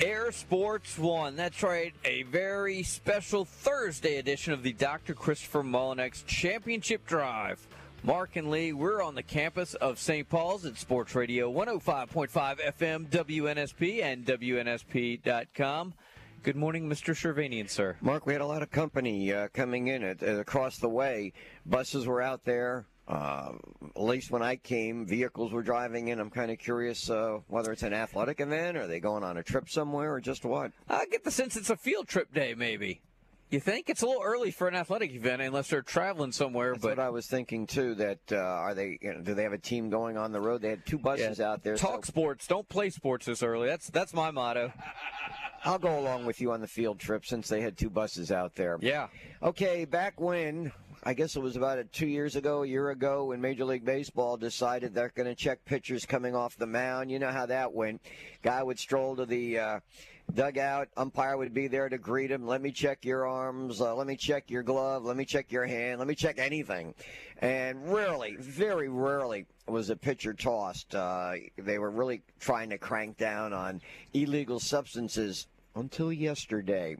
Air Sports One. That's right, a very special Thursday edition of the Dr. Christopher Mullinex Championship Drive. Mark and Lee, we're on the campus of St. Paul's at Sports Radio 105.5 FM, WNSP, and WNSP.com. Good morning, Mr. Shirvanian, sir. Mark, we had a lot of company uh, coming in at, uh, across the way. Buses were out there. Uh, at least when I came, vehicles were driving in. I'm kind of curious uh, whether it's an athletic event, or are they going on a trip somewhere, or just what? I get the sense it's a field trip day, maybe. You think it's a little early for an athletic event unless they're traveling somewhere. That's but what I was thinking too. That uh, are they? You know, do they have a team going on the road? They had two buses yeah, out there. Talk so sports. Don't play sports this early. That's that's my motto. I'll go along with you on the field trip since they had two buses out there. Yeah. Okay, back when I guess it was about a, two years ago, a year ago, when Major League Baseball decided they're going to check pitchers coming off the mound. You know how that went. Guy would stroll to the uh, dugout. Umpire would be there to greet him. Let me check your arms. Uh, let me check your glove. Let me check your hand. Let me check anything. And rarely, very rarely, was a pitcher tossed. Uh, they were really trying to crank down on illegal substances until yesterday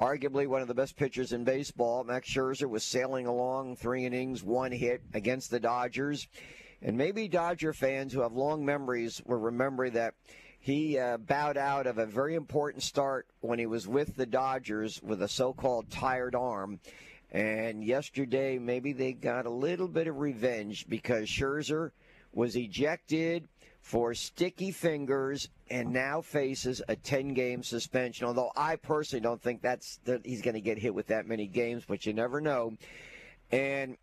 arguably one of the best pitchers in baseball. Max Scherzer was sailing along three innings, one hit against the Dodgers. And maybe Dodger fans who have long memories will remember that he uh, bowed out of a very important start when he was with the Dodgers with a so called tired arm. And yesterday, maybe they got a little bit of revenge because Scherzer was ejected for sticky fingers and now faces a 10 game suspension. Although I personally don't think that's that he's going to get hit with that many games, but you never know. And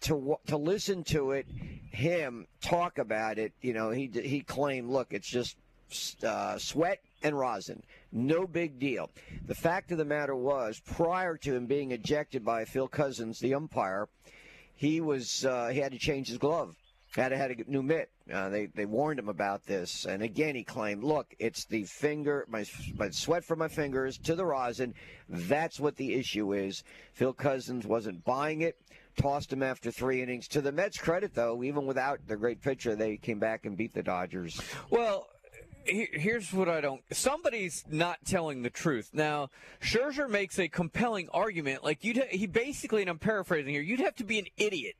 to to listen to it, him talk about it, you know, he he claimed, look, it's just uh, sweat and rosin, no big deal. The fact of the matter was, prior to him being ejected by Phil Cousins, the umpire, he was uh, he had to change his glove had had a new mitt. Uh, they they warned him about this, and again he claimed, "Look, it's the finger, my my sweat from my fingers to the rosin. That's what the issue is." Phil Cousins wasn't buying it. Tossed him after three innings. To the Mets' credit, though, even without the great pitcher, they came back and beat the Dodgers. Well, here's what I don't. Somebody's not telling the truth. Now, Scherzer makes a compelling argument. Like you, he basically, and I'm paraphrasing here, you'd have to be an idiot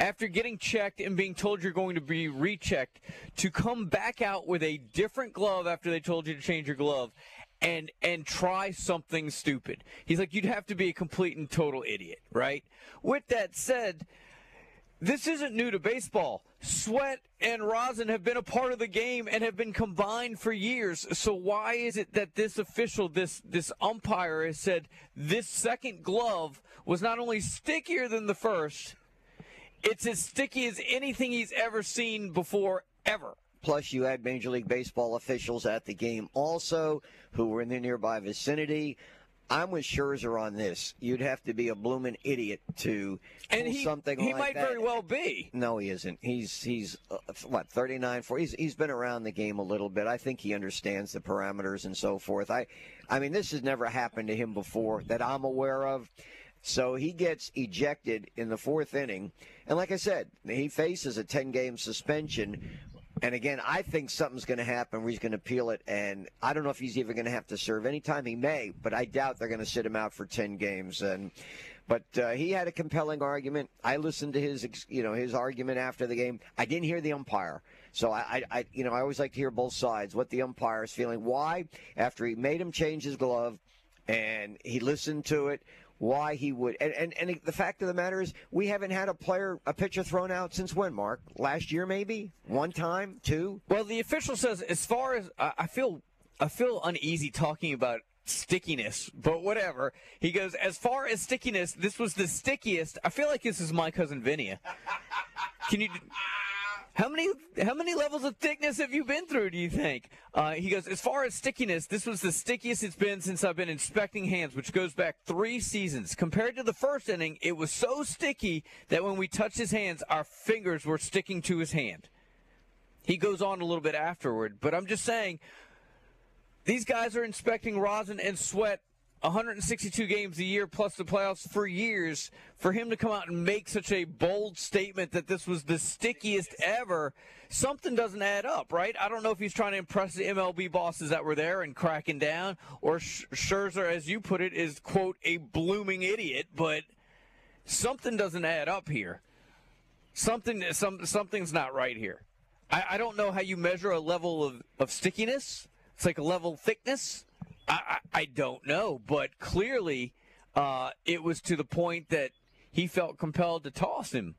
after getting checked and being told you're going to be rechecked to come back out with a different glove after they told you to change your glove and and try something stupid. He's like you'd have to be a complete and total idiot, right? With that said, this isn't new to baseball. Sweat and rosin have been a part of the game and have been combined for years. So why is it that this official, this this umpire has said this second glove was not only stickier than the first, it's as sticky as anything he's ever seen before, ever. Plus, you had Major League Baseball officials at the game also who were in the nearby vicinity. I'm with Scherzer on this. You'd have to be a blooming idiot to and he, something he like might that. very well be. No, he isn't. He's he's uh, what 39 for. He's he's been around the game a little bit. I think he understands the parameters and so forth. I I mean, this has never happened to him before that I'm aware of. So he gets ejected in the fourth inning. And like I said, he faces a 10 game suspension. And again, I think something's going to happen where he's going to appeal it. And I don't know if he's even going to have to serve any time. He may, but I doubt they're going to sit him out for 10 games. And but uh, he had a compelling argument. I listened to his, you know, his argument after the game. I didn't hear the umpire, so I, I, you know, I always like to hear both sides. What the umpire is feeling. Why, after he made him change his glove, and he listened to it, why he would. And, and, and the fact of the matter is, we haven't had a player, a pitcher thrown out since when, Mark? Last year, maybe? One time? Two? Well, the official says, as far as I feel, I feel uneasy talking about stickiness, but whatever. He goes, as far as stickiness, this was the stickiest. I feel like this is my cousin Vinny. Can you? How many how many levels of thickness have you been through? Do you think? Uh, he goes as far as stickiness. This was the stickiest it's been since I've been inspecting hands, which goes back three seasons. Compared to the first inning, it was so sticky that when we touched his hands, our fingers were sticking to his hand. He goes on a little bit afterward, but I'm just saying these guys are inspecting rosin and sweat 162 games a year plus the playoffs for years. For him to come out and make such a bold statement that this was the stickiest ever, something doesn't add up, right? I don't know if he's trying to impress the MLB bosses that were there and cracking down, or Scherzer, as you put it, is, quote, a blooming idiot, but something doesn't add up here. Something, some, something's not right here. I, I don't know how you measure a level of, of stickiness. It's like a level thickness. I, I, don't know, but clearly uh, it was to the point that he felt compelled to toss him.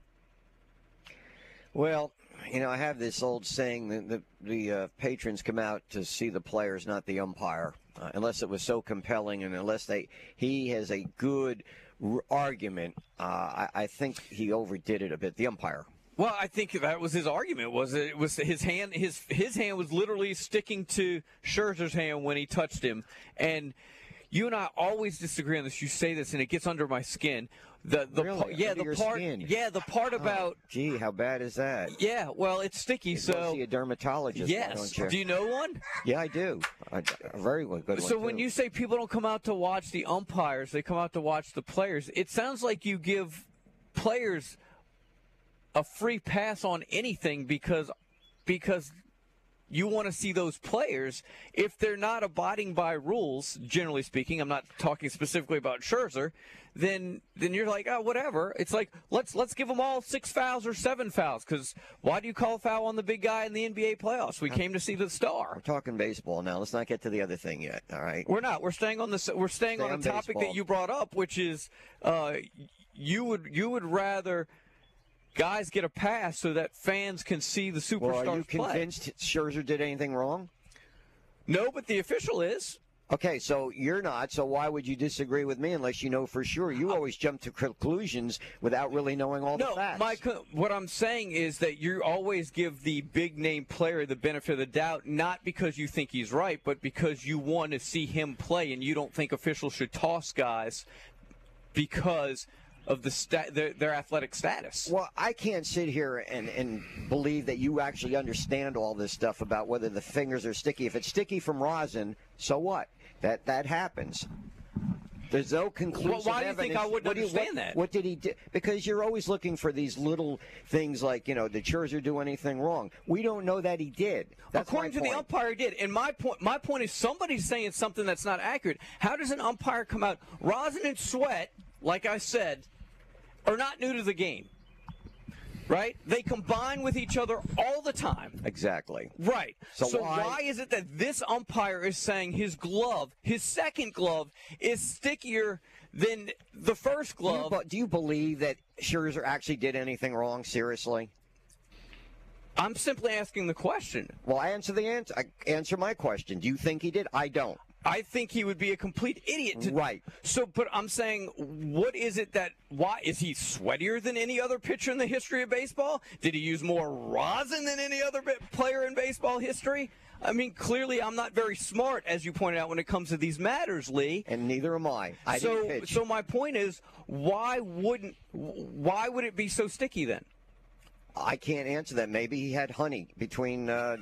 Well, you know, I have this old saying that the, the uh, patrons come out to see the players, not the umpire, uh, unless it was so compelling and unless they he has a good r- argument. Uh, I, I think he overdid it a bit. The umpire. Well, I think that was his argument. Was it was his hand? His his hand was literally sticking to Scherzer's hand when he touched him, and you and I always disagree on this. You say this, and it gets under my skin. The the really? par- yeah under the part skin. yeah the part oh, about oh, gee how bad is that? Yeah, well it's sticky. You so see a dermatologist. yes, do you know one? Yeah, I do. A very good one. So when too. you say people don't come out to watch the umpires, they come out to watch the players. It sounds like you give players a free pass on anything because because you want to see those players if they're not abiding by rules generally speaking i'm not talking specifically about scherzer then then you're like oh whatever it's like let's let's give them all six fouls or seven fouls because why do you call a foul on the big guy in the nba playoffs we came to see the star we're talking baseball now. Let's not get to the other thing yet. All right. we're not we're staying on the we're staying Stay on a topic baseball. that you brought up which is uh, you would you would rather guys get a pass so that fans can see the superstars Well, are you play. convinced Scherzer did anything wrong? No, but the official is. Okay, so you're not. So why would you disagree with me unless you know for sure? You always jump to conclusions without really knowing all No, the facts. my co- what I'm saying is that you always give the big name player the benefit of the doubt, not because you think he's right, but because you want to see him play, and you don't think officials should toss guys because of the sta- their, their athletic status. Well, I can't sit here and, and believe that you actually understand all this stuff about whether the fingers are sticky. If it's sticky from rosin, so what? That that happens. There's no conclusive why do you think. I wouldn't What do you- understand what- that? What did he do? Because you're always looking for these little things like, you know, did Scherzer do anything wrong? We don't know that he did. That's According to the umpire, he did. And my point, my point is, somebody's saying something that's not accurate. How does an umpire come out? Rosin and Sweat, like I said, are not new to the game, right? They combine with each other all the time. Exactly. Right. So So, why- why... is it that this umpire is saying his glove, his second glove, is stickier than the first Do you, glove? do you believe that Scherzer actually did anything wrong? Seriously? I'm simply asking the question. Well, answer the answer. Uh, answer my question. Do you think he did? I don't. I think he would be a complete idiot to Right. So, but I'm saying, what is it that? Why is he sweatier than any other pitcher in the history of baseball? Did he use more rosin than any other player in baseball history? I mean, clearly, I'm not very smart, as you pointed out, when it comes to these matters, Lee. And neither am I. I so, didn't pitch. so my point is, why wouldn't? Why would it be so sticky then? I can't answer that. Maybe he had honey between uh,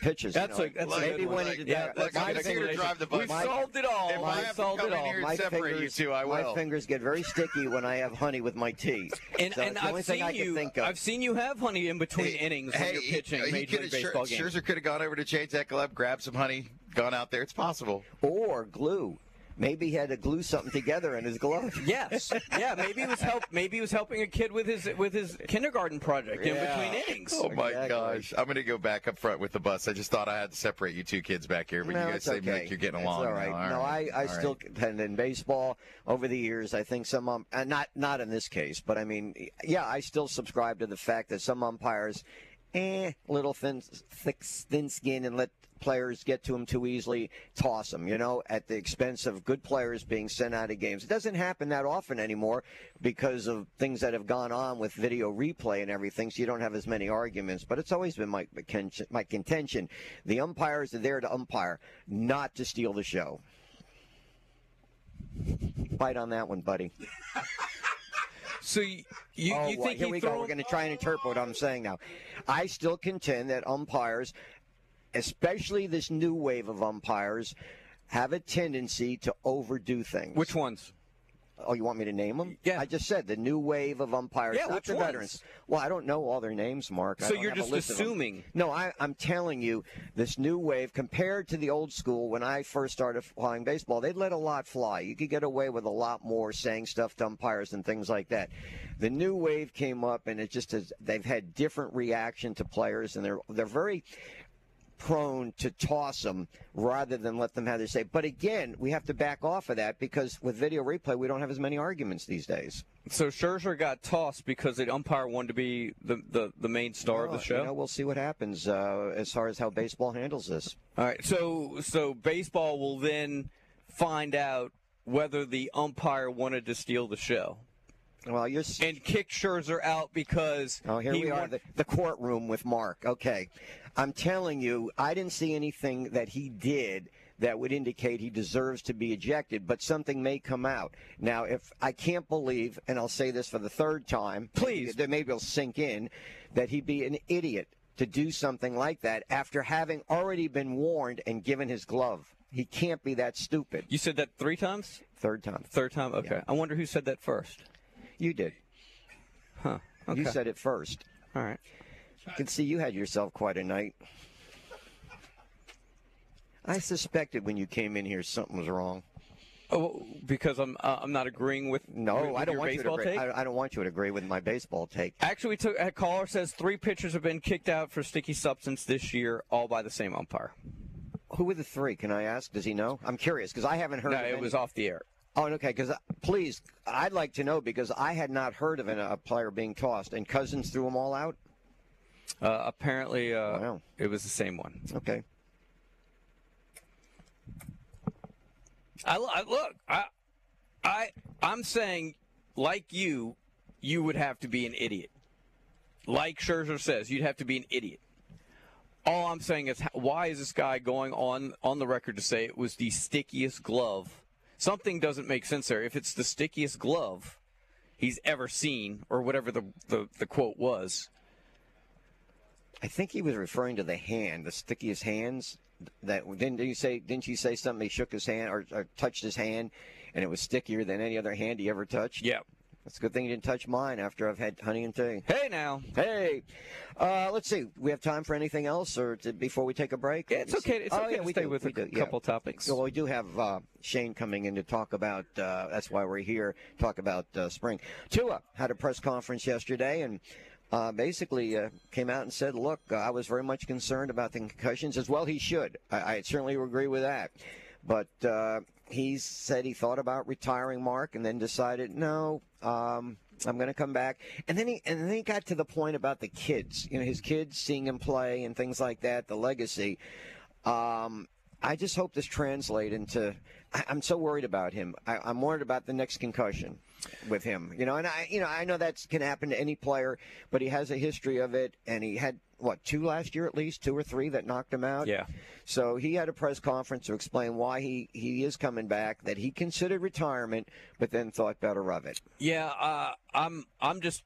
pitches. you That's know. a that's a maybe when he did Yeah, that. my I'm to drive the bus. We've My- solved it all. If I We've have to solved come it all. my separate you fingers, two, I my fingers get very sticky when I have honey with my tea. And, So and the I've thing seen I can you. think of. I've seen you have honey in between innings when you're pitching he Major League Baseball games. Scherzer could have gone over to That Club, grabbed some honey, gone out there. It's possible. or glue. Maybe he had to glue something together in his glove. Yes, yeah. Maybe he was help. Maybe he was helping a kid with his with his kindergarten project in between innings. Oh my Exactly. gosh! I'm going to go back up front with the bus. I just thought I had to separate you two kids back here, but no, you guys it's seem okay. like you're getting It's along. all right. now. All no, right. I, I All still right. contend in baseball over the years. I think some um, uh, not not in this case, but I mean, yeah, I still subscribe to the fact that some umpires, eh, little thin, thick, thin skin, and let players get to him too easily, toss them, you know, at the expense of good players being sent out of games. It doesn't happen that often anymore because of things that have gone on with video replay and everything, so you don't have as many arguments. But it's always been my, my contention. The umpires are there to umpire, not to steal the show. Bite on that one, buddy. So you, you, oh, you well, here we go. We're going to try and interpret what I'm saying now. I still contend that umpires, especially this new wave of umpires, have a tendency to overdo things. Which ones? Oh, you want me to name them? Yeah. I just said the new wave of umpires, Yeah, not which the ones? veterans. Well, I don't know all their names, Mark. So you're just list of them. assuming. No, I, I'm telling you, this new wave compared to the old school when I first started playing baseball, they'd let a lot fly. You could get away with a lot more saying stuff to umpires and things like that. The new wave came up, and it just has, they've had different reaction to players, and they're they're very prone to toss them rather than let them have their say. But again, we have to back off of that because with video replay, we don't have as many arguments these days. So Scherzer got tossed because the umpire wanted to be the, the, the main star of the show. You know, we'll see what happens uh, as far as how baseball handles this. All right. So so baseball will then find out whether the umpire wanted to steal the show Well, you're. and kick Scherzer out because Oh, here he we are, want- the, the courtroom with Mark. Okay. I'm telling you, I didn't see anything that he did that would indicate he deserves to be ejected, but something may come out. Now, if I can't believe, and I'll say this for the third time, Please. that maybe it'll sink in, that he'd be an idiot to do something like that after having already been warned and given his glove. He can't be that stupid. You said that three times. Third time. Third time. Okay. I wonder who said that first. You did. Huh. Okay. You said it first. All right. I can see you had yourself quite a night. I suspected when you came in here something was wrong. Oh, because I'm uh, I'm not agreeing with No, with I don't want you to agree. take. I, I don't want you to agree with my baseball take. Actually, we took a caller says three pitchers have been kicked out for sticky substance this year, all by the same umpire. Who were the three? Can I ask? Does he know? I'm curious because I haven't heard. No, of it any- was off the air. Oh, okay. Because please, I'd like to know because I had not heard of an, a player being tossed, and Cousins threw them all out. Uh, apparently, uh, Wow. it was the same one. Okay. I, I look, I, I, I'm saying, like you, you would have to be an idiot. Like Scherzer says, you'd have to be an idiot. All I'm saying is, why is this guy going on on the record to say it was the stickiest glove? Something doesn't make sense there. If it's the stickiest glove he's ever seen, or whatever the the, the quote was, I think he was referring to the hand, the stickiest hands. That didn't you say? Didn't you say something? He shook his hand or, or touched his hand, and it was stickier than any other hand he ever touched. yeah. It's a good thing you didn't touch mine after I've had honey and tea. Hey now, Hey, uh, let's see. We have time for anything else, or to, before we take a break? yeah, it's okay. It's oh, okay yeah, we stay do, with we a do, c- yeah. couple topics. Well, we do have uh, Shane coming in to talk about. Uh, that's why we're here. Talk about uh, spring. Tua had a press conference yesterday and. Uh, basically, uh, came out and said, "Look, uh, I was very much concerned about the concussions, as well. He should. I, I certainly agree with that. But uh, he said he thought about retiring Mark, and then decided, no, um, I'm going to come back. And then he and then he got to the point about the kids. You know, his kids seeing him play and things like that. The legacy. Um, I just hope this translate into. I, I'm so worried about him. I, I'm worried about the next concussion with him. You know, and I, you know, I know that can happen to any player, but he has a history of it, and he had what two last year at least, two or three that knocked him out. Yeah. So he had a press conference to explain why he he is coming back. That he considered retirement, but then thought better of it. Yeah, uh, I'm. I'm just.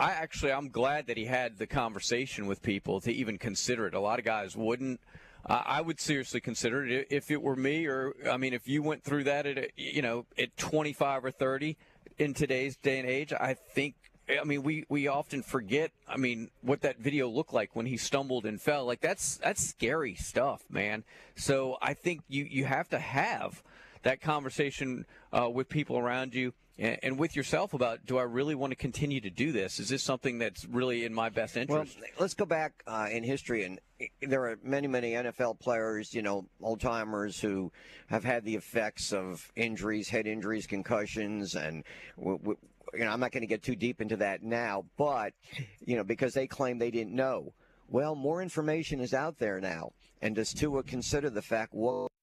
I actually, I'm glad that he had the conversation with people to even consider it. A lot of guys wouldn't. I would seriously consider it if it were me, or I mean, if you went through that at you know at 25 or 30 in today's day and age. I think. I mean, we, we often forget. I mean, what that video looked like when he stumbled and fell. Like that's that's scary stuff, man. So I think you you have to have that conversation uh, with people around you and, and with yourself about do I really want to continue to do this? Is this something that's really in my best interest? Well, let's go back uh, in history, and there are many, many NFL players, you know, old timers who have had the effects of injuries, head injuries, concussions, and w- w- you know, I'm not going to get too deep into that now, but you know, because they claim they didn't know. Well, more information is out there now. And does Tua consider the fact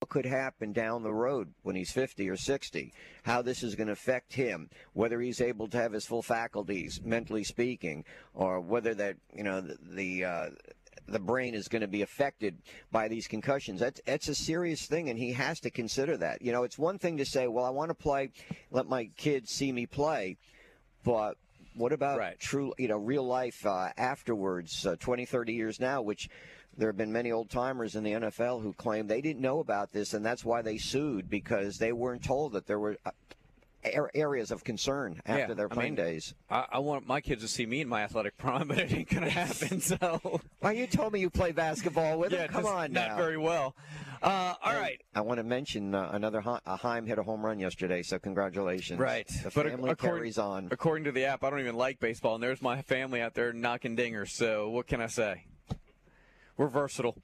what could happen down the road when he's 50 or 60? How this is going to affect him, whether he's able to have his full faculties, mentally speaking, or whether that you know the, the uh, the brain is going to be affected by these concussions. That's that's a serious thing, and he has to consider that. You know, it's one thing to say, "Well, I want to play, let my kids see me play," but what about Right. true, you know, real life uh, afterwards, uh, 20, 30 years now, which there have been many old timers in the NFL who claim they didn't know about this, and that's why they sued because they weren't told that there were uh, areas of concern after Yeah, their I playing mean, days. I, I want my kids to see me in my athletic prime, but it ain't to happen. So Well, you told me you play basketball with yeah, him. Come on not now. very well. Uh, all Hey, right. I want to mention uh, another uh, Heim hit a home run yesterday, so congratulations. Right. The But family carries on. According to the app, I don't even like baseball, and there's my family out there knocking dingers. So what can I say? We're versatile.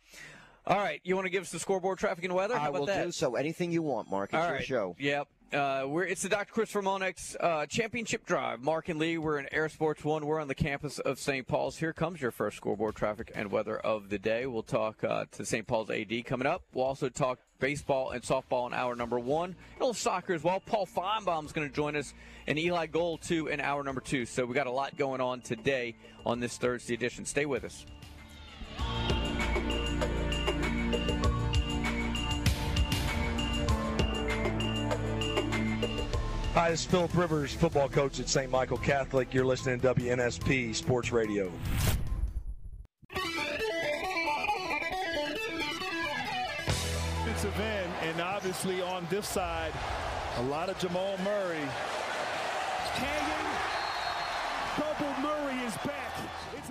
All right, you want to give us the scoreboard, traffic, and weather? How I about will that? do so. Anything you want, Mark. It's All your right. show. Yep. Uh, we're it's the Dr. Christopher Monex uh, Championship Drive. Mark and Lee, we're in Air Sports One. We're on the campus of St. Paul's. Here comes your first scoreboard, traffic, and weather of the day. We'll talk uh, to St. Paul's AD coming up. We'll also talk baseball and softball in hour number one. A little soccer as well. Paul Finebaum's going to join us, and Eli Gold too in hour number two. So we got a lot going on today on this Thursday edition. Stay with us. Hi, this is Philip Rivers, football coach at St. Michael Catholic. You're listening to WNSP Sports Radio. defensive end, and obviously on this side, a lot of Jamal Murray. Hanging. Double Murray is back. It's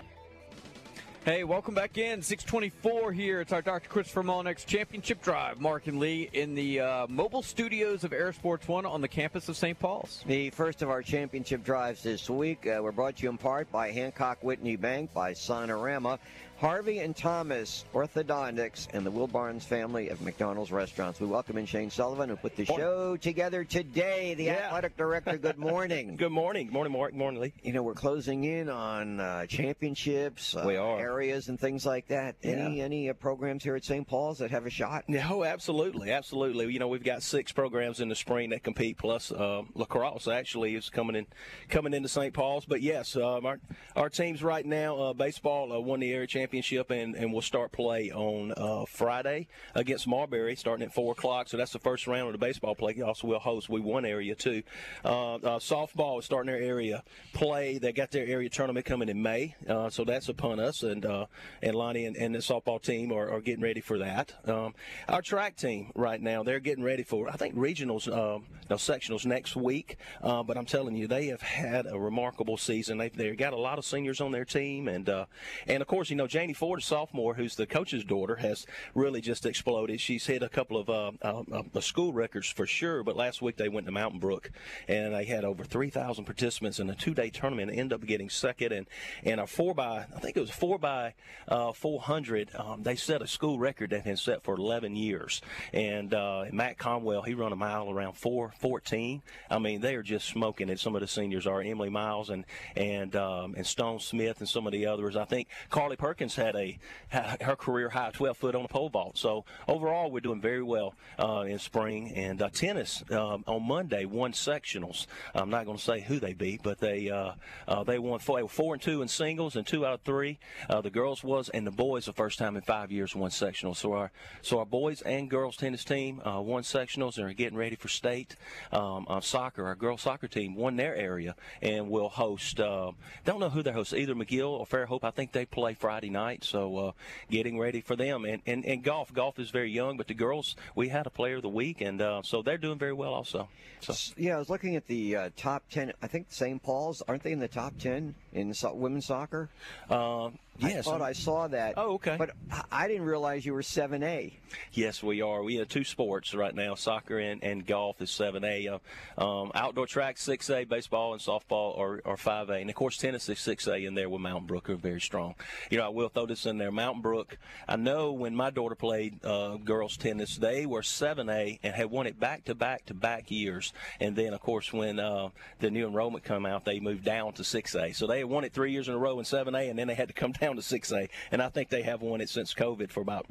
Hey, welcome back in. 624 here. It's our Dr. Christopher Molnex Championship Drive. Mark and Lee in the uh, mobile studios of Air Sports One on the campus of St. Paul's. The first of our championship drives this week uh, were brought to you in part by Hancock Whitney Bank, by Sonorama, Harvey and Thomas Orthodontics, and the Will Barnes family of McDonald's restaurants. We welcome in Shane Sullivan, who put the show together today. The Yeah. athletic director. Good morning. Good morning. Good morning, Mark. Good morning, Lee. You know, we're closing in on uh, championships, uh, We are. areas, and things like that. Any Yeah. any uh, programs here at St. Paul's that have a shot? No, absolutely, absolutely. You know, we've got six programs in the spring that compete, plus uh, lacrosse actually is coming in, coming into St. Paul's. But yes, um, our our teams right now, uh, baseball uh, won the area championship, and, and we'll start play on uh, Friday against Marbury, starting at four o'clock. So that's the first round of the baseball play. Also, we'll host. We won area too. Uh, uh, softball is starting their area play. They got their area tournament coming in May, uh, so that's upon us. And uh, and Lonnie and, and the softball team are, are getting ready for that. Um, our track team right now, they're getting ready for I think regionals, um, no sectionals next week. But I'm telling you, they have had a remarkable season. They've they've got a lot of seniors on their team, and and of course, you know, Janie Ford, a sophomore, who's the coach's daughter, has really just exploded. She's hit a couple of uh, uh, uh, school records for sure. But last week they went to Mountain Brook, and they had over 3,000 participants in a two-day tournament. and Ended up getting second, and and a four by I think it was four by uh, 400. Um, they set a school record that had been set for 11 years. And uh, Matt Conwell, he run a mile around 4:14. I mean, they are just smoking it. Some of the seniors are Emily Miles and and um, and Stone Smith and some of the others. I think Carly Perkins had a her career high 12 foot on a pole vault. So overall, we're doing very well uh, in spring. And uh, tennis um, on Monday won sectionals. I'm not going to say who they beat, but they uh, uh, they won four, they four and two in singles and two out of three. Uh, the girls was and the boys the first time in five years won sectionals. So our so our boys and girls tennis team won sectionals and are getting ready for state. Um, soccer, our girls soccer team won their area and will host. Don't know who they host, either McGill or Fairhope. I think they play Friday night. So uh, getting ready for them and, and and golf. Golf is very young, but the girls we had a player of the week and uh, so they're doing very well also. So. Yeah, I was looking at the uh, top 10. I think St. Paul's, aren't they in the top 10 in so- women's soccer? Uh, yes. I thought I saw that. Oh, okay. But I- I didn't realize you were 7A. Yes, we are. We have two sports right now: soccer and, and golf is 7A. Uh, um, outdoor track 6A, baseball and softball are, are 5A, and of course tennis is 6A in there with Mountain Brook are very strong. You know, I will throw this in there. Mountain Brook. I know when my daughter played uh, girls tennis, they were 7A and had won it back to back to back years, and then of course when uh, the new enrollment come out, they moved down to 6A. So they had won it three years in a row in 7A, and then they had to come down down to 6A, and I think they have won it since COVID for about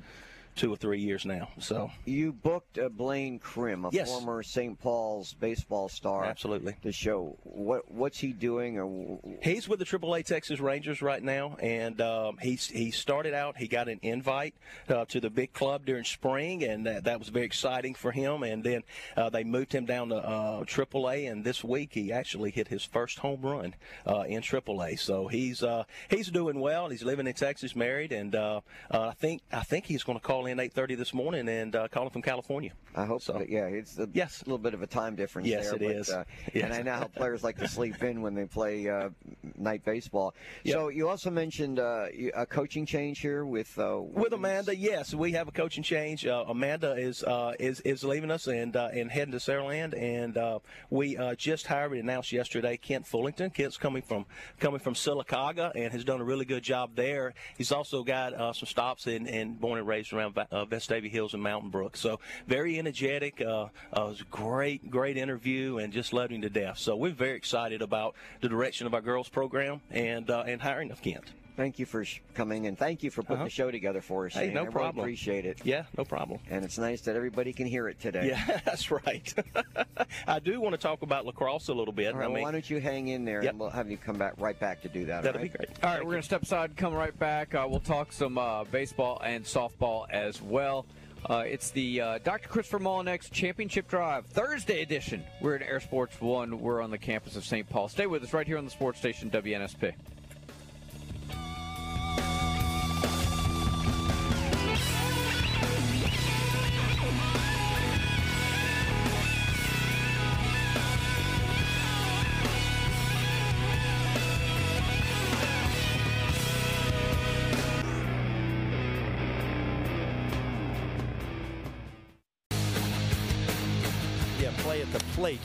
two or three years now. So you booked uh, Blaine Crim, a yes. former St. Paul's baseball star, absolutely the show. What what's he doing? Or he's with the AAA Texas Rangers right now, and um, he's he started out. He got an invite uh, to the big club during spring, and that, that was very exciting for him. And then uh, they moved him down to uh, AAA, and this week he actually hit his first home run uh, in AAA. So he's uh, he's doing well. He's living in Texas, married, and uh, I think I think he's going to call in 8:30 this morning and uh, calling from California. I hope so. That, yeah, it's a yes. little bit of a time difference. Yes, there, it but, is. Uh, yes. And I know how players like to sleep in when they play uh, night baseball. Yep. So you also mentioned uh, a coaching change here with uh, with Amanda. Yes, we have a coaching change. Uh, Amanda is uh, is is leaving us and and heading to Saraland, and we just hired. We announced yesterday Kent Fullington. Kent's coming from coming from Sylacauga and has done a really good job there. He's also got some stops in, in born and raised around uh, Vestavia Hills and Mountain Brook. So very energetic. Uh, uh, it was a great, great interview and just loved him to death. So we're very excited about the direction of our girls program and uh, and hiring of Kent. Thank you for sh- coming and thank you for putting Uh-huh. the show together for us. Hey, Shane. no I really problem. appreciate it. Yeah, no problem. And it's nice that everybody can hear it today. Yeah, that's right. I do want to talk about lacrosse a little bit. All right, I well, why don't you hang in there Yep. and we'll have you come back right back to do that. that'll all be great. All right, we're going to step aside, come right back. Uh, we'll talk some uh, baseball and softball as well. Uh, it's the uh, Dr. Christopher Molinex Championship Drive Thursday edition. We're at Air Sports One. We're on the campus of St. Paul. Stay with us right here on the sports station WNSP.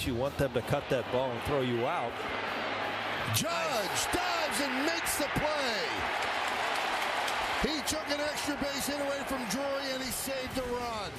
You want them to cut that ball and throw you out. Judge dives and makes the play. He took an extra base hit away from Drury and he saved a run.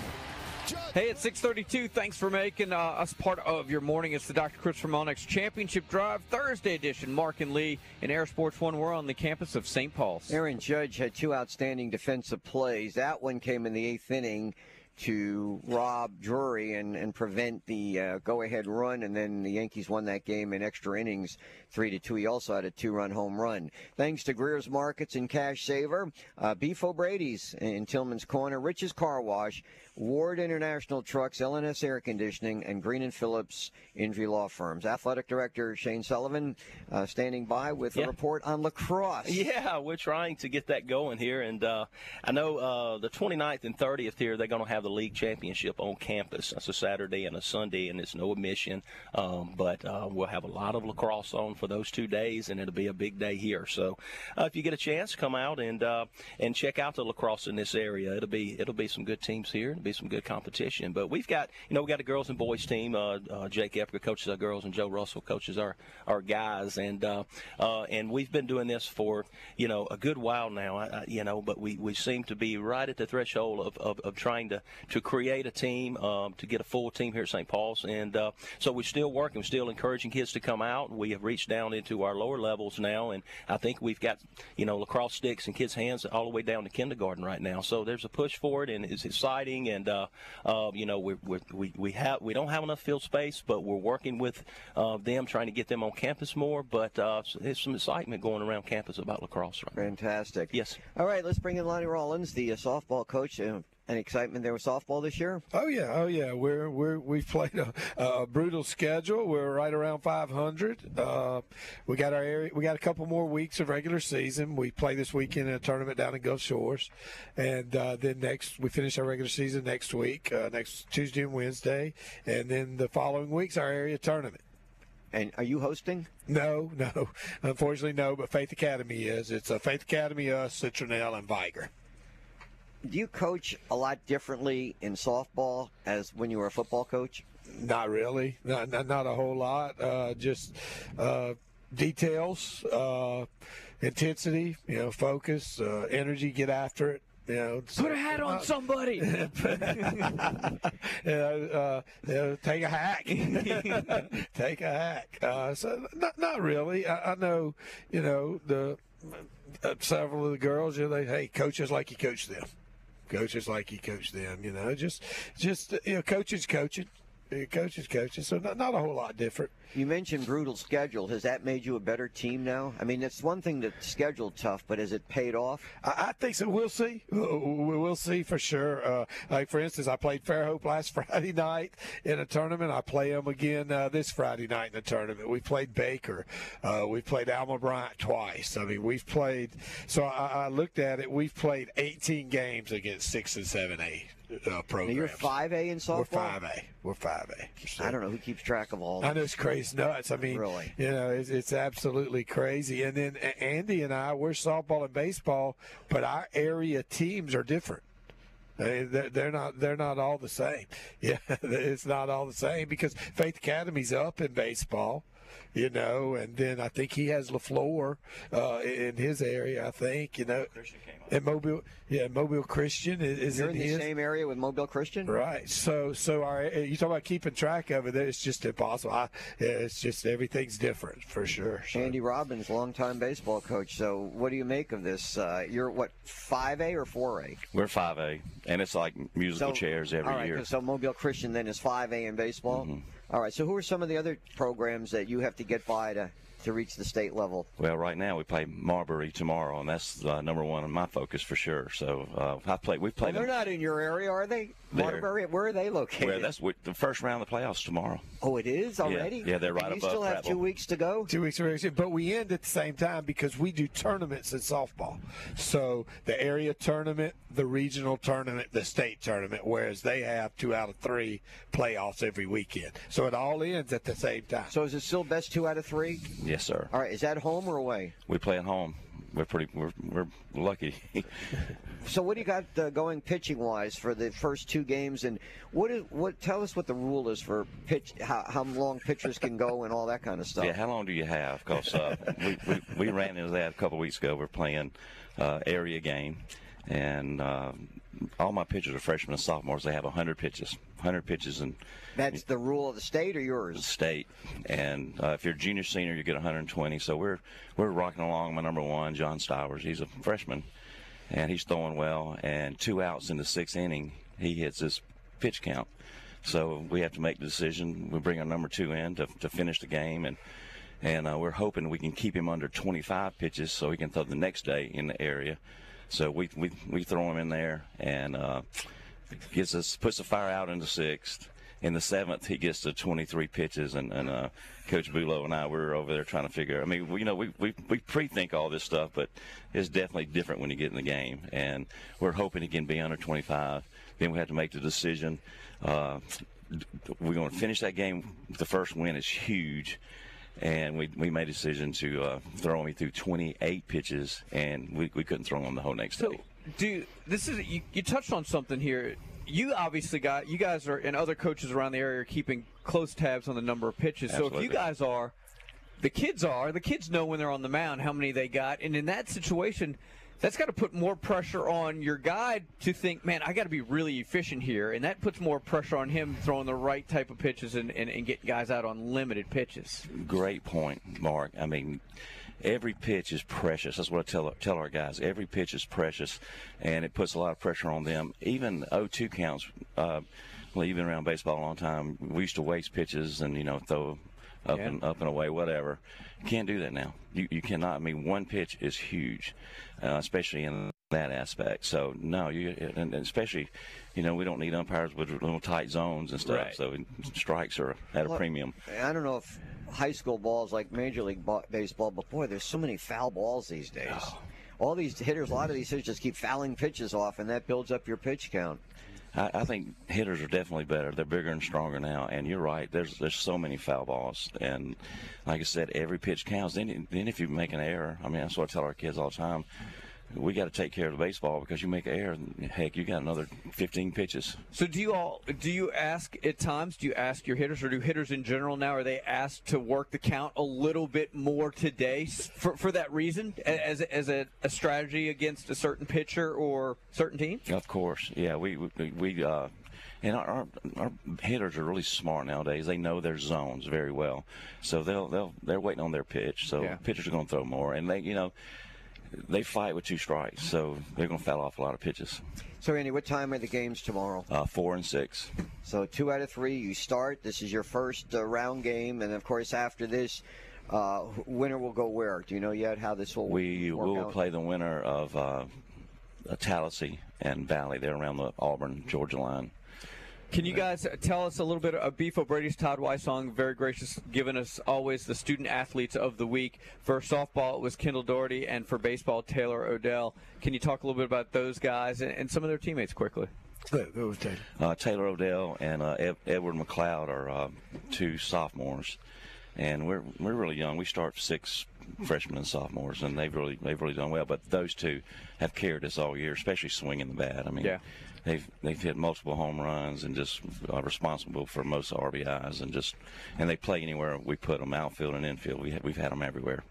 Hey, it's 632. Thanks for making uh, us part of your morning. It's the Dr. Christopher Molinex Championship Drive Thursday edition. Mark and Lee in Air Sports One. We're on the campus of St. Paul's. Aaron Judge had two outstanding defensive plays. That one came in the eighth inning to rob Drury and, and prevent the uh, go-ahead run, and then the Yankees won that game in extra innings, three to two. He also had a two-run home run. Thanks to Greer's Markets and Cash Saver, uh, Beef O'Brady's in Tillman's Corner, Rich's Car Wash, Ward International Trucks, LNS Air Conditioning, and Green and Phillips Injury Law Firms. Athletic Director Shane Sullivan uh, standing by with Yeah. a report on lacrosse. Yeah, we're trying to get that going here, and uh, I know uh, the 29th and 30th here they're going to have the league championship on campus. That's a Saturday and a Sunday, and it's no admission, um, but uh, we'll have a lot of lacrosse on for those two days, and it'll be a big day here. So uh, if you get a chance, come out and uh, and check out the lacrosse in this area. It'll be it'll be some good teams here. Be some good competition. But we've got you know we got a girls and boys team. Uh, uh, Jake Epker coaches our girls, and Joe Russell coaches our our guys, and uh, uh, and we've been doing this for you know a good while now. I, I, you know, but we, we seem to be right at the threshold of, of, of trying to, to create a team um, to get a full team here at St. Paul's, and uh, so we're still working, we're still encouraging kids to come out. We have reached down into our lower levels now, and I think we've got you know lacrosse sticks in kids' hands all the way down to kindergarten right now. So there's a push for it, and it's exciting. And uh, uh, you know we're, we're, we we have we don't have enough field space, but we're working with uh, them trying to get them on campus more. But uh, there's some excitement going around campus about lacrosse right now. Fantastic. Yes. All right, let's bring in Lonnie Rollins, the uh, softball coach. Uh, any excitement there with softball this year? Oh yeah, oh yeah. We're we're we've played a, a brutal schedule. We're right around 500. Uh, we got our area. We got a couple more weeks of regular season. We play this weekend in a tournament down in Gulf Shores, and uh, then next we finish our regular season next week, uh, next Tuesday and Wednesday, and then the following week's our area tournament. And are you hosting? No, no. Unfortunately, no. But Faith Academy is. It's a Faith Academy, us, Citronelle, and Vigor. Do you coach a lot differently in softball as when you were a football coach? Not really. Not not, not a whole lot. Uh, just uh, details, uh, intensity, you know, focus, uh, energy, get after it. You know, Put a hat on somebody. you know, uh, you know, take a hack. take a hack. Uh, so not not really. I, I know, you know, the uh, several of the girls, you know, they hey, coach us like you coach them, coach us like he coached them. You know, just just you know, coaches coaching. Uh, Coaches, coaches, so not, not a whole lot different. You mentioned brutal schedule. Has that made you a better team now? I mean, it's one thing to schedule tough, but has it paid off? I, I think so. We'll see. We'll see for sure. Uh, like for instance, I played Fairhope last Friday night in a tournament. I play them again uh, this Friday night in a tournament. We played Baker. Uh, we played Alma Bryant twice. I mean, we've played. So I, I looked at it. We've played 18 games against six and seven A uh, Now, programs. you're 5A in softball? We're five A. We're five A. I don't know who keeps track of all I know it's crazy nuts. I mean, Really? you know, it's, it's absolutely crazy. And then Andy and I, we're softball and baseball, but our area teams are different. They- They're, they're not. They're not all the same. Yeah, it's not all the same because Faith Academy's up in baseball, you know, and then I think he has Lafleur uh, in his area. I think you know, and Mobile. Yeah, Mobile Christian is, is You're in in the his. same area with Mobile Christian? Right. So, so our you talk about keeping track of it. It's just impossible. I, it's just everything's different for sure. So- Andy Robbins, longtime baseball coach. So, what do you make of this? Uh, you're what, 5A or 4A? We're 5A, and it's like musical So- chairs every all right, year. So, Mobile Christian then is 5A in baseball? All right. So, who are some of the other programs that you have to get by to, to reach the state level? Well, right now we play Marbury tomorrow, and that's uh, number one on my focus for sure. So uh, I play. We've Well, they're them- not in your area, are they? They're- Waterbury? Where are they located? well, that's the first round of the playoffs tomorrow. oh, it is already? yeah, they're right And You above still have Prattville. two weeks to go? Two weeks of regular but we end at the same time because we do tournaments in softball. So the area tournament, the regional tournament, the state tournament, whereas they have two out of three playoffs every weekend. So it all ends at the same time. So, is it still best two out of three? Yes, sir. All right. Is that home or away? We play at home. We're pretty. We're we're lucky. So what do you got uh, going pitching wise for the first two games, and what is what? Tell us what the rule is for pitch, how, how long pitchers can go, and all that kind of stuff. Yeah, how long do you have? Because uh, we, we, we ran into that a couple weeks ago. We're playing uh, area game, and uh, all my pitchers are freshmen and sophomores. They have 100 pitches, 100 pitches in That's the rule of the state or yours? state. And uh, if you're a junior, senior, you get 120. So we're we're rocking along. My number one, John Stowers, he's a freshman, and he's throwing well. And two outs in the sixth inning, he hits his pitch count. So we have to make the decision. We bring our number two in to, to finish the game, and and uh, we're hoping we can keep him under 25 pitches so he can throw the next day in the area. So we we, we throw him in there and uh, gets us puts the fire out in the sixth. In the seventh, he gets to 23 pitches, and, and uh, Coach Bulow and I were over there trying to figure. I mean, we, you know, we, we we pre-think all this stuff, but it's definitely different when you get in the game. And we're hoping he can be under 25. Then we have to make the decision. Uh, we're going to finish that game. The first win is huge, and we, we made a decision to uh, throw him through 28 pitches, and we, we couldn't throw him the whole next So, day. do this is you, you touched on something here. You obviously got you guys are and other coaches around the area are keeping close tabs on the number of pitches. So if you guys are, the kids are. The kids know when they're on the mound how many they got, and in that situation. That's got to put more pressure on your guy to think, man, I got to be really efficient here. And that puts more pressure on him throwing the right type of pitches and, and, and getting guys out on limited pitches. Great point, Mark. I mean, every pitch is precious. That's what I tell tell our guys. Every pitch is precious, and it puts a lot of pressure on them. Even 0-2 counts. Uh, well, you've been around baseball a long time. We used to waste pitches and you know throw up Yeah. and up and away, whatever. You can't do that now. You you cannot. I mean, one pitch is huge, uh, especially in that aspect. So no, you and and especially, you know, we don't need umpires with little tight zones and stuff. Right. So strikes are at a premium. I don't know if high school balls like Major League ba- Baseball, but boy, there's so many foul balls these days. Oh. All these hitters, a lot of these hitters just keep fouling pitches off, and that builds up your pitch count. I, I think hitters are definitely better. They're bigger and stronger now. And you're right. There's there's so many foul balls, and like I said, every pitch counts. Then then if you make an error, I mean that's what I tell our kids all the time. We got to take care of the baseball because you make error, heck, you got another 15 pitches. So do you all do you ask at times? Do you ask your hitters, or do hitters in general now are they asked to work the count a little bit more today for, for that reason, as a, as a, a strategy against a certain pitcher or certain team? Of course, yeah. We we, we uh, and our, our our hitters are really smart nowadays. They know their zones very well, so they'll they'll they're waiting on their pitch. So Yeah. pitchers are going to throw more, and they you know. They fight with two strikes, so they're going to foul off a lot of pitches. So, Andy, what time are the games tomorrow? Uh, four and six. So, two out of three, you start. This is your first uh, round game, and of course, after this, uh, winner will go where? Do you know yet how this will We will out? play the winner of uh, Tallassee and Valley. They're around the Auburn, Georgia line. Can you guys tell us a little bit of Beef O'Brady's Todd Weissong, very gracious, giving us always the student athletes of the week. For softball, it was Kendall Doherty, and for baseball, Taylor Odell. Can you talk a little bit about those guys and, and some of their teammates quickly? Go, go with Taylor. Uh, Taylor Odell and uh, Ed- Edward McLeod are uh, two sophomores, and we're we're really young. We start six freshmen and sophomores, and they've really they've really done well. But those two have carried us all year, especially swinging the bat. I mean, Yeah. They've they've hit multiple home runs and just are responsible for most RBIs, and just and they play anywhere we put them, outfield and infield. We have, we've had them everywhere.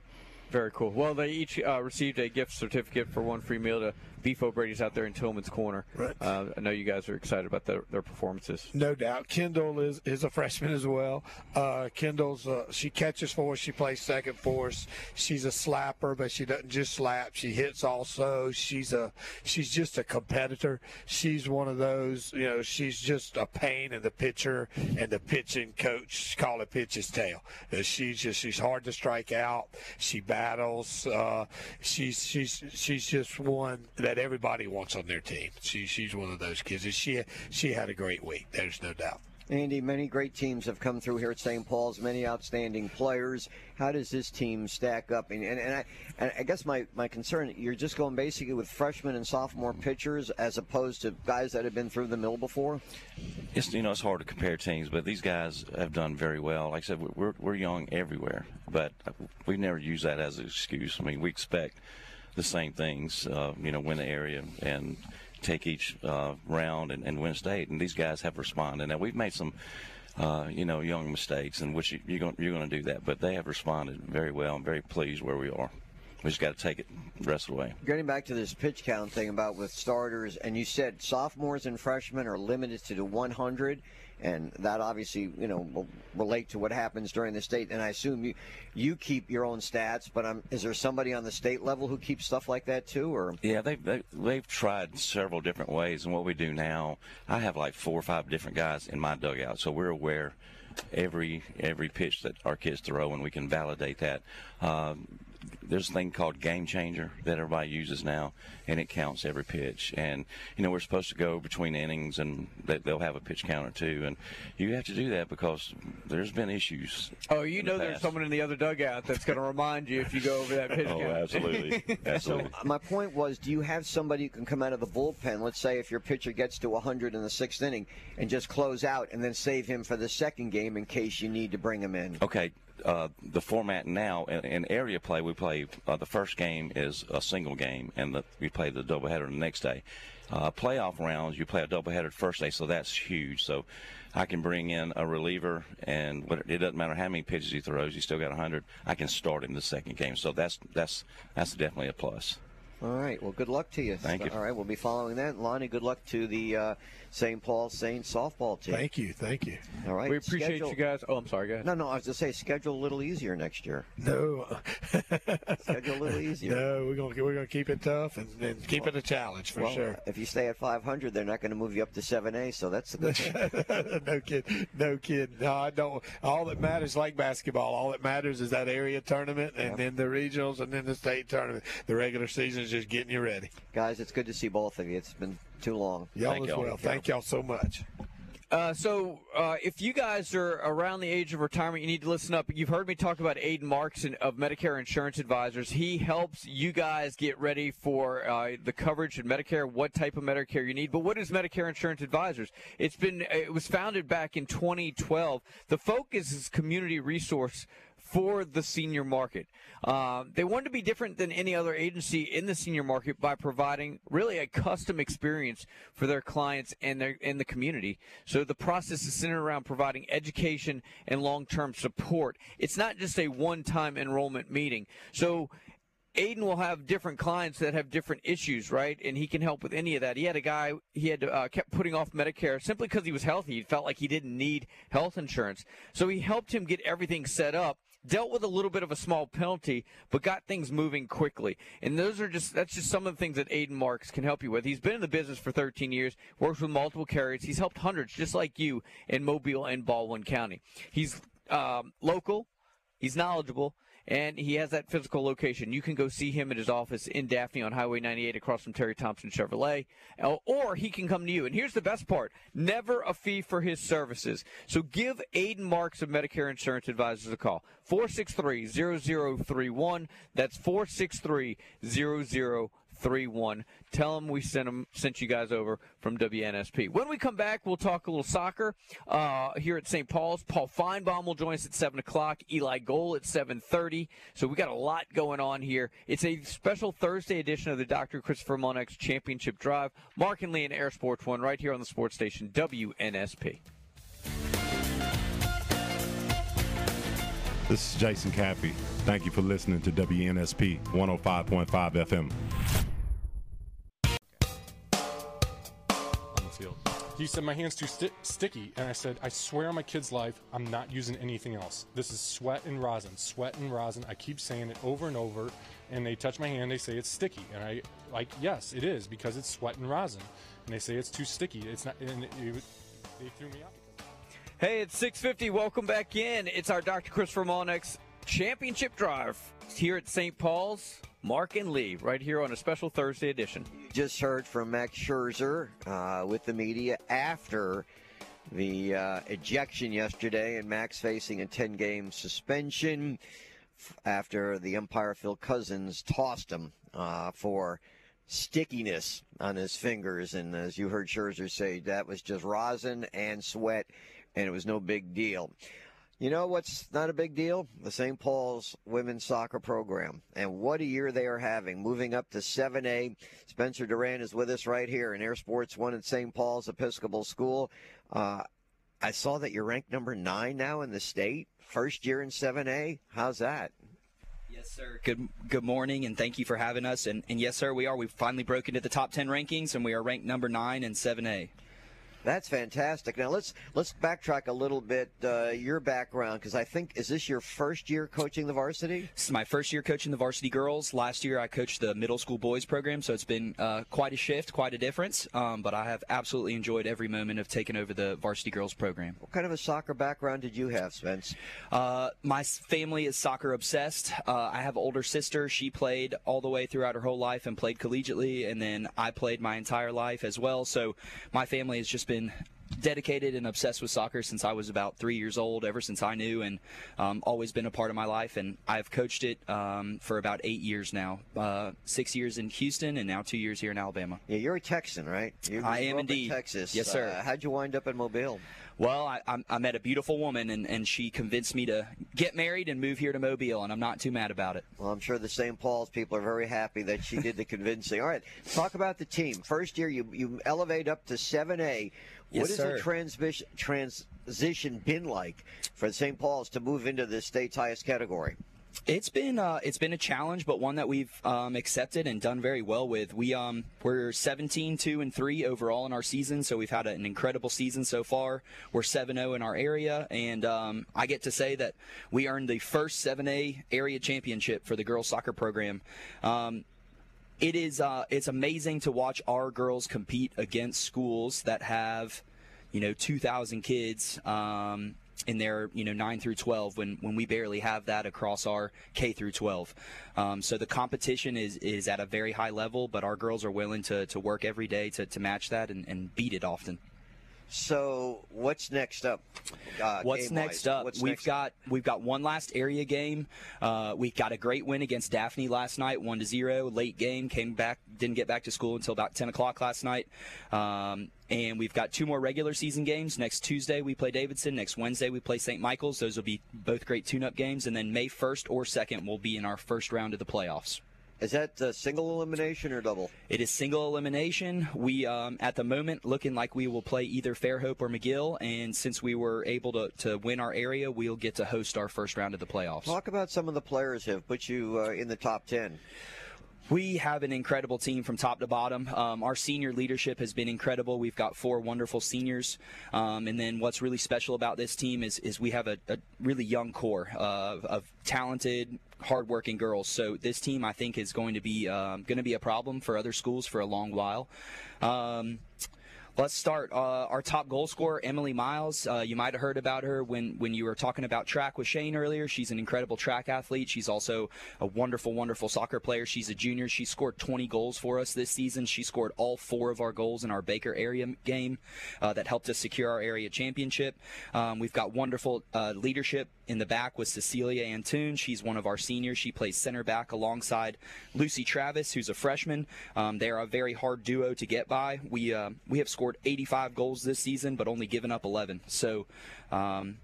Very cool. Well, they each uh, received a gift certificate for one free meal to Beef O'Brady's out there in Tillman's Corner. Right. Uh, I know you guys are excited about their, their performances. No doubt. Kendall is, is a freshman as well. Uh, Kendall's uh, she catches for us. She plays second for us. She's a slapper, but she doesn't just slap. She hits also. She's a she's just a competitor. She's one of those. You know, she's just a pain in the pitcher and the pitching coach call it pitch's tail. She's just she's hard to strike out. She battles. Uh, she's she's she's just one that everybody wants on their team. She she's one of those kids. She she had a great week. There's no doubt. Andy, many great teams have come through here at St. Paul's, many outstanding players. How does this team stack up? And, and, and, I, and I guess my, my concern, you're just going basically with freshmen and sophomore pitchers as opposed to guys that have been through the mill before? It's you know it's hard to compare teams, but these guys have done very well. Like I said, we're we're young everywhere, but we never use that as an excuse. I mean, we expect the same things. Uh, you know, win the area and take each uh, round and, and win state. And these guys have responded. Now we've made some. Uh, you know, young mistakes, and which you, you're going you're going to do that, but they have responded very well. I'm very pleased where we are. We just got to take it the rest of the way. Getting back to this pitch count thing about with starters, and you said sophomores and freshmen are limited to the 100, and that obviously, you know, will relate to what happens during the state. And I assume you you keep your own stats, but um, is there somebody on the state level who keeps stuff like that too, or? Yeah, they've, they, they've tried several different ways, and what we do now, I have like four or five different guys in my dugout, so we're aware every every pitch that our kids throw, and we can validate that. Um, there's a thing called game changer that everybody uses now, and it counts every pitch. And you know we're supposed to go between innings, and they- they'll have a pitch counter too. And you have to do that because there's been issues. Oh, you in the know there's someone in the other dugout that's going to remind you if you go over that pitch Oh, count. absolutely, So absolutely. my point was, do you have somebody who can come out of the bullpen? Let's say if your pitcher gets to 100 in the sixth inning, and just close out, and then save him for the second game in case you need to bring him in. Okay, uh, the format now in, in area play, we play uh, the first game is a single game, and the, we play the doubleheader the next day. Uh, playoff rounds, you play a doubleheader first day, so that's huge. So I can bring in a reliever, and it doesn't matter how many pitches he throws, he still got 100. I can start him the second game, so that's that's that's definitely a plus. All right. Well, good luck to you. Thank you. All right. We'll be following that. Lonnie, good luck to the uh, St. Paul Saints softball team. Thank you, thank you. All right. We appreciate schedule- you guys. Oh, I'm sorry. Go ahead. No, no. I was just say schedule a little easier next year. No, Schedule a little easier. no, we're gonna we're gonna keep it tough and, and keep it a challenge for well, sure. if you stay at 500, they're not going to move you up to 7A, so that's a good thing. no kid, no kid. No, I don't. All that matters, like basketball, all that matters is that area tournament, and then the regionals, and then the state tournament. The regular season is just getting you ready. Guys, it's good to see both of you. It's been too long. Y'all Thank as y'all. well. Thank y'all so much. Uh, so, uh, if you guys are around the age of retirement, you need to listen up. You've heard me talk about Aiden Marks and- of Medicare Insurance Advisors. He helps you guys get ready for uh, the coverage in Medicare, what type of Medicare you need. But what is Medicare Insurance Advisors? It's been it was founded back in 2012. The focus is community resource for the senior market. Um, they wanted to be different than any other agency in the senior market by providing really a custom experience for their clients and their in the community. So the process is centered around providing education and long-term support. It's not just a one-time enrollment meeting. So Aiden will have different clients that have different issues, right? And he can help with any of that. He had a guy he had uh, kept putting off Medicare simply because he was healthy. He felt like he didn't need health insurance, so he helped him get everything set up. Dealt with a little bit of a small penalty, but got things moving quickly. And those are just that's just some of the things that Aiden Marks can help you with. He's been in the business for 13 years, works with multiple carriers. He's helped hundreds, just like you, in Mobile and Baldwin County. He's um, local. He's knowledgeable and he has that physical location. You can go see him at his office in Daphne on Highway 98 across from Terry Thompson Chevrolet, or he can come to you. And here's the best part never a fee for his services. So give Aiden Marks of Medicare Insurance Advisors a call 463 0031. That's 463 0031. 31. Tell them we sent them sent you guys over from WNSP. When we come back, we'll talk a little soccer uh, here at St. Paul's. Paul Finebaum will join us at seven o'clock. Eli Gold at seven thirty. So we got a lot going on here. It's a special Thursday edition of the Dr. Christopher Monex Championship Drive. Mark and Lee and Air Sports One right here on the sports station WNSP. This is Jason Caffey. Thank you for listening to WNSP 105.5 FM. Field. He said, My hand's too sti- sticky. And I said, I swear on my kid's life, I'm not using anything else. This is sweat and rosin, sweat and rosin. I keep saying it over and over. And they touch my hand, they say it's sticky. And I, like, yes, it is because it's sweat and rosin. And they say it's too sticky. It's not, and it, it, they threw me out. Hey, it's 650. Welcome back in. It's our Dr. Christopher Molnex Championship Drive here at St. Paul's. Mark and Lee, right here on a special Thursday edition. Just heard from Max Scherzer uh, with the media after the uh, ejection yesterday, and Max facing a 10 game suspension after the umpire Phil Cuzzi tossed him uh, for stickiness on his fingers. And as you heard Scherzer say, that was just rosin and sweat, and it was no big deal. You know what's not a big deal? The St. Paul's women's soccer program. And what a year they are having. Moving up to 7A. Spencer Duran is with us right here in Air Sports 1 at St. Paul's Episcopal School. Uh, I saw that you're ranked number nine now in the state. First year in 7A. How's that? Yes, sir. Good good morning, and thank you for having us. And, and yes, sir, we are. We've finally broken into the top 10 rankings, and we are ranked number nine in 7A. That's fantastic. Now let's let's backtrack a little bit. Uh, your background, because I think is this your first year coaching the varsity? This is my first year coaching the varsity girls. Last year I coached the middle school boys program, so it's been uh, quite a shift, quite a difference. Um, but I have absolutely enjoyed every moment of taking over the varsity girls program. What kind of a soccer background did you have, Spence? Uh, my family is soccer obsessed. Uh, I have an older sister. She played all the way throughout her whole life and played collegiately, and then I played my entire life as well. So my family has just been been dedicated and obsessed with soccer since I was about three years old, ever since I knew, and um, always been a part of my life. And I've coached it um, for about eight years now. Uh, six years in Houston, and now two years here in Alabama. Yeah, you're a Texan, right? You I am indeed. In Texas. Yes, sir. Uh, how'd you wind up in Mobile? Well, I, I, met a beautiful woman, and, and she convinced me to get married and move here to Mobile, and I'm not too mad about it. Well, I'm sure the St. Paul's people are very happy that she did the convincing. All right, talk about the team. First year, you, you elevate up to 7A. Yes, what has sir. the transition, transition been like for St. Paul's to move into the state's highest category? It's been uh, it's been a challenge, but one that we've um, accepted and done very well with. We um, we're 17, 2 and 3 overall in our season, so we've had an incredible season so far. We're 7-0 in our area, and um, I get to say that we earned the first 7A area championship for the girls soccer program. Um, it is uh, it's amazing to watch our girls compete against schools that have, you know, 2,000 kids. Um, in their you know 9 through 12 when when we barely have that across our K through 12 um, so the competition is is at a very high level but our girls are willing to, to work every day to, to match that and, and beat it often so what's next up? Uh, What's next up? What's we've next got we've got one last area game. Uh, we got a great win against Daphne last night, one to zero. Late game, came back, didn't get back to school until about ten o'clock last night. Um, and we've got two more regular season games. Next Tuesday we play Davidson. Next Wednesday we play St. Michael's. Those will be both great tune-up games. And then May 1st or 2nd we'll be in our first round of the playoffs. Is that a single elimination or double? It is single elimination. We, um, at the moment, looking like we will play either Fairhope or McGill, and since we were able to, to win our area, we'll get to host our first round of the playoffs. Talk about some of the players who have put you uh, in the top ten. We have an incredible team from top to bottom. Um, our senior leadership has been incredible. We've got four wonderful seniors, um, and then what's really special about this team is is we have a, a really young core of, of talented, hardworking girls. So this team, I think, is going to be um, going to be a problem for other schools for a long while. Um, Let's start. Uh, our top goal scorer, Emily Miles. Uh, you might have heard about her when, when you were talking about track with Shane earlier. She's an incredible track athlete. She's also a wonderful, wonderful soccer player. She's a junior. She scored 20 goals for us this season. She scored all four of our goals in our Baker area game uh, that helped us secure our area championship. Um, we've got wonderful uh, leadership in the back with Cecilia Antoon. She's one of our seniors. She plays center back alongside Lucy Travis, who's a freshman. Um, they are a very hard duo to get by. We uh, we have scored 85 goals this season, but only given up 11. So um,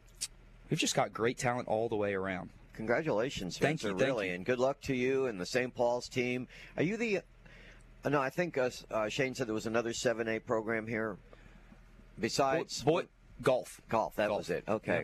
we've just got great talent all the way around. Congratulations, Thank Spencer, you, thank really, you. and good luck to you and the St. Paul's team. Are you the? Uh, no, I think uh, uh, Shane said there was another seven A program here. Besides boy, golf, golf. That was it. Okay.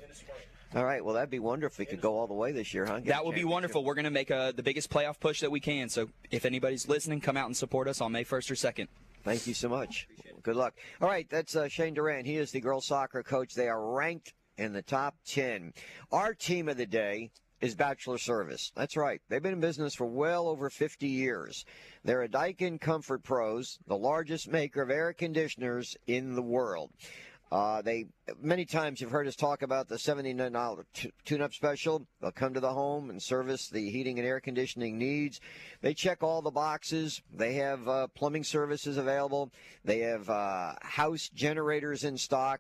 All right. Well, that'd be wonderful if we could go all the way this year, huh? Get That would be wonderful. We're going to make uh the biggest playoff push that we can. So if anybody's listening, come out and support us on May 1st or 2nd. Thank you so much. Good luck. All right, that's uh, Shane Duran. He is the girls soccer coach. They are ranked in the top 10. Our team of the day is Bachelor Service. That's right. They've been in business for well over 50 years. They're a Daikin Comfort Pros, the largest maker of air conditioners in the world. Uh, they many times you've heard us talk about the $79 tune-up special. They'll come to the home and service the heating and air conditioning needs. They check all the boxes. They have uh, plumbing services available. They have uh, house generators in stock.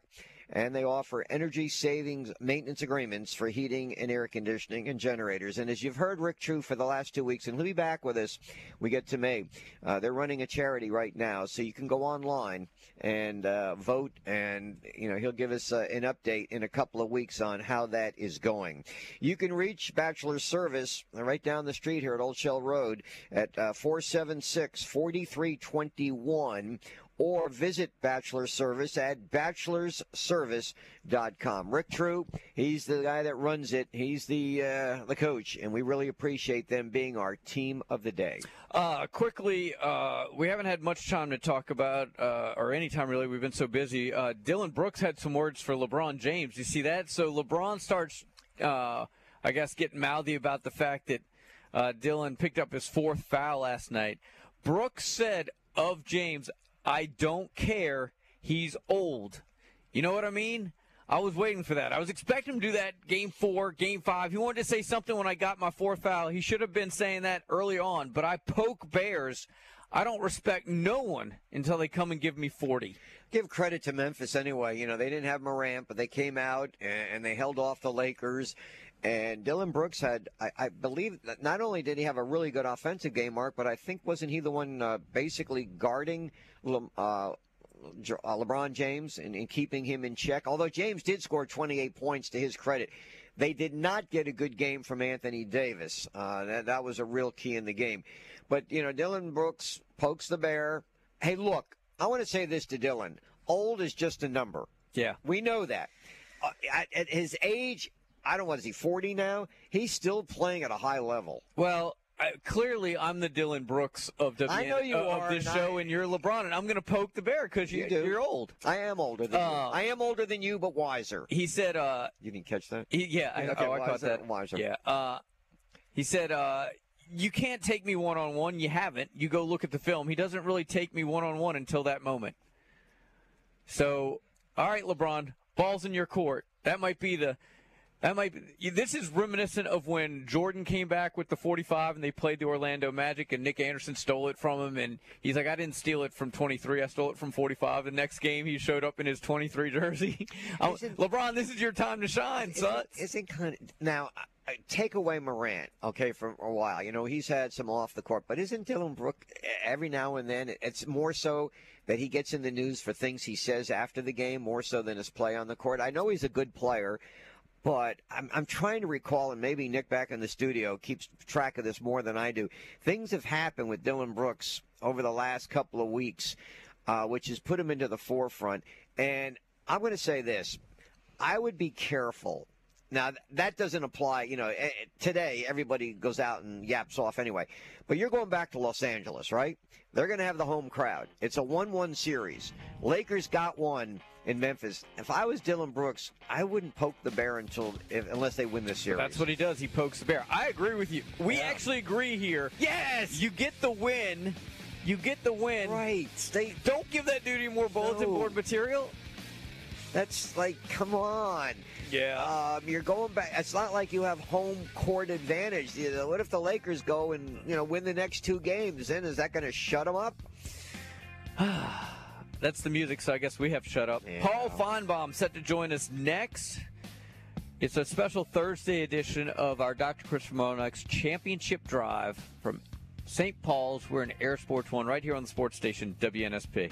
And they offer energy savings maintenance agreements for heating and air conditioning and generators. And as you've heard Rick True for the last two weeks, and he'll be back with us, we get to May. Uh, they're running a charity right now, so you can go online and uh, vote, and you know he'll give us uh, an update in a couple of weeks on how that is going. You can reach Bachelor Service right down the street here at Old Shell Road at uh, 476 4321 or visit Bachelor Service at bachelorsservice.com. Rick True, he's the guy that runs it. He's the uh, the coach, and we really appreciate them being our team of the day. Uh, quickly, uh, we haven't had much time to talk about, uh, or any time really. We've been so busy. Uh, Dillon Brooks had some words for LeBron James. You see that? So LeBron starts, uh, I guess, getting mouthy about the fact that Dillon picked up his fourth foul last night. Brooks said of James, I don't care. He's old. You know what I mean? I was waiting for that. I was expecting him to do that game four, game five. He wanted to say something when I got my fourth foul. He should have been saying that early on, but I poke bears. I don't respect no one until they come and give me 40. Give credit to Memphis anyway. You know, they didn't have Morant, but they came out and, they held off the Lakers. And Dillon Brooks had, I, I believe, that not only did he have a really good offensive game, Mark, but I think wasn't he the one uh, basically guarding Le, uh, uh, LeBron James and, and keeping him in check? Although James did score 28 points to his credit. They did not get a good game from Anthony Davis. Uh, that, that was a real key in the game. But, you know, Dillon Brooks pokes the bear. Hey, look, I want to say this to Dillon. Old is just a number. Yeah. We know that. Uh, at, at his age, I don't know, is he, 40 now? He's still playing at a high level. Well, I, clearly, I'm the Dillon Brooks of, WN, I know you of are, this show, I- and you're LeBron, and I'm going to poke the bear because you, You do. you're old. I am older than Uh, you. I am older than you, but wiser. He said, uh, You didn't catch that? He, yeah, I, Okay, oh, I caught wiser, that. wiser. Yeah. Uh, he said, uh, "You can't take me one on one. You haven't. You go look at the film. He doesn't really take me one on one until that moment. So, all right, LeBron, balls in your court. That might be the." That might be, this is reminiscent of when Jordan came back with the 45 and they played the Orlando Magic and Nick Anderson stole it from him and he's like I didn't steal it from 23 I stole it from 45 the next game he showed up in his 23 jersey LeBron this is your time to shine son Is it kind of now? Take away Morant, okay, for a while. You know he's had some off the court, but isn't Dillon Brook every now and then? It's more so that he gets in the news for things he says after the game, more so than his play on the court. I know he's a good player, but I'm, I'm trying to recall, and maybe Nick back in the studio keeps track of this more than I do. Things have happened with Dillon Brooks over the last couple of weeks, uh, which has put him into the forefront. And I'm going to say this I would be careful Now that doesn't apply. You know, eh, today everybody goes out and yaps off anyway. But you're going back to Los Angeles, right? They're going to have the home crowd. It's a one-one series. Lakers got one in Memphis. If I was Dillon Brooks, I wouldn't poke the bear until if, unless they win this series. That's what he does. He pokes the bear. I agree with you. We actually agree here. Yes, you get the win. You get the win. Right. Stay. Don't give that dude any more bulletin No. board material. That's like, come on. Yeah. Um, you're going back. It's not like you have home court advantage. You know, what if the Lakers go and you know win the next two games? Then is that going to shut them up? That's the music, so I guess we have to shut up. Paul Finebaum set to join us next. It's a special Thursday edition of our Dr. Chris Monarch's Championship Drive from St. Paul's. We're in Air Sports One right here on the sports station WNSP.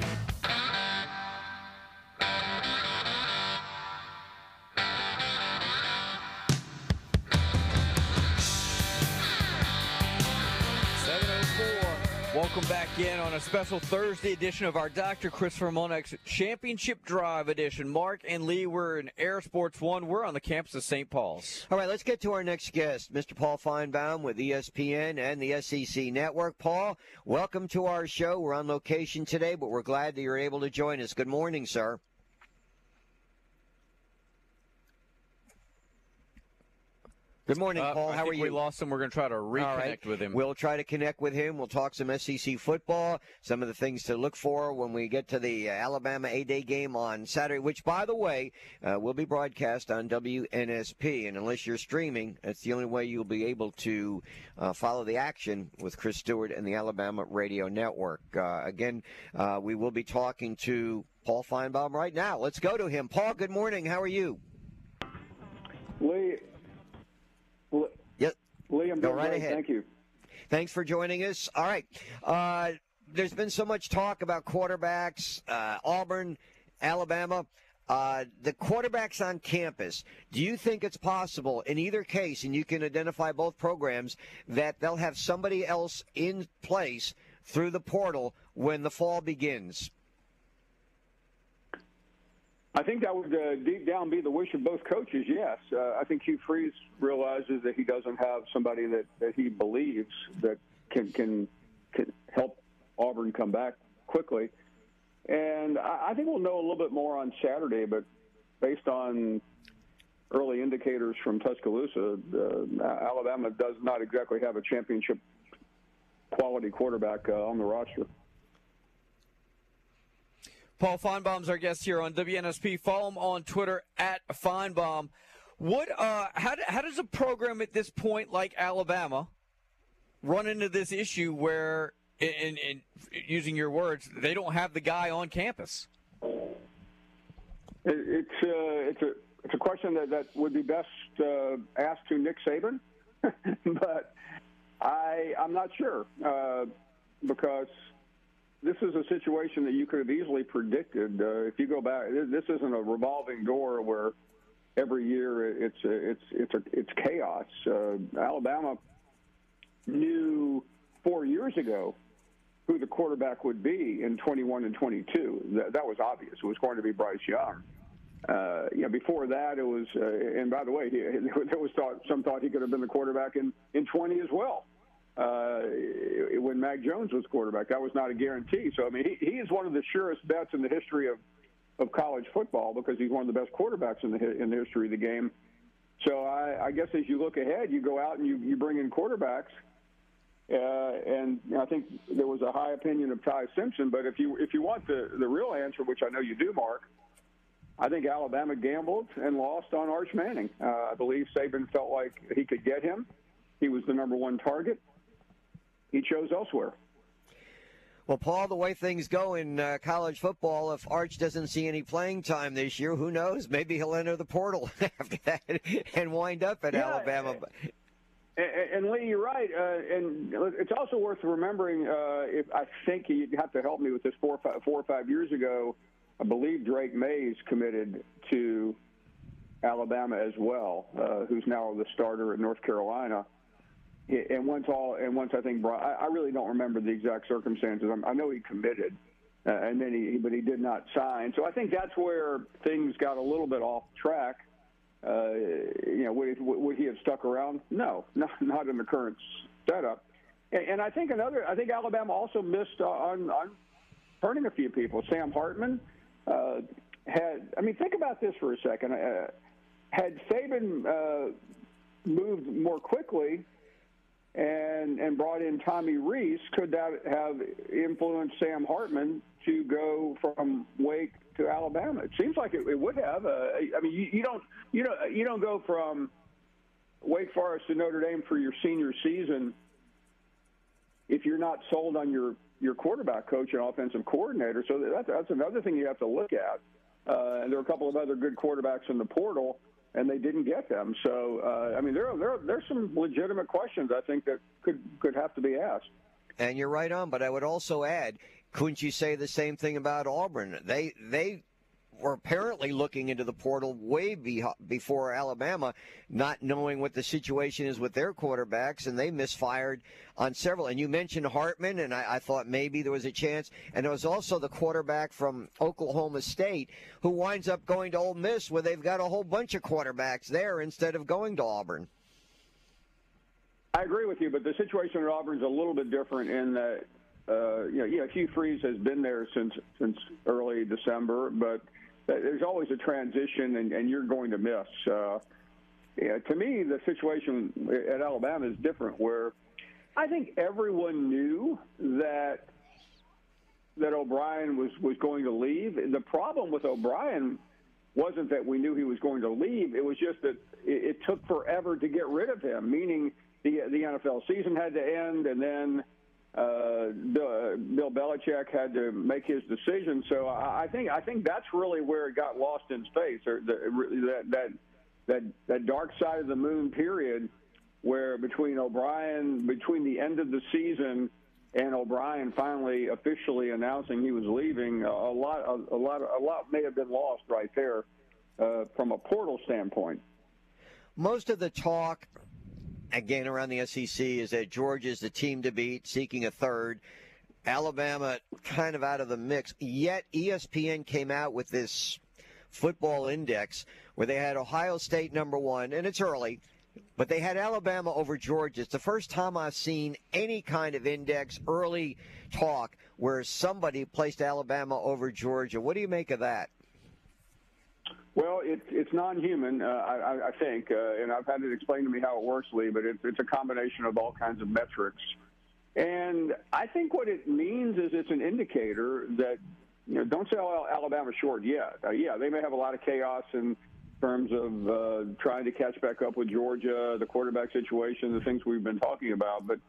Welcome back in on a special Thursday edition of our Dr. Christopher Monex Championship Drive edition. Mark and Lee, we're in Air Sports One. We're on the campus of St. Paul's. All right, let's get to our next guest, Mr. Paul Finebaum with ESPN and the SEC Network. Paul, welcome to our show. We're on location today, but we're glad that you're able to join us. Good morning, sir. Good morning, Uh, Paul. I How think are you? We lost him. We're going to try to reconnect All right. with him. We'll try to connect with him. We'll talk some SEC football, some of the things to look for when we get to the uh, Alabama A-Day game on Saturday, which, by the way, uh, will be broadcast on WNSP. And unless you're streaming, that's the only way you'll be able to uh, follow the action with Chris Stewart and the Alabama Radio Network. Uh, again, uh, we will be talking to Paul Finebaum right now. Let's go to him. Paul, good morning. How are you? Lee, Lee, Yep. Go right ahead. Thank you. Thanks for joining us. All right. Uh, there's been so much talk about quarterbacks, uh, Auburn, Alabama. Uh, the quarterbacks on campus, do you think it's possible in either case, and you can identify both programs, that they'll have somebody else in place through the portal when the fall begins? I think that would uh, deep down be the wish of both coaches. Yes, uh, I think Hugh Freeze realizes that he doesn't have somebody that, that he believes that can can can help Auburn come back quickly. And I, I think we'll know a little bit more on Saturday, but based on early indicators from Tuscaloosa, uh, Alabama does not exactly have a championship quality quarterback uh, on the roster. Paul Finebaum's our guest here on WNSP. Follow him on Twitter at Finebaum. What? Uh, how, how does a program at this point like Alabama run into this issue where, in, in using your words, they don't have the guy on campus? It, it's uh, it's a it's a question that, that would be best uh, asked to Nick Saban, but I I'm not sure uh, because this is a situation that you could have easily predicted. Uh, if you go back, this isn't a revolving door where every year it's it's it's a, it's chaos. Uh, Alabama knew four years ago who the quarterback would be in 21 and 22. That, that was obvious. It was going to be Bryce Young. Uh, you know, before that, it was, uh, and by the way, he, there was thought, some thought he could have been the quarterback in, in 20 as well. Uh, when Mac Jones was quarterback, that was not a guarantee. So, I mean, he, he is one of the surest bets in the history of, of college football because he's one of the best quarterbacks in the in the history of the game. So, I, I guess as you look ahead, you go out and you, you bring in quarterbacks. Uh, and I think there was a high opinion of Ty Simpson. But if you if you want the the real answer, which I know you do, Mark, I think Alabama gambled and lost on Arch Manning. Uh, I believe Saban felt like he could get him. He was the number one target. He chose elsewhere. Well, Paul, the way things go in uh, college football, if Arch doesn't see any playing time this year, who knows? Maybe he'll enter the portal after that and wind up at Yeah, Alabama. And, and Lee, you're right, uh, and it's also worth remembering. Uh, if I think you'd have to help me with this four, or five, four or five years ago, I believe Drake Mays committed to Alabama as well, uh, who's now the starter at North Carolina. And once all, and once I think, I I really don't remember the exact circumstances. I'm- I know he committed, uh, and then he, but he did not sign. So I think that's where things got a little bit off track. Uh, you know, would, would he have stuck around? No, not, not in the current setup. And, and I think another, I think Alabama also missed on, on turning a few people. Sam Hartman uh, had, I mean, think about this for a second. Uh, had Saban uh, moved more quickly and and brought in Tommy Rees, could that have influenced Sam Hartman to go from Wake to Alabama? It seems like it, it would have. Uh, I mean, you, you don't you don't you don't go from Wake Forest to Notre Dame for your senior season if you're not sold on your your quarterback coach and offensive coordinator. So that's that's another thing you have to look at. Uh, and there are a couple of other good quarterbacks in the portal, and they didn't get them. So uh, I mean, there are, there are, there's some legitimate questions I think that could could have to be asked. And you're right on, but I would also add, couldn't you say the same thing about Auburn? They they were apparently looking into the portal way be, before Alabama, not knowing what the situation is with their quarterbacks, and they misfired on several. And you mentioned Hartman, and I, I thought maybe there was a chance. And there was also the quarterback from Oklahoma State who winds up going to Ole Miss, where they've got a whole bunch of quarterbacks there instead of going to Auburn. I agree with you, but the situation at Auburn is a little bit different in that uh, you know, yeah, Hugh Freeze has been there since since early December, but there's always a transition, and, and you're going to miss. Uh, yeah, to me, the situation at Alabama is different, where I think everyone knew that that O'Brien was was going to leave. The problem with O'Brien wasn't that we knew he was going to leave; it was just that it, it took forever to get rid of him. Meaning, the the NFL season had to end, and then uh, Bill Belichick had to make his decision. So I think I think that's really where it got lost in space, or the, that that that that dark side of the moon period, where between O'Brien, between the end of the season and O'Brien finally officially announcing he was leaving, a lot a, a lot a lot may have been lost right there uh, from a portal standpoint. Most of the talk again around the SEC is that Georgia's the team to beat, seeking a third. Alabama kind of out of the mix. Yet ESPN came out with this football index where they had Ohio State number one, and it's early, but they had Alabama over Georgia. It's the first time I've seen any kind of index early talk where somebody placed Alabama over Georgia. What do you make of that? Well, it's it's non-human, uh, I, I think, uh, and I've had it explained to me how it works, Lee. But it's it's a combination of all kinds of metrics, and I think what it means is it's an indicator that you know don't sell Alabama short yet. Uh, yeah, they may have a lot of chaos in terms of uh, trying to catch back up with Georgia, the quarterback situation, the things we've been talking about, but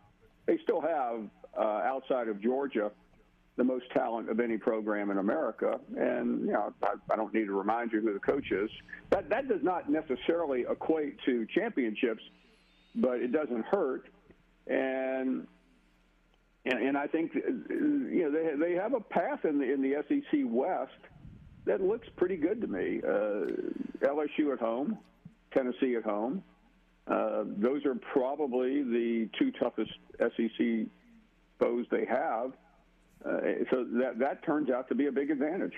they still have uh, outside of Georgia the most talent of any program in America. And you know, I, I don't need to remind you who the coach is. That that does not necessarily equate to championships, but it doesn't hurt. And and, and I think you know they they have a path in the in the SEC West that looks pretty good to me. Uh, LSU at home, Tennessee at home. Uh, those are probably the two toughest SEC foes they have. Uh, so that that turns out to be a big advantage.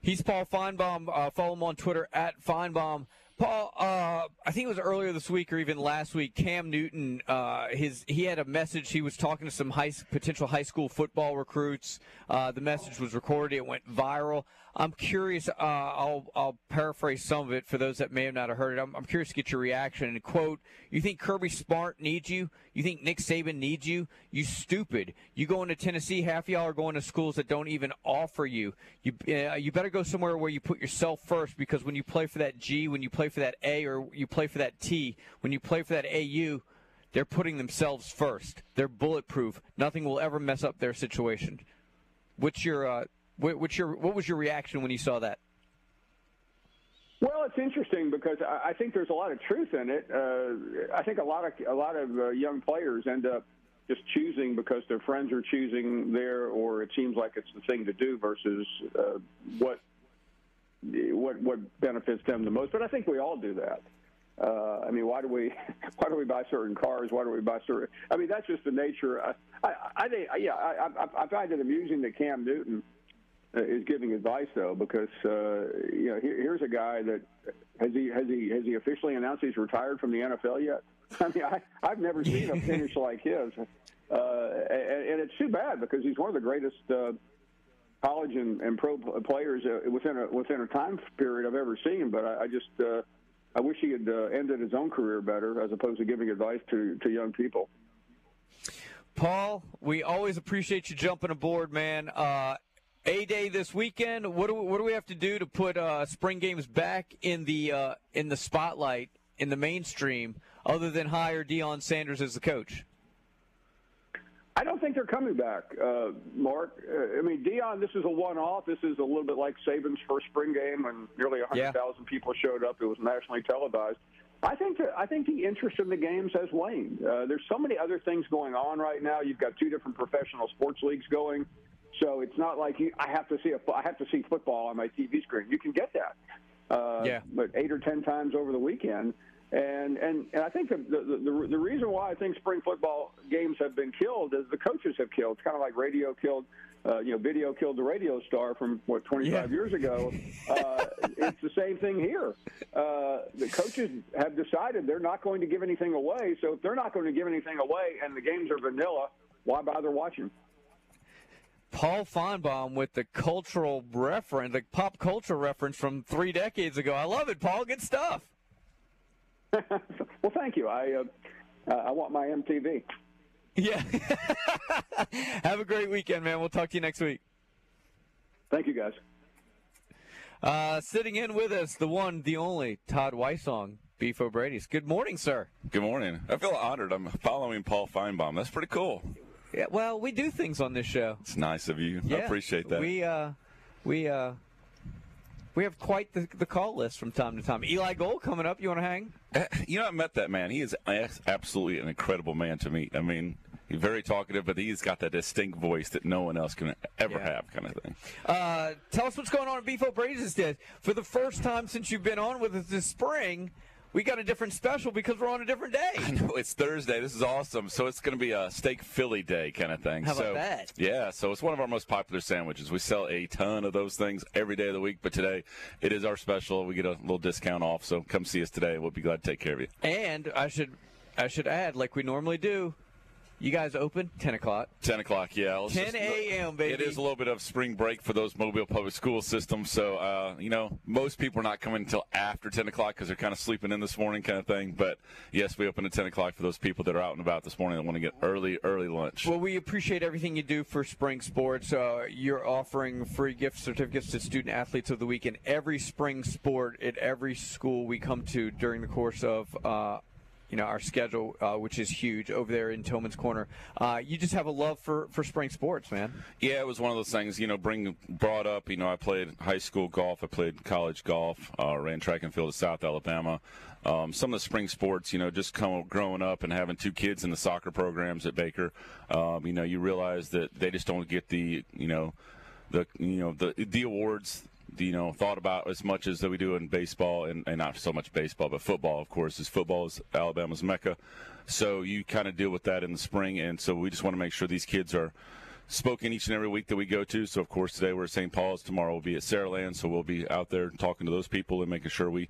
He's Paul Finebaum. Uh, follow him on Twitter at Finebaum. Paul, uh, I think it was earlier this week or even last week. Cam Newton, uh, his he had a message. He was talking to some high, potential high school football recruits. Uh, the message was recorded. It went viral. I'm curious. Uh, I'll I'll paraphrase some of it for those that may have not heard it. I'm, I'm curious to get your reaction. And quote: You think Kirby Smart needs you? You think Nick Saban needs you? You stupid! You going to Tennessee? Half y'all are going to schools that don't even offer you. You uh, you better go somewhere where you put yourself first because when you play for that G, when you play for that A, or you play for that T, when you play for that AU They're putting themselves first. They're bulletproof. Nothing will ever mess up their situation. What's your uh, what's your what was your reaction when you saw that? Well, it's interesting because I think there's a lot of truth in it. Uh, I think a lot of a lot of uh, young players end up just choosing because their friends are choosing there, or it seems like it's the thing to do versus uh, what what what benefits them the most. But I think we all do that. Uh, I mean, why do we why do we buy certain cars? Why do we buy certain? I mean, that's just the nature. I I, I think yeah, I, I I find it amusing that Cam Newton is giving advice though, because uh, you know here, here's a guy that has he has he has he officially announced he's retired from the NFL yet? I mean, I, I've never seen a finish like his, uh, and, and it's too bad because he's one of the greatest uh, college and, and pro players uh, within a within a time period I've ever seen. But I, I just uh, I wish he had uh, ended his own career better as opposed to giving advice to to young people. Paul, we always appreciate you jumping aboard, man. Uh, a Day this weekend. What do we, what do we have to do to put uh, spring games back in the uh, in the spotlight in the mainstream, other than hire Deion Sanders as the coach? I don't think they're coming back, uh, Mark. Uh, I mean, Deion, this is a one-off. This is a little bit like Saban's first spring game when nearly 100,000 yeah. people showed up. It was nationally televised. I think that, I think the interest in the games has waned. Uh, there's so many other things going on right now. You've got two different professional sports leagues going. So it's not like you, I have to see a, I have to see football on my TV screen. You can get that, uh, yeah. but eight or ten times over the weekend. And and, and I think the, the the the reason why I think spring football games have been killed is the coaches have killed. It's kind of like radio killed, uh, you know, video killed the radio star from what 25 yeah. years ago. Uh, it's the same thing here. Uh, the coaches have decided they're not going to give anything away. So if they're not going to give anything away and the games are vanilla, why bother watching? Paul Finebaum with the cultural reference, the pop culture reference from three decades ago. I love it, Paul. Good stuff. well, thank you. I uh, I want my MTV. Yeah. Have a great weekend, man. We'll talk to you next week. Thank you, guys. Uh, sitting in with us, the one, the only, Todd Weissong, Beef O'Brady's. Good morning, sir. Good morning. I feel honored. I'm following Paul Finebaum. That's pretty cool. Yeah, well, we do things on this show. It's nice of you. Yeah, I appreciate that. We uh, we uh, we have quite the, the call list from time to time. Eli Gold coming up. You want to hang? Eh, you know, I met that man. He is absolutely an incredible man to meet. I mean, he's very talkative, but he's got that distinct voice that no one else can ever yeah. have, kind of thing. Uh, tell us what's going on at Beef O'Brady's. For the first time since you've been on with us this spring, we got a different special because we're on a different day. I know it's Thursday. This is awesome. So it's going to be a steak Philly day kind of thing. How so, about that? Yeah. So it's one of our most popular sandwiches. We sell a ton of those things every day of the week, but today it is our special. We get a little discount off. So come see us today. We'll be glad to take care of you. And I should I should add, like we normally do, you guys open 10 o'clock. 10 o'clock, yeah. 10 a.m., baby. It is a little bit of spring break for those Mobile public school systems. So, uh, you know, most people are not coming until after 10 o'clock because they're kind of sleeping in this morning kind of thing. But, yes, we open at 10 o'clock for those people that are out and about this morning that want to get early, early lunch. Well, we appreciate everything you do for spring sports. Uh, you're offering free gift certificates to student athletes of the week in every spring sport at every school we come to during the course of uh, you know our schedule, uh, which is huge over there in Tillman's Corner. Uh, you just have a love for, for spring sports, man. Yeah, it was one of those things. You know, bring brought up. You know, I played high school golf. I played college golf. Uh, ran track and field at South Alabama. Um, some of the spring sports, you know, just come, growing up and having two kids in the soccer programs at Baker, um, you know, you realize that they just don't get the, you know, the you know the the awards you know thought about as much as that we do in baseball and, and not so much baseball but football of course is football is alabama's mecca. So you kind of deal with that in the spring and so we just want to make sure these kids are spoken each and every week that we go to. So of course today we're at st paul's tomorrow we'll be at saraland so we'll be out there talking to those people and making sure we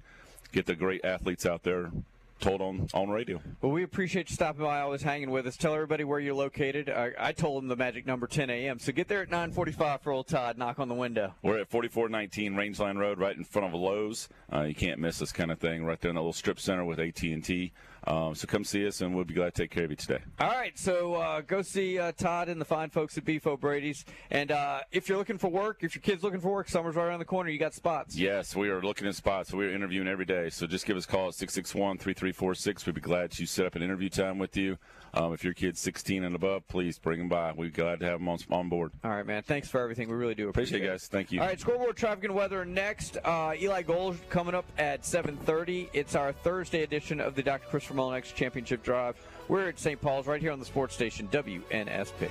get the great athletes out there told on on radio. Well, we appreciate you stopping by, always hanging with us. Tell everybody where you're located. I, I told them the magic number 10 a.m. So get there at 9:45 for old Todd. Knock on the window. We're at 4419 Rangeline Road, right in front of Lowe's. Uh, you can't miss this kind of thing. Right there in the little strip center with AT&T. Um, so come see us, and we'll be glad to take care of you today. All right, so uh, go see uh, Todd and the fine folks at Beef O'Brady's. And uh, if you're looking for work, if your kid's looking for work, summer's right around the corner. You got spots. Yes, we are looking at spots. We're interviewing every day. So just give us a call at 661 330 1346. We'd be glad to set up an interview time with you. Um, if your kid's 16 and above, please bring them by. We'd be glad to have them on, on board. All right, man. Thanks for everything. We really do appreciate, Appreciate it, guys. Thank you. All right, scoreboard traffic and weather next. Uh, Eli Gold coming up at 7:30. It's our Thursday edition of the Dr. Christopher Mullinex Championship Drive. We're at St. Paul's right here on the sports station WNSP.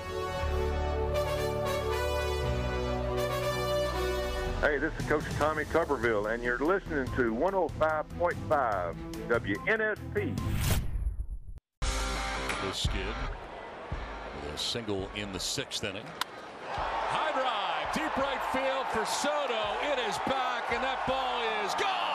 Hey, this is Coach Tommy Tuberville, and you're listening to 105.5 WNSP. The skid with a single in the sixth inning. High drive, deep right field for Soto. It is back, and that ball is gone.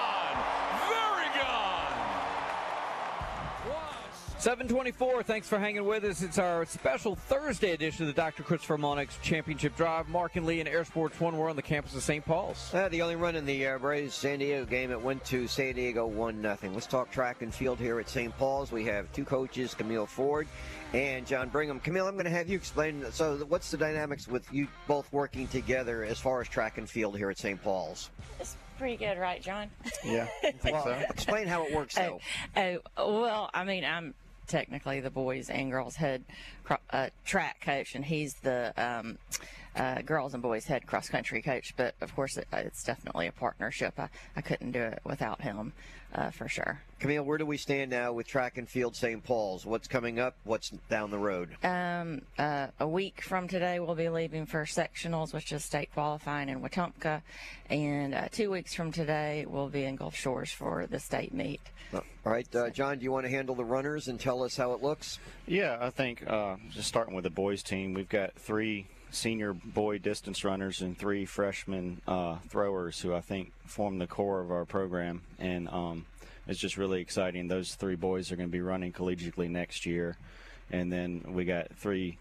724, thanks for hanging with us. It's our special Thursday edition of the Dr. Christopher Mullinex Championship Drive. Mark and Lee and Air Sports One. We're on the campus of St. Paul's. Uh, the only run in the uh, Braves San Diego game, it went to San Diego 1 nothing. Let's talk track and field here at St. Paul's. We have two coaches, Camille Ford and John Brigham. Camille, I'm going to have you explain. So, what's the dynamics with you both working together as far as track and field here at St. Paul's? It's pretty good, right, John? Yeah, I think Well, so. Explain how it works, though. Oh, oh, well, I mean, I'm technically the boys and girls head uh, track coach, and he's the um, uh, girls and boys head cross country coach. But of course, it, it's definitely a partnership. I, I couldn't do it without him, uh, for sure. Camille, where do we stand now with track and field St. Paul's? What's coming up? What's down the road? Um, uh, a week from today, we'll be leaving for sectionals, which is state qualifying in Wetumpka, and uh, two weeks from today, we'll be in Gulf Shores for the state meet. All right, uh, John, do you want to handle the runners and tell us how it looks? Yeah, I think uh, just starting with the boys team, we've got three senior boy distance runners and three freshman uh, throwers who I think form the core of our program, and um, it's just really exciting. Those three boys are going to be running collegiately next year, and then we got three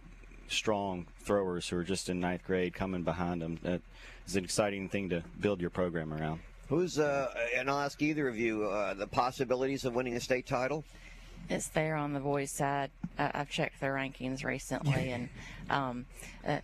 strong throwers who are just in ninth grade coming behind them. That is an exciting thing to build your program around. Who's, uh, and I'll ask either of you, uh, the possibilities of winning a state title? It's there on the boys' side. Uh, I've checked their rankings recently, and um, uh,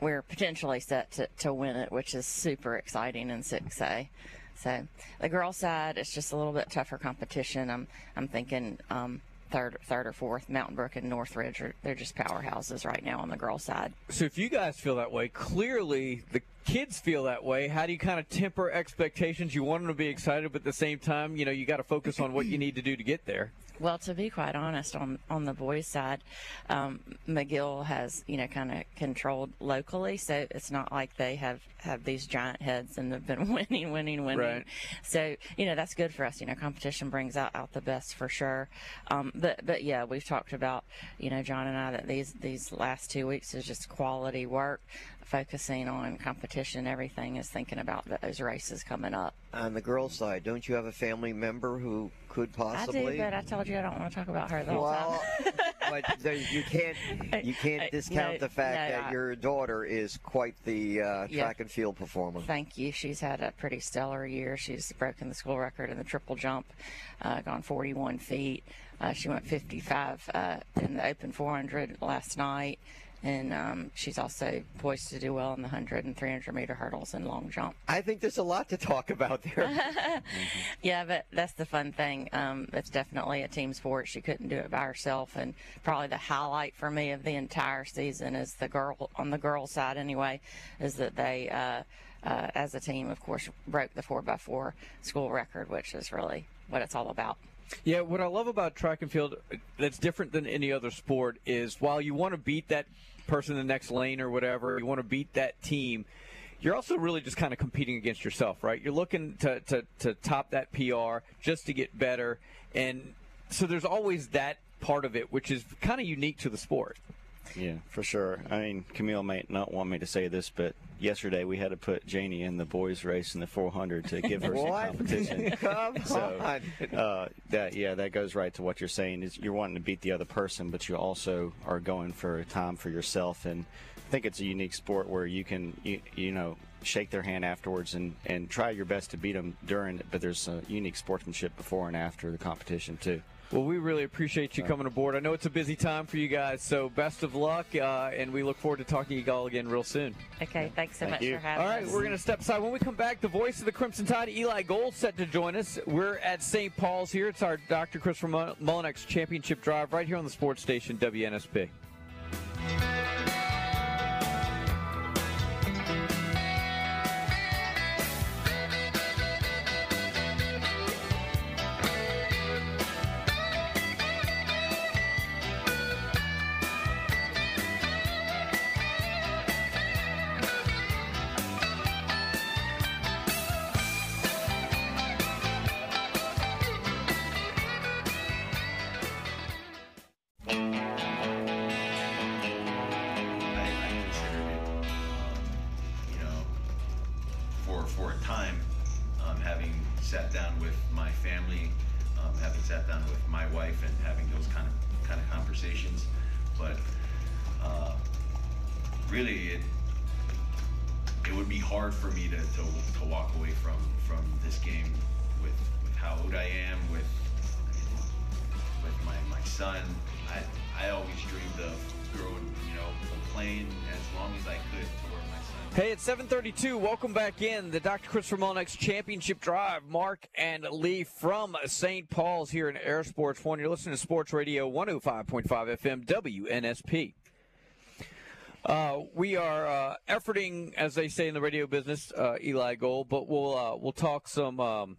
we're potentially set to, to win it, which is super exciting in 6A. So the girls' side, it's just a little bit tougher competition. I'm I'm thinking um, third third or fourth. Mountain Brook and Northridge are they're just powerhouses right now on the girls' side. So if you guys feel that way, clearly the kids feel that way. How do you kind of temper expectations? You want them to be excited, but at the same time, you know, you got to focus on what you need to do to get there. Well, to be quite honest, on on the boys' side, um, McGill has you know kind of controlled locally, so it's not like they have have these giant heads and have been winning, winning, winning. Right. So you know that's good for us. You know, competition brings out, out the best for sure. Um, but but yeah, we've talked about you know John and I that these these last two weeks is just quality work, focusing on competition. Everything is thinking about those races coming up. On the girls' side, don't you have a family member who could possibly? I do, but I told you I don't want to talk about her the whole Well, time. but there, you can't you can't Uh, discount no, the fact no, that I- your daughter is quite the uh, Yeah. track and field performer. Thank you. She's had a pretty stellar year. She's broken the school record in the triple jump, uh, gone 41 feet. Uh, she went 55 uh, in the open 400 last night. And um, she's also poised to do well in the 100 and 300 meter hurdles and long jump. I think there's a lot to talk about there. Yeah, but that's the fun thing. Um, it's definitely a team sport. She couldn't do it by herself, and probably the highlight for me of the entire season is the girl on the girls' side anyway, is that they, uh, uh, as a team, of course, broke the four x four school record, which is really what it's all about. Yeah, what I love about track and field uh, that's different than any other sport is while you want to beat that person in the next lane or whatever, you want to beat that team, you're also really just kind of competing against yourself, right? You're looking to, to, to top that PR just to get better. And so there's always that part of it, which is kind of unique to the sport. Yeah, for sure. I mean, Camille may not want me to say this, but yesterday we had to put Janie in the boys' race in the 400 to give her some What? competition. Come so, on. uh, that yeah, that goes right to what you're saying. Is you're wanting to beat the other person, but you also are going for a time for yourself. And I think it's a unique sport where you can you, you know shake their hand afterwards and and try your best to beat them during it. But there's a unique sportsmanship before and after the competition too. Well, we really appreciate you coming aboard. I know it's a busy time for you guys, so best of luck, uh, and we look forward to talking to you all again real soon. Okay, thanks so Thank much you. for having us. All right, us. we're going to step aside. When we come back, the voice of the Crimson Tide, Eli Gold, set to join us. We're at St. Paul's here. It's our Dr. Christopher Mull- Mullinex Championship Drive right here on the sports station WNSP. Thirty-two. welcome back in the Dr. Christopher Molnix Championship Drive. Mark and Lee from St. Paul's here in Air Sports One. You're listening to Sports Radio 105.5 FM WNSP. Uh, we are uh, efforting, as they say in the radio business, uh, Eli Gold, but we'll uh, we'll talk some um,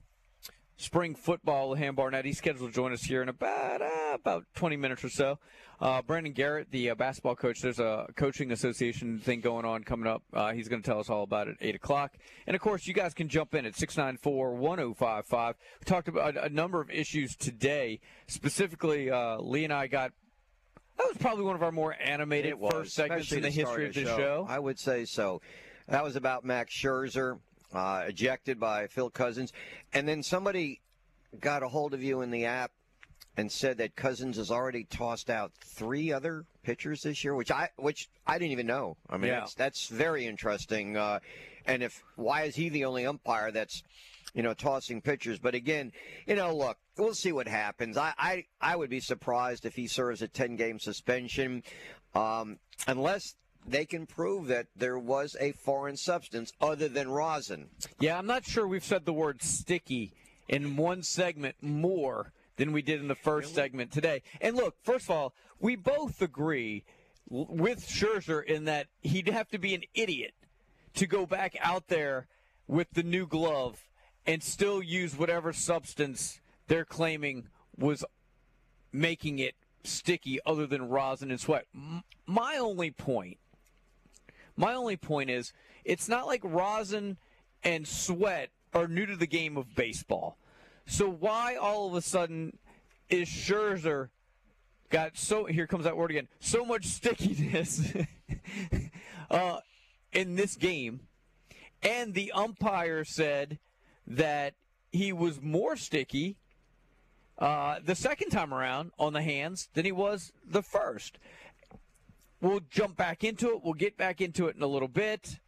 spring football with Ham Barnett. He's scheduled to join us here in about uh, about 20 minutes or so. Uh, Brandon Garrett, the uh, basketball coach, there's a coaching association thing going on coming up. Uh, he's going to tell us all about it at 8 o'clock. And of course, you guys can jump in at 694 1055. We talked about a, a number of issues today. Specifically, uh, Lee and I got. That was probably one of our more animated was, first segments in the to history of the show. I would say so. That was about Max Scherzer, uh, ejected by Phil Cuzzi, and then somebody got a hold of you in the app and said that Cuzzi has already tossed out three other pitchers this year, which I which I didn't even know. I mean, Yeah. that's that's very interesting. Uh, and if why is he the only umpire that's you know tossing pitchers? But again, you know, look, we'll see what happens. I I, I would be surprised if he serves a ten game suspension, um, unless. They can prove that there was a foreign substance other than rosin. Yeah, I'm not sure we've said the word sticky in one segment more than we did in the first segment today. And look, first of all, we both agree with Scherzer in that he'd have to be an idiot to go back out there with the new glove and still use whatever substance they're claiming was making it sticky other than rosin and sweat. My only point my only point is it's not like rosin and sweat are new to the game of baseball. So why all of a sudden is Scherzer got so here comes that word again so much stickiness uh, in this game, and the umpire said that he was more sticky uh, the second time around on the hands than he was the first. We'll jump back into it. We'll get back into it in a little bit.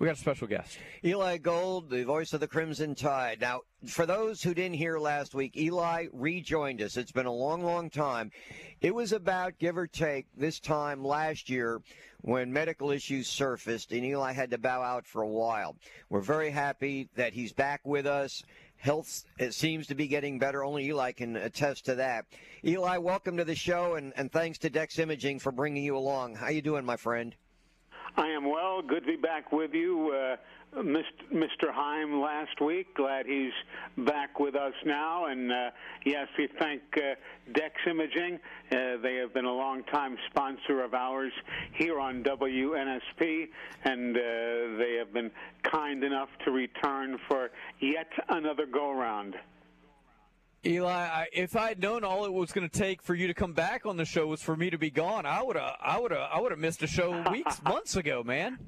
We got a special guest. Eli Gold, the voice of the Crimson Tide. Now, for those who didn't hear last week, Eli rejoined us. It's been a long, long time. It was about, give or take, this time last year when medical issues surfaced and Eli had to bow out for a while. We're very happy that he's back with us. Health it seems to be getting better. Only Eli can attest to that. Eli, welcome to the show, and, and thanks to Dex Imaging for bringing you along. How you doing, my friend? I am well. Good to be back with you. Uh, Mr. Heim last week. Glad he's back with us now. And uh, yes, we thank uh, Dex Imaging. Uh, they have been a long-time sponsor of ours here on WNSP, and uh, they have been kind enough to return for yet another go-round. Eli, I, if I had known all it was going to take for you to come back on the show was for me to be gone, I would have, I would have, I would have missed a show weeks, months ago, man.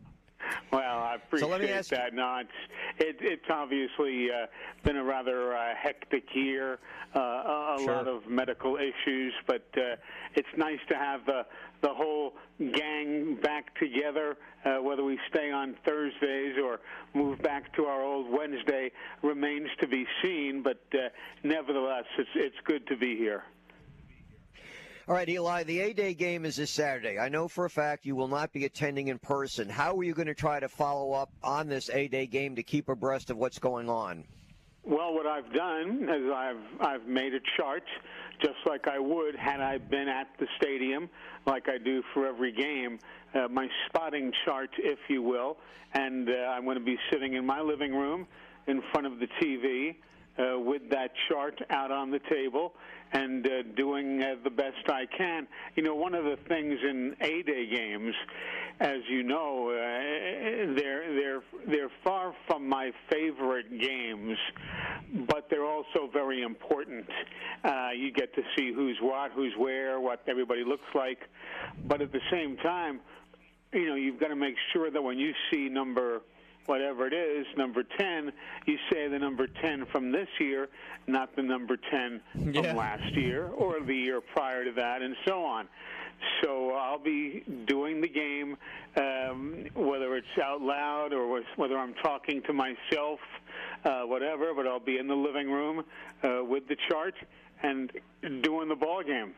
Well, I appreciate let me ask that. No, it's it, it's obviously uh, been a rather uh, hectic year, uh, a, a Sure. lot of medical issues, but uh, it's nice to have the the whole gang back together. Uh, whether we stay on Thursdays or move back to our old Wednesday remains to be seen. But uh, nevertheless, it's it's good to be here. All right, Eli, the A Day game is this Saturday. I know for a fact you will not be attending in person. How are you going to try to follow up on this A Day game to keep abreast of what's going on? Well, what I've done is I've I've made a chart, just like I would had I been at the stadium, like I do for every game. Uh, my spotting chart, if you will, and uh, I'm going to be sitting in my living room in front of the TV uh, with that chart out on the table and uh, doing uh, the best I can. You know, one of the things in A-Day games, as you know, uh, they're they're they're far from my favorite games, but they're also very important. Uh, you get to see who's what, who's where, what everybody looks like, but at the same time, you know, you've got to make sure that when you see number whatever it is, number 10, you say the number 10 from this year, not the number 10 Yeah. from last year or the year prior to that, and so on. So I'll be doing the game, um, whether it's out loud or whether I'm talking to myself, uh, whatever, but I'll be in the living room uh, with the chart and doing the ball game.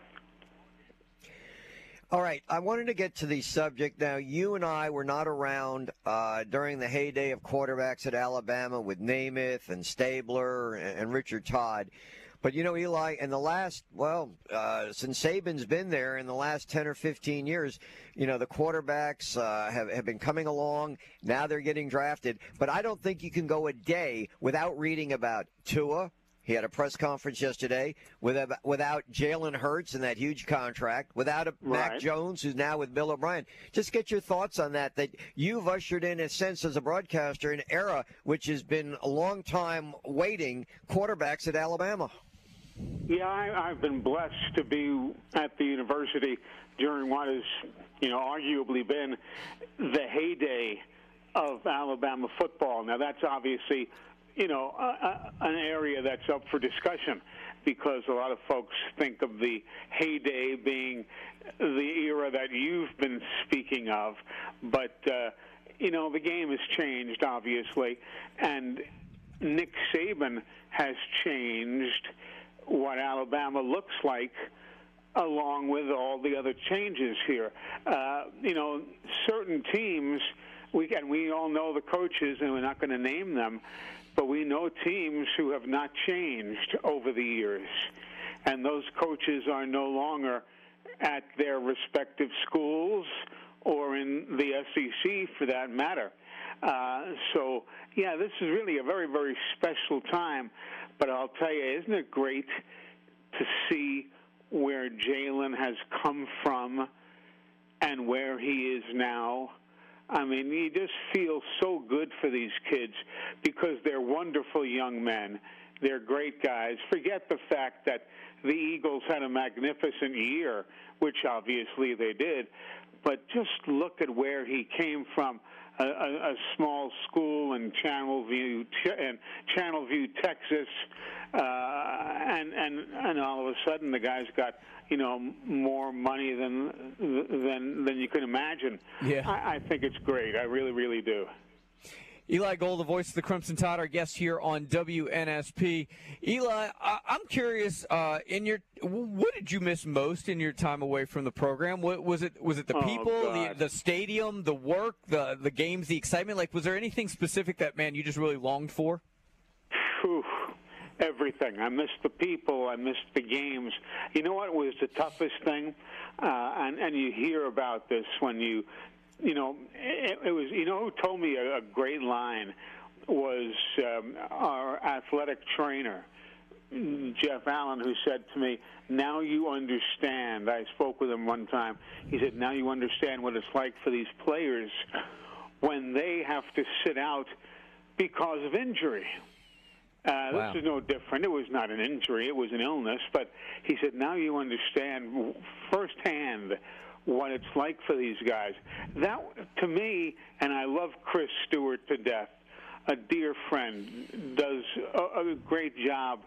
All right, I wanted to get to the subject. Now, you and I were not around uh, during the heyday of quarterbacks at Alabama with Namath and Stabler and, and Richard Todd. But you know, Eli, in the last, well, uh, since Saban's been there in the last 10 or 15 years, you know, the quarterbacks uh, have, have been coming along. Now they're getting drafted. But I don't think you can go a day without reading about Tua, he had a press conference yesterday without, without Jalen Hurts and that huge contract, without a Mac Jones, who's now with Bill O'Brien. Just get your thoughts on that. That you've ushered in, a sense, as a broadcaster, an era which has been a long time waiting quarterbacks at Alabama. Yeah, I, I've been blessed to be at the university during what has, you know, arguably been the heyday of Alabama football. Now, that's obviously, you know, a, a, an area that's up for discussion because a lot of folks think of the heyday being the era that you've been speaking of. But, uh, you know, the game has changed, obviously, and Nick Saban has changed what Alabama looks like along with all the other changes here. Uh, you know, certain teams, we and we all know the coaches, and we're not going to name them, but we know teams who have not changed over the years, and those coaches are no longer at their respective schools or in the SEC for that matter. Uh, so, yeah, this is really a very, very special time. But I'll tell you, isn't it great to see where Jalen has come from and where he is now? I mean, you just feel so good for these kids because they're wonderful young men. They're great guys. Forget the fact that the Eagles had a magnificent year, which obviously they did, but just look at where he came from. A, a, a small school in Channel View, Channelview, in Channelview, Texas, uh, and and and all of a sudden the guy's got you know more money than than than you can imagine. Yeah. I, I think it's great. I really, really do. Eli Gold, the voice of the Crimson Tide, our guest here on WNSP. Eli, I- I'm curious. Uh, in your, what did you miss most in your time away from the program? What was it? Was it the Oh, people, the, the stadium, the work, the the games, the excitement? Like, was there anything specific that man you just really longed for? Whew, everything. I missed the people. I missed the games. You know what was the toughest thing? Uh, and and you hear about this when you, you know, it, it was. You know who told me a, a great line was um, our athletic trainer. Jeff Allen, who said to me, Now you understand. I spoke with him one time. He said, Now you understand what it's like for these players when they have to sit out because of injury. Uh, Wow. This is no different. It was not an injury, it was an illness. But he said, Now you understand firsthand what it's like for these guys. That, to me, and I love Chris Stewart to death, a dear friend, does a, a great job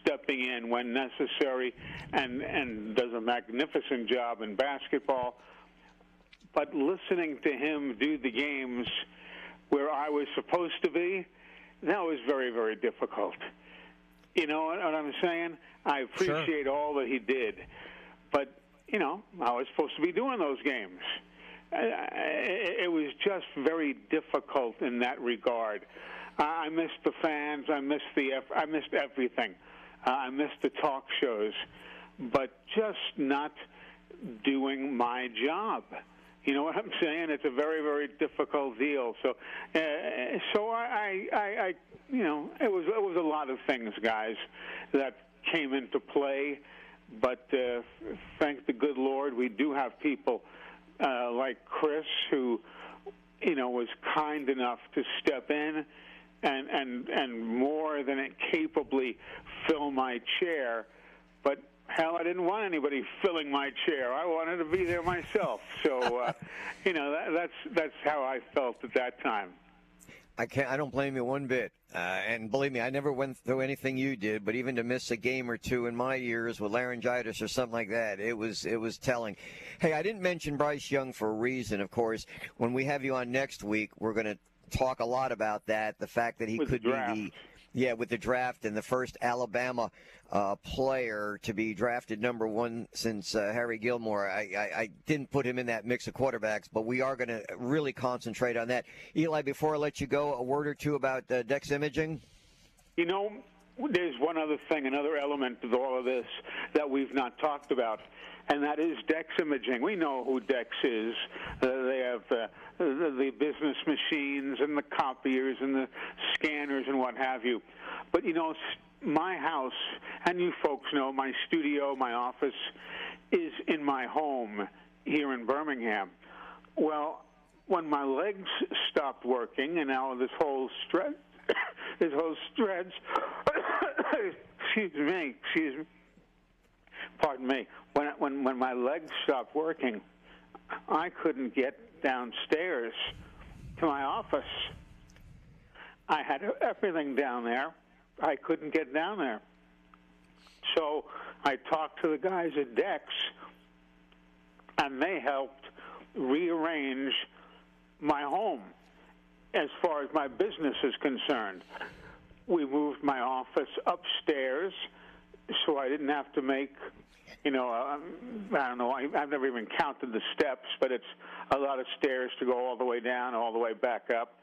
stepping in when necessary and, and does a magnificent job in basketball. But listening to him do the games where I was supposed to be, that was very, very difficult. You know what, what I'm saying? I appreciate all that he did. but you know, I was supposed to be doing those games. It it was just very difficult in that regard. I missed the fans. I missed the. I missed everything. Uh, I missed the talk shows, but just not doing my job. You know what I'm saying? It's a very, very difficult deal. So, uh, so I, I, I, you know, it was it was a lot of things, guys, that came into play. But uh, thank the good Lord, we do have people uh, like Chris who, you know, was kind enough to step in and and and more than it capably fill my chair. But hell, I didn't want anybody filling my chair. I wanted to be there myself. So, uh, you know, that, that's that's how I felt at that time. I can't. I don't blame you one bit. Uh, and believe me, I never went through anything you did. But even to miss a game or two in my years with laryngitis or something like that, it was it was telling. Hey, I didn't mention Bryce Young for a reason. Of course, when we have you on next week, we're going to talk a lot about that. The fact that he With the could be the yeah, with the draft and the first Alabama uh, player to be drafted number one since uh, Harry Gilmer. I, I, I didn't put him in that mix of quarterbacks, but we are going to really concentrate on that. Eli, before I let you go, a word or two about uh, Dex Imaging. You know, there's one other thing, another element of all of this that we've not talked about, and that is Dex Imaging. We know who Dex is. Uh, they have uh, the, the business machines and the copiers and the scanners and what have you. But, you know, my house, and you folks know, my studio, my office, is in my home here in Birmingham. Well, when my legs stopped working, and now this whole stretch, this whole stretch, excuse me, excuse me, pardon me, when when when my legs stopped working, I couldn't get downstairs to my office. I had everything down there. I couldn't get down there. So I talked to the guys at Dex, and they helped rearrange my home as far as my business is concerned. We moved my office upstairs so I didn't have to make, you know, um, I don't know, I, I've never even counted the steps, but it's a lot of stairs to go all the way down, all the way back up.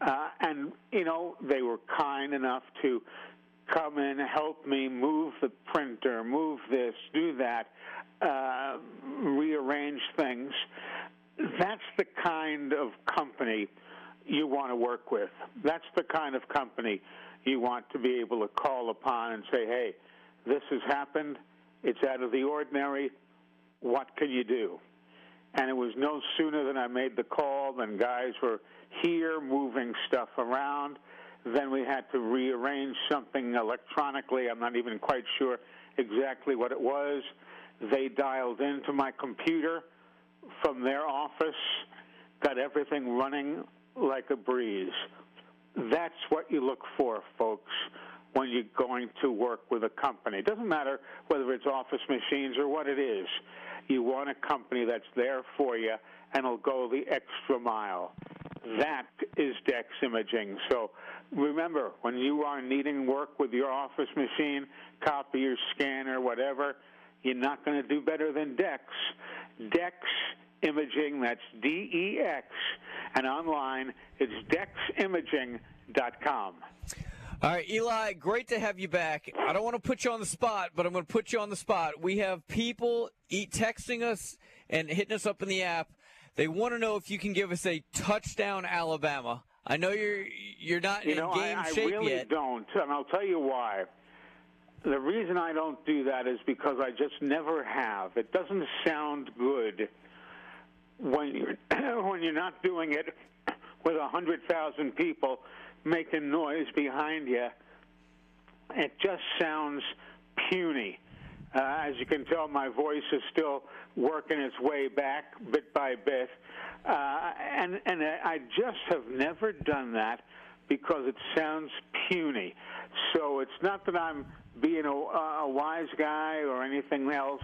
Uh, and, you know, they were kind enough to come in, help me move the printer, move this, do that, uh, rearrange things. That's the kind of company you want to work with. That's the kind of company you want to be able to call upon and say, hey, this has happened. It's out of the ordinary. What can you do? And it was no sooner than I made the call than guys were here moving stuff around. Then we had to rearrange something electronically. I'm not even quite sure exactly what it was. They dialed into my computer from their office, got everything running like a breeze. That's what you look for, folks, when you're going to work with a company. It doesn't matter whether it's office machines or what it is. You want a company that's there for you and will go the extra mile. That is Dex Imaging. So remember, when you are needing work with your office machine, copier, scanner, whatever, you're not going to do better than Dex. Dex Imaging, that's D E X, and online it's deximaging.com. All right, Eli, great to have you back. I don't want to put you on the spot, but I'm going to put you on the spot. We have people eat, texting us and hitting us up in the app. They want to know if you can give us a touchdown, Alabama. I know you're you're not You in know, game I, I shape really yet. don't, and I'll tell you why. The reason I don't do that is because I just never have. It doesn't sound good when you're when you're not doing it with a hundred thousand people making noise behind you. It just sounds puny. Uh, as you can tell, my voice is still working its way back bit by bit, uh, and and I just have never done that because it sounds puny. So it's not that I'm being a, a wise guy or anything else.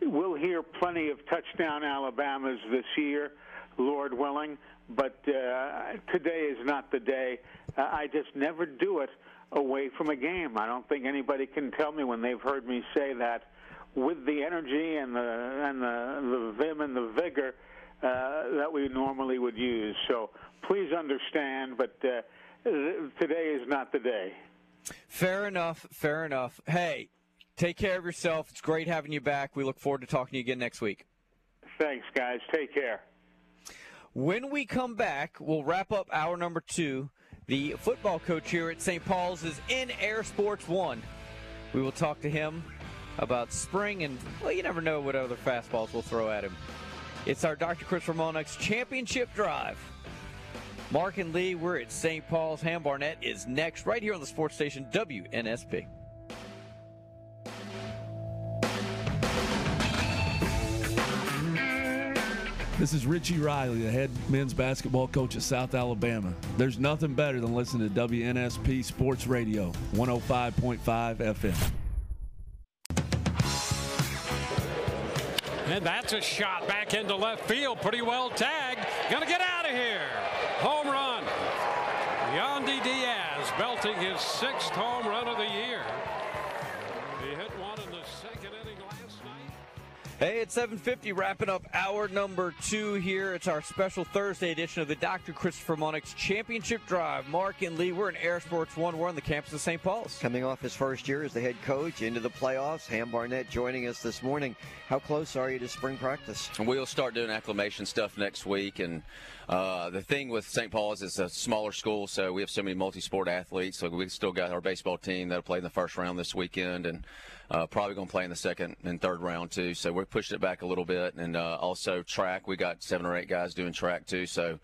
We'll hear plenty of touchdown Alabamas this year, Lord willing. But uh, today is not the day. Uh, I just never do it away from a game. I don't think anybody can tell me when they've heard me say that with the energy and the and the, the vim and the vigor uh, that we normally would use. So please understand, but uh, today is not the day. Fair enough. Fair enough. Hey, take care of yourself. It's great having you back. We look forward to talking to you again next week. Thanks, guys. Take care. When we come back, we'll wrap up hour number two. The football coach here at St. Paul's is in Air Sports One. We will talk to him about spring and, well, you never know what other fastballs we'll throw at him. It's our Dr. Chris Ramonex Championship Drive. Mark and Lee, we're at St. Paul's. Ham Barnett is next, right here on the sports station WNSP. This is Richie Riley, the head men's basketball coach at South Alabama. There's nothing better than listening to WNSP Sports Radio, 105.5 FM. And that's a shot back into left field. Pretty well tagged. Gonna get out of here. Home run. Yandy Diaz belting his sixth home run of the year. Hey, it's 7:50, wrapping up hour number two here. It's our special Thursday edition of the Dr. Christopher Monix Championship Drive. Mark and Lee, we're in Air Sports One. We're on the campus of St. Paul's. Coming off his first year as the head coach into the playoffs, Ham Barnett joining us this morning. How close are you to spring practice? We'll start doing acclimation stuff next week, and uh, the thing with St. Paul's is it's a smaller school, so we have so many multi-sport athletes. So we still got our baseball team that'll play in the first round this weekend, and uh, probably going to play in the second and third round too. So we're pushing it back a little bit, and uh, also track. We got seven or eight guys doing track too. So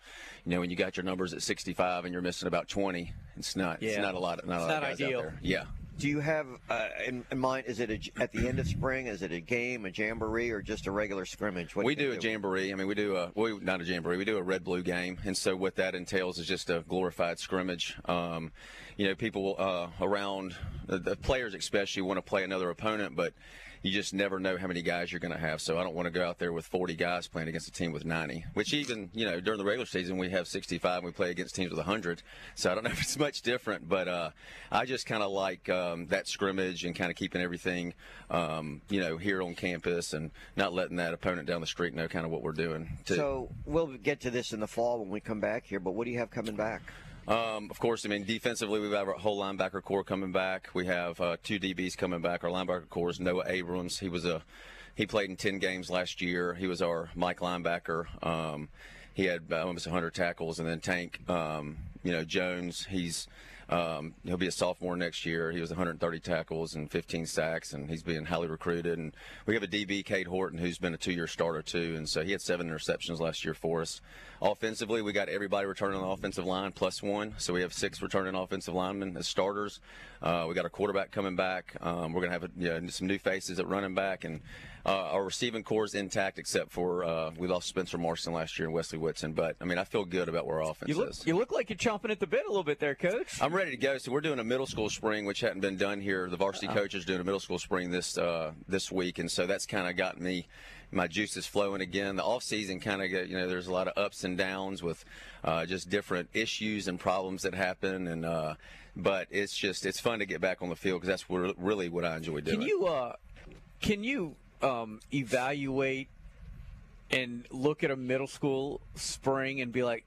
you know when you got your numbers at 65 and you're missing about 20, it's not it's not a lot. Not It's a lot not of guys ideal. Out there. Yeah. Do you have uh, in, in mind? Is it a, at the end of spring? Is it a game, a jamboree, or just a regular scrimmage? What we do do a jamboree. I mean, we do a well, not a jamboree. We do a red blue game, and so what that entails is just a glorified scrimmage. Um, you know, people uh, around the, the players especially want to play another opponent, but you just never know how many guys you're going to have. So I don't want to go out there with 40 guys playing against a team with 90. Which even you know during the regular season we have 65 and we play against teams with 100. So I don't know if it's much different, but uh, I just kind of like um, that scrimmage and kind of keeping everything um, you know here on campus and not letting that opponent down the street know kind of what we're doing. too. So we'll get to this in the fall when we come back here. But what do you have coming back? Um, of course, I mean defensively, we have our whole linebacker core coming back. We have uh, two DBs coming back. Our linebacker core is Noah Abrams. He was a he played in ten games last year. He was our Mike linebacker. Um, he had uh, almost 100 tackles, and then Tank, um, you know, Jones. He's um, he'll be a sophomore next year. He was 130 tackles and 15 sacks, and he's being highly recruited. And we have a DB, Kate Horton, who's been a two-year starter too, and so he had seven interceptions last year for us. Offensively, we got everybody returning on the offensive line plus one, so we have six returning offensive linemen as starters. Uh, we got our quarterback coming back. Um, we're going to have you know, some new faces at running back, and uh, our receiving core is intact except for uh, we lost Spencer Marston last year and Wesley Whitson. But I mean, I feel good about where our offense You look, is. you look like you're chomping at the bit a little bit there, Coach. I'm ready to go. So we're doing a middle school spring, which hadn't been done here. The varsity Uh-oh. coach is doing a middle school spring this uh, this week, and so that's kind of got me my juices flowing again. The off season kind of you know there's a lot of ups and downs with uh, just different issues and problems that happen, and uh, but it's just it's fun to get back on the field because that's what, really what I enjoy doing. Can you uh, can you um, evaluate and look at a middle school spring and be like,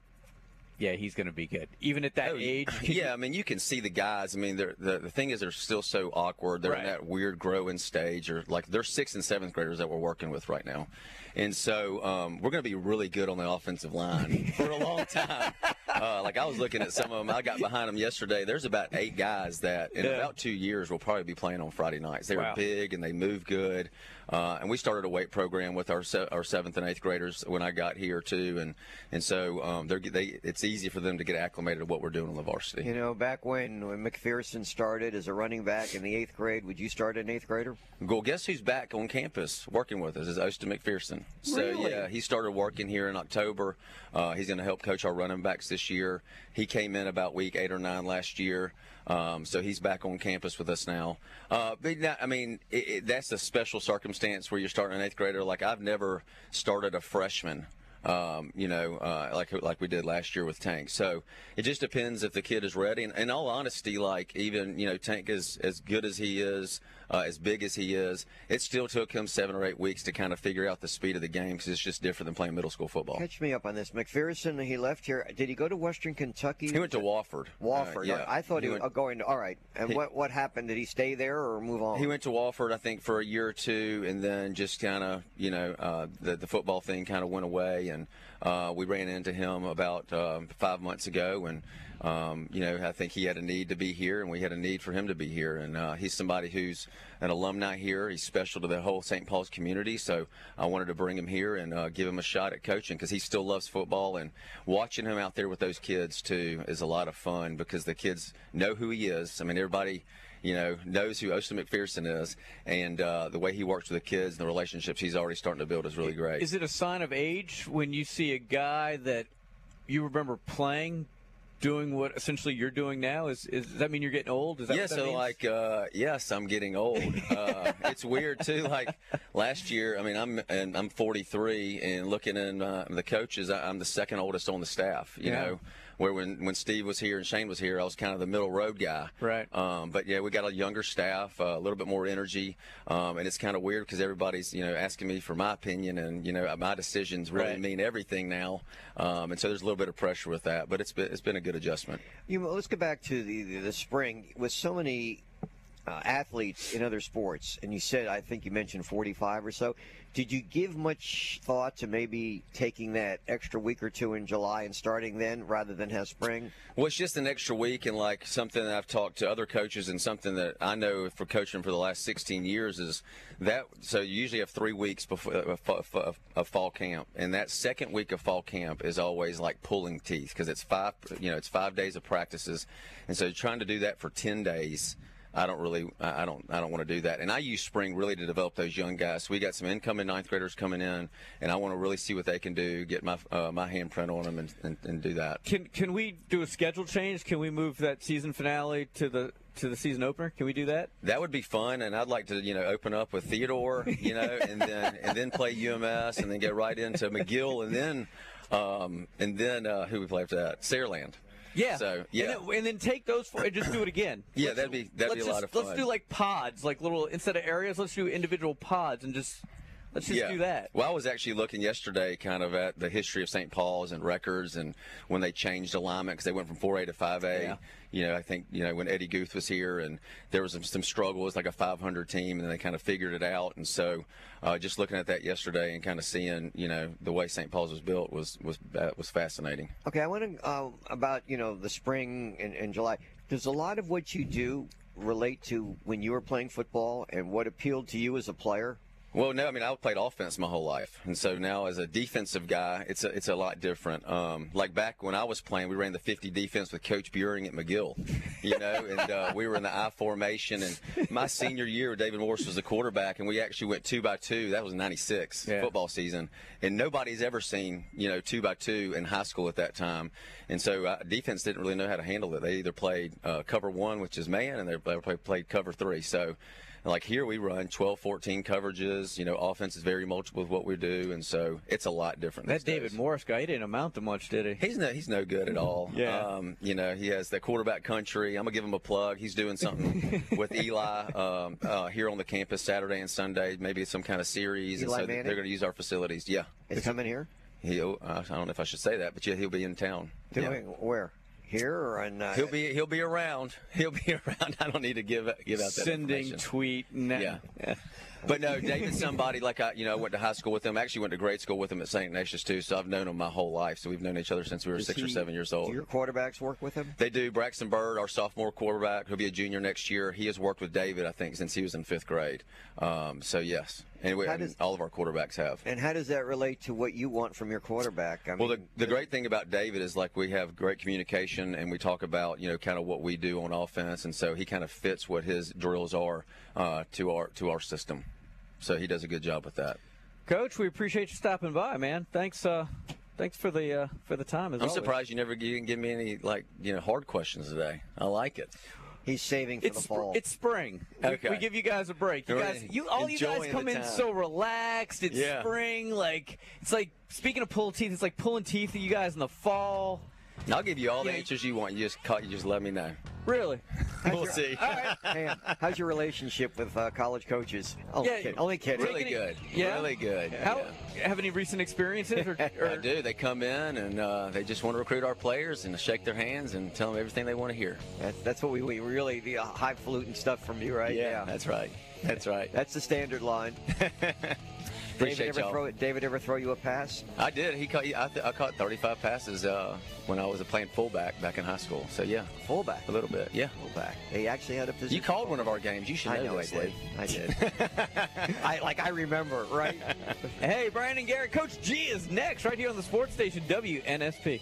yeah, he's going to be good, even at that age? yeah, I mean, you can see the guys. I mean, they're, the the thing is, they're still so awkward. They're in that weird growing stage, or like they're sixth and seventh graders that we're working with right now, and so um, we're going to be really good on the offensive line for a long time. Uh, like I was looking at some of them, I got behind them yesterday. There's about eight guys that in Yeah. about two years will probably be playing on Friday nights. They Wow. were big and they move good. Uh, and we started a weight program with our se- our seventh and eighth graders when I got here too, and and so um, they're they it's easy for them to get acclimated to what we're doing on the varsity. You know, back when, when McPherson started as a running back in the eighth grade, would you start an eighth grader? Well, guess who's back on campus working with us is Austin McPherson. So Really? yeah, he started working here in October. Uh, he's going to help coach our running backs this year. He came in about week eight or nine last year. Um, so he's back on campus with us now. Uh, but not, I mean, it, it, that's a special circumstance where you're starting an eighth grader. Like I've never started a freshman Um, you know, uh, like like we did last year with Tank. So it just depends if the kid is ready. And in all honesty, like even you know Tank is as good as he is, uh, as big as he is, it still took him seven or eight weeks to kind of figure out the speed of the game because it's just different than playing middle school football. Catch me up on this. McPherson, he left here. Did he go to Western Kentucky? He went to Wofford. Wofford. Uh, yeah, I thought he, he was going to. All right. And He- what what happened? Did he stay there or move on? He went to Wofford, I think, for a year or two, and then just kind of, you know, uh, the the football thing kind of went away, and uh, we ran into him about um, five months ago, and um, you know, I think he had a need to be here, and we had a need for him to be here, and uh, he's somebody who's an alumni here. He's special to the whole St. Paul's community, so I wanted to bring him here and uh, give him a shot at coaching because he still loves football, and watching him out there with those kids too is a lot of fun because the kids know who he is. I mean, everybody you know, knows who Austin McPherson is, and uh, the way he works with the kids and the relationships he's already starting to build is really great. Is it a sign of age when you see a guy that you remember playing doing what essentially you're doing now? Is, is does that mean you're getting old? Is that yeah, that so means? like, uh, yes, I'm getting old. Uh, it's weird too. Like last year, I mean, I'm and I'm 43, and looking in uh, the coaches, I- I'm the second oldest on the staff. You Yeah. know, where when when Steve was here and Shane was here, I was kind of the middle road guy. Right. Um, but yeah, we got a younger staff, uh, a little bit more energy, um, and it's kind of weird because everybody's you know asking me for my opinion, and you know my decisions really Right. mean everything now, um, and so there's a little bit of pressure with that. But it's been it's been a good adjustment. You know, let's go back to the the, the spring with so many uh, athletes in other sports, and you said I think you mentioned 45 or so. Did you give much thought to maybe taking that extra week or two in July and starting then rather than have spring? Well, it's just an extra week, and like something that I've talked to other coaches, and something that I know for coaching for the last 16 years is that. So you usually have three weeks before a, of fall camp, and that second week of fall camp is always like pulling teeth because it's five, you know, it's five days of practices, and so trying to do that for 10 days. I don't really, I don't, I don't want to do that. And I use spring really to develop those young guys. So we got some incoming ninth graders coming in, and I want to really see what they can do, get my uh, my handprint on them, and, and, and do that. Can can we do a schedule change? Can we move that season finale to the to the season opener? Can we do that? That would be fun, and I'd like to, you know, open up with Theodore, you know, and then and then play UMS, and then get right into McGill, and then um, and then uh, who we play after that? Saraland. Yeah. So yeah. And then, and then take those four and just do it again. Yeah, Let's- that'd be- that'd be a lot of fun. Let's do like pods, like little instead of areas. Let's do individual pods and just let's just yeah. do that. Well, I was actually looking yesterday, kind of at the history of St. Paul's and records, and when they changed alignment because they went from 4A to 5A. Yeah. You know, I think you know when Eddie Guth was here, and there was some, some struggle. It like a 500 team, and then they kind of figured it out. And so, uh, just looking at that yesterday and kind of seeing, you know, the way St. Paul's was built was was uh, was fascinating. Okay, I want to uh, about you know the spring and, and July. Does a lot of what you do relate to when you were playing football and what appealed to you as a player? Well, no, I mean I played offense my whole life, and so now as a defensive guy, it's a it's a lot different. Um, like back when I was playing, we ran the 50 defense with Coach Buring at McGill, you know, and uh, we were in the I formation. And my senior year, David Morris was the quarterback, and we actually went two by two. That was '96 football season, and nobody's ever seen you know two by two in high school at that time. And so uh, defense didn't really know how to handle it. They either played uh, cover one, which is man, and they played, played cover three. So. Like here, we run 12, 14 coverages. You know, offense is very multiple with what we do, and so it's a lot different. That David days. Morris guy, he didn't amount to much, did he? He's no, he's no good at all. Yeah. Um, you know, he has the quarterback country. I'm gonna give him a plug. He's doing something with Eli um, uh, here on the campus Saturday and Sunday. Maybe some kind of series, Eli and so Manning? they're gonna use our facilities. Yeah. Is he coming here? He'll. Uh, I don't know if I should say that, but yeah, he'll be in town. Yeah. Doing where? Here or in? Uh, He'll be he'll be around. He'll be around. I don't need to give give out that Sending tweet. Now. Yeah. yeah. But no, David's somebody like I, you know, went to high school with him. Actually, went to grade school with him at St. Ignatius too. So I've known him my whole life. So we've known each other since we were Does six or seven years old. Do your quarterbacks work with him? They do. Braxton Bird, our sophomore quarterback, who'll be a junior next year. He has worked with David, I think, since he was in fifth grade. Um, so yes, anyway, How does- all of our quarterbacks have. And how does that relate to what you want from your quarterback? I mean, Well, the, the great thing about David is like we have great communication and we talk about you know kind of what we do on offense, and so he kind of fits what his drills are uh, to our to our system. So he does a good job with that. Coach, we appreciate you stopping by, man. Thanks, uh, thanks for the uh, for the time. As I'm always. surprised you never you didn't give me any like you know hard questions today. I like it. He's saving for It's the fall. it's spring. We- Okay. We, give you guys a break. You guys, you all you guys come in so relaxed. It's Yeah. spring. Like it's like speaking of pulling teeth. It's like pulling teeth you guys in the fall. And I'll give you all the Yeah. answers you want. You just call, you just let me know. Really? We'll see. Hey, how's your relationship with uh, college coaches? Only Yeah, kidding. Only kidding. Really good. Yeah? Really good. How have any recent experiences? Or, or I do. They come in and uh, they just want to recruit our players and shake their hands and tell them everything they want to hear. That's, that's what we, we really the uh, highfalutin stuff from you, right? Yeah, that's right. That's right. That's the standard line. David ever y'all. throw David ever throw you a pass? I did. He caught. I, th- I caught 35 passes uh, when I was playing fullback back in high school. So yeah, fullback. A little bit. Yeah, fullback. He actually had a position. You called one of our games. You should know, I know this. I did. I did. I like I remember, right? Hey, Brandon Garrett, Coach G is next, right here on the sports station WNSP.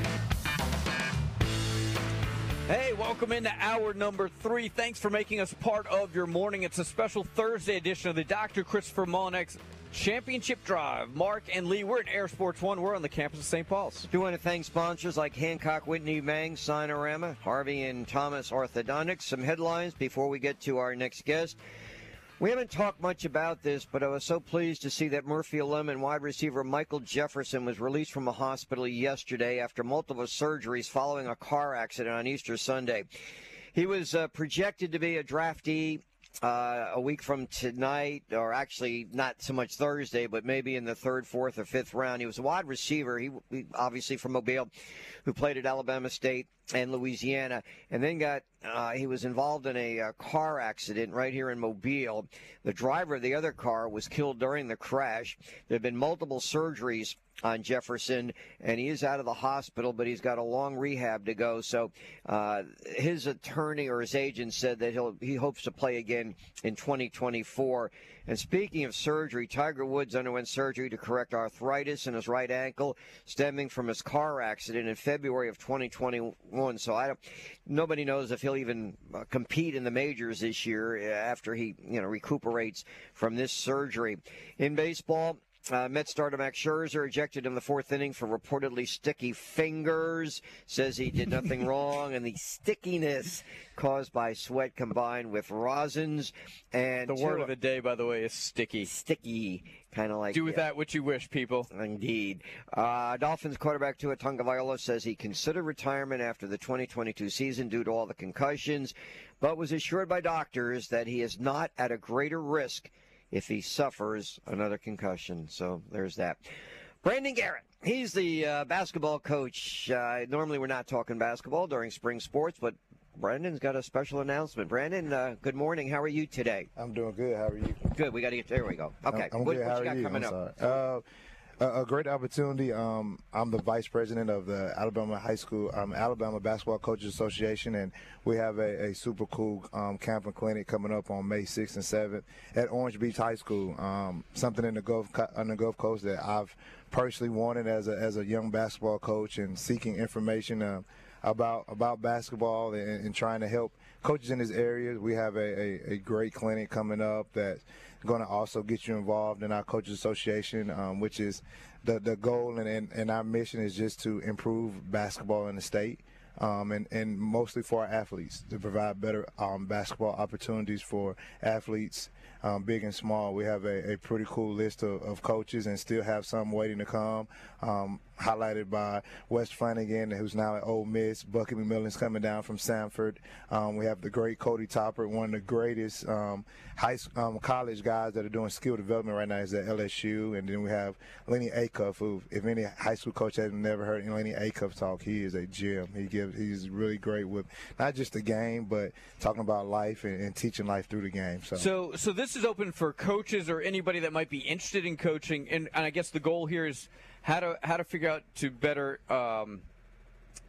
Hey, welcome into hour number three. Thanks for making us part of your morning. It's a special Thursday edition of the Dr. Christopher Mullinex Championship Drive. Mark and Lee, we're at Air Sports One. We're on the campus of St. Paul's. Do want to thank sponsors like Hancock Whitney Mang, Sinorama, Harvey and Thomas Orthodontics. Some headlines before we get to our next guest. We haven't talked much about this, but I was so pleased to see that Murphy Lemon wide receiver Michael Jefferson was released from a hospital yesterday after multiple surgeries following a car accident on Easter Sunday. He was uh, projected to be a draftee uh, a week from tonight, or actually not so much Thursday, but maybe in the third, fourth, or fifth round. He was a wide receiver. He, he obviously from Mobile, who played at Alabama State and Louisiana, and then got uh, he was involved in a uh, car accident right here in Mobile. The driver of the other car was killed during the crash. There have been multiple surgeries on Jefferson, and he is out of the hospital, but he's got a long rehab to go. So uh, his attorney or his agent said that he'll he hopes to play again in 2024. And speaking of surgery, Tiger Woods underwent surgery to correct arthritis in his right ankle stemming from his car accident in February of 2021. So I don't, nobody knows if he'll even uh, compete in the majors this year uh, after he you know recuperates from this surgery. In baseball, uh, Mets starter Max Scherzer ejected in the fourth inning for reportedly sticky fingers. Says he did nothing wrong, and the stickiness caused by sweat combined with rosins. And The word two- of the day, by the way, is sticky. Sticky, kind of like Do with yeah. that what you wish, people. Indeed. Uh, Dolphins quarterback Tua Tagovailoa says he considered retirement after the 2022 season due to all the concussions, but was assured by doctors that he is not at a greater risk if he suffers another concussion. So there's that. Brandon Garrett. He's the uh, basketball coach. Uh, normally, we're not talking basketball during spring sports, but Brandon's got a special announcement. Brandon, uh, good morning. How are you today? I'm doing good. How are you? Good. We got to get there. We go. Okay. I'm, I'm what, good. what How you are got you? coming I'm up? A, a great opportunity. Um, I'm the vice president of the Alabama High School, um, Alabama Basketball Coaches Association, and we have a, a super cool um, camp and clinic coming up on May 6th and 7th at Orange Beach High School. Um, something in the Gulf on the Gulf Coast that I've personally wanted as a as a young basketball coach and seeking information. Uh, about about basketball and, and trying to help coaches in this area. We have a, a, a great clinic coming up that's going to also get you involved in our coaches association, um, which is the the goal and, and, and our mission is just to improve basketball in the state. Um, and, and mostly for our athletes to provide better um, basketball opportunities for athletes, um, big and small. We have a, a pretty cool list of, of coaches and still have some waiting to come. Highlighted by Wes Flanagan, who's now at Ole Miss. Bucky McMillan's coming down from Samford. Um, we have the great Cody Topper, one of the greatest um, high um, college guys that are doing skill development right now is at LSU. And then we have Lenny Acuff, who, if any high school coach has never heard Lenny Acuff talk, he is a gem. He gives he's really great with not just the game, but talking about life and, and teaching life through the game. So. So, so this is open for coaches or anybody that might be interested in coaching, and, and I guess the goal here is how to how to figure out to better um,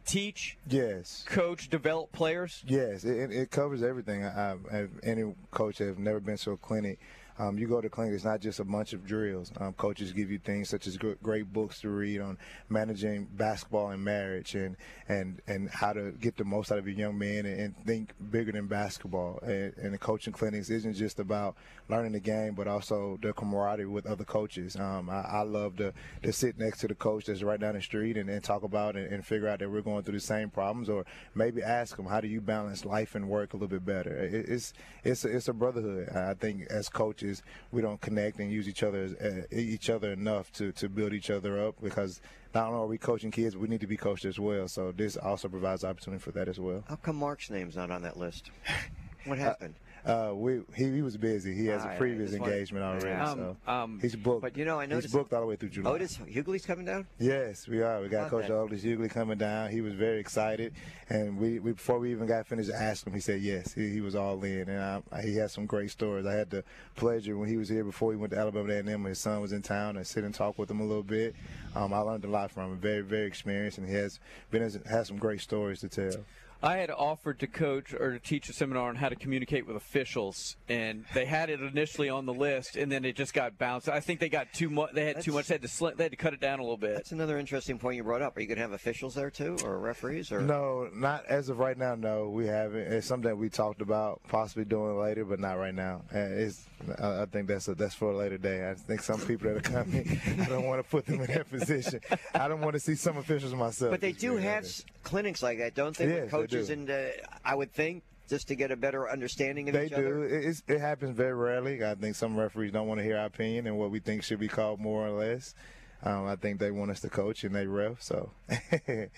teach, yes, coach, develop players. Yes, it, it covers everything. I, I, any coach that have never been to a clinic, um, you go to clinic, it's not just a bunch of drills. Um, coaches give you things such as great, books to read on managing basketball and marriage and, and, and how to get the most out of your young man and, and think bigger than basketball. And, and the coaching clinics isn't just about learning the game, but also the camaraderie with other coaches. Um, I, I love to, to sit next to the coach that's right down the street and, and talk about and, and figure out that we're going through the same problems or maybe ask them, how do you balance life and work a little bit better? It, it's, it's, a, it's a brotherhood. I think as coaches, we don't connect and use each other uh, each other enough to, to build each other up because not only are we coaching kids, we need to be coached as well. So this also provides opportunity for that as well. How come Mark's name's not on that list? What happened? Uh, we he, he was busy. He has a previous just wanted- engagement already, Yeah. so Um, he's booked. but, you know, I he's noticed- booked all the way through July. Otis Hughley's coming down. Yes, we are. We got Coach that. Otis Hughley coming down. He was very excited, and we, we before we even got finished asking him, he said yes. He, he was all in, and I, he has some great stories. I had the pleasure when he was here before he went to Alabama A&M. His son was in town, and sit and talk with him a little bit. Um, I learned a lot from him. Very very experienced, and he has been has some great stories to tell. I had offered to coach or to teach a seminar on how to communicate with officials, and they had it initially on the list, and then it just got bounced. I think they got too much. They had too much. They had to sl- they had to cut it down a little bit. That's another interesting point you brought up. Are you going to have officials there too, or referees, or No, not as of right now. No, we haven't. It's something that we talked about possibly doing later, but not right now. Uh, It's. I I think that's a, that's for a later day. I think some people that are coming, I don't want to put them in that position. I don't want to see some officials myself. But they do have that. clinics like that, don't they? Yes, with they coaches do. and uh, I would think just to get a better understanding of They each do. other. It, it's, it happens very rarely. I think some referees don't want to hear our opinion and what we think should be called more or less. Um, I think they want us to coach and they ref. So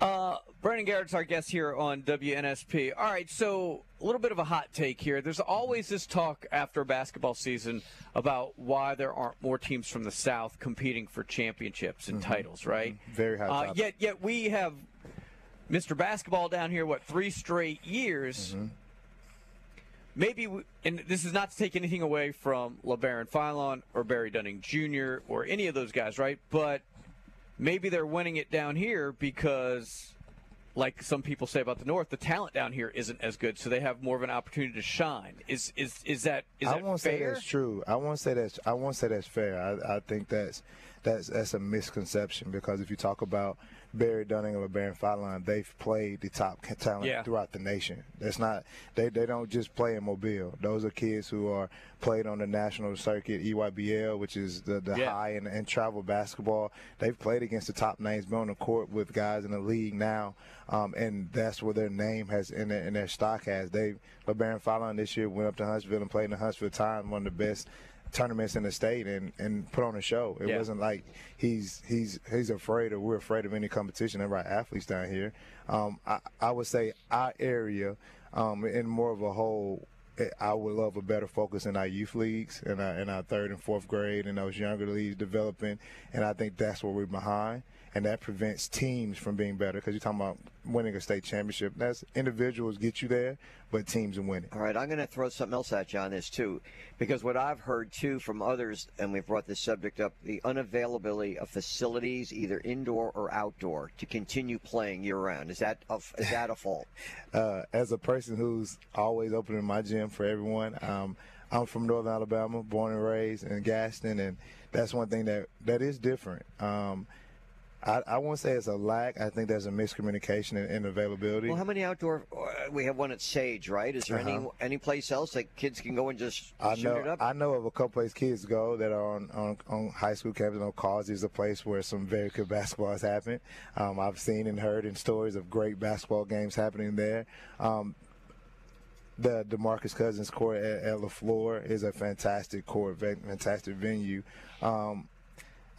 Uh, Brandon Garrett's our guest here on WNSP. All right, so a little bit of a hot take here. There's always this talk after a basketball season about why there aren't more teams from the South competing for championships and Mhm. titles, right? very hot. Uh, yet, yet we have Mr. Basketball down here. What three straight years? Mm-hmm. Maybe, we, and this is not to take anything away from LeBaron Philon or Barry Dunning Jr. or any of those guys, right? But maybe they're winning it down here because, like some people say about the North, the talent down here isn't as good, so they have more of an opportunity to shine. Is is is that is I that won't say that's true. I won't say that's I won't say that's fair. I, I think that's that's that's a misconception because if you talk about Barry Dunning and LeBaron Philon, they've played the top talent Yeah. throughout the nation. That's not they they don't just play in Mobile. Those are kids who are played on the national circuit, EYBL, which is the, the Yeah. high and, and travel basketball. They've played against the top names, been on the court with guys in the league now, um, and that's where their name has in their, in their stock has. They LeBaron Philon this year went up to Huntsville and played in the Huntsville Time, one of the best tournaments in the state and, and put on a show. It Yeah. wasn't like he's he's he's afraid or we're afraid of any competition. There are athletes down here. Um, I, I would say our area um, in more of a whole. eh, I would love a better focus in our youth leagues and our, in our third and fourth grade and those younger leagues developing, and I think that's where we're behind, and that prevents teams from being better because you're talking about winning a state championship. That's individuals get you there, but teams are winning. All right, I'm going to throw something else at you on this too, because what I've heard too from others, and we've brought this subject up, the unavailability of facilities, either indoor or outdoor, to continue playing year round. Is that a, is that a fault? uh, as a person who's always opening my gym for everyone, um, I'm from Northern Alabama, born and raised in Gaston, and that's one thing that that is different. Um, I, I won't say it's a lack. I think there's a miscommunication in, in availability. Well, how many outdoor? Uh, we have one at Sage, right? Is there any Uh-huh. any place else that kids can go and just I shoot know it up? I know of a couple places kids go that are on, on, on high school campus. No cause is a place where some very good basketball has happened. Um, I've seen and heard in stories of great basketball games happening there. Um, the Demarcus Cousins court at, at LeFlore is a fantastic court, fantastic venue. Um,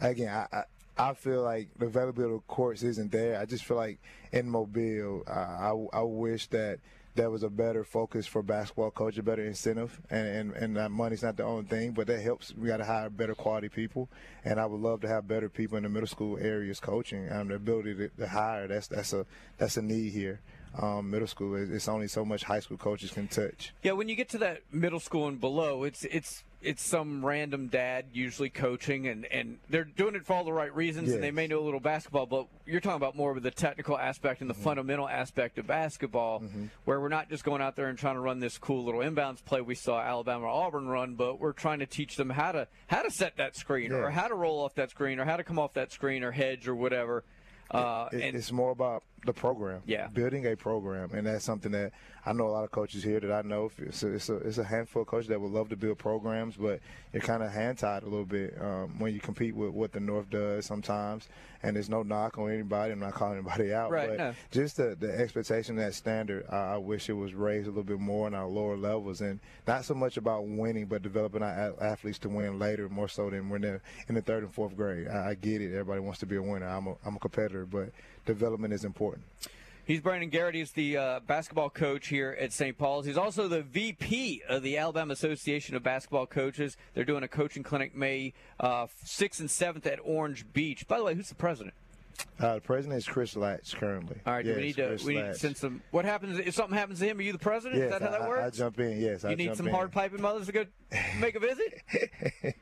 again, I, I I feel like the availability of courts isn't there. I just feel like in Mobile, uh, I I wish that there was a better focus for basketball coach, a better incentive, and and, and that money's not the only thing, but that helps. We got to hire better quality people, and I would love to have better people in the middle school areas coaching. Um, the ability to, to hire that's that's a that's a need here. Um, middle school, it's only so much high school coaches can touch. Yeah, when you get to that middle school and below, it's it's it's some random dad usually coaching and, and they're doing it for all the right reasons Yes. and they may know a little basketball but you're talking about more of the technical aspect and the fundamental aspect of basketball where we're not just going out there and trying to run this cool little inbounds play we saw Alabama Auburn run but we're trying to teach them how to how to set that screen or how to roll off that screen or how to come off that screen or hedge or whatever. Uh, It- and it's more about the program. Yeah. building a program, and that's something that I know a lot of coaches here that I know. It's a, it's a, it's a handful of coaches that would love to build programs, but you're kind of hand tied a little bit um, when you compete with what the North does sometimes. And there's no knock on anybody. I'm not calling anybody out, Right, but no. just the, the expectation, that standard, I, I wish it was raised a little bit more in our lower levels, and not so much about winning, but developing our a- athletes to win later, more so than when they're in the third and fourth grade. I, I get it; everybody wants to be a winner. I'm a, I'm a competitor, but development is important. He's Brandon Garrett. He's the uh, basketball coach here at St. Paul's. He's also the VP of the Alabama Association of Basketball Coaches. They're doing a coaching clinic May uh, 6th and 7th at Orange Beach. By the way, who's the president? Uh, the president is Chris Latch currently. All right, do we need to Chris we need to send some. What happens if something happens to him? Are you the president? Yes, Is that how I, I- works? I jump in. Yes, I you need some in. hard piping mothers to go make a visit?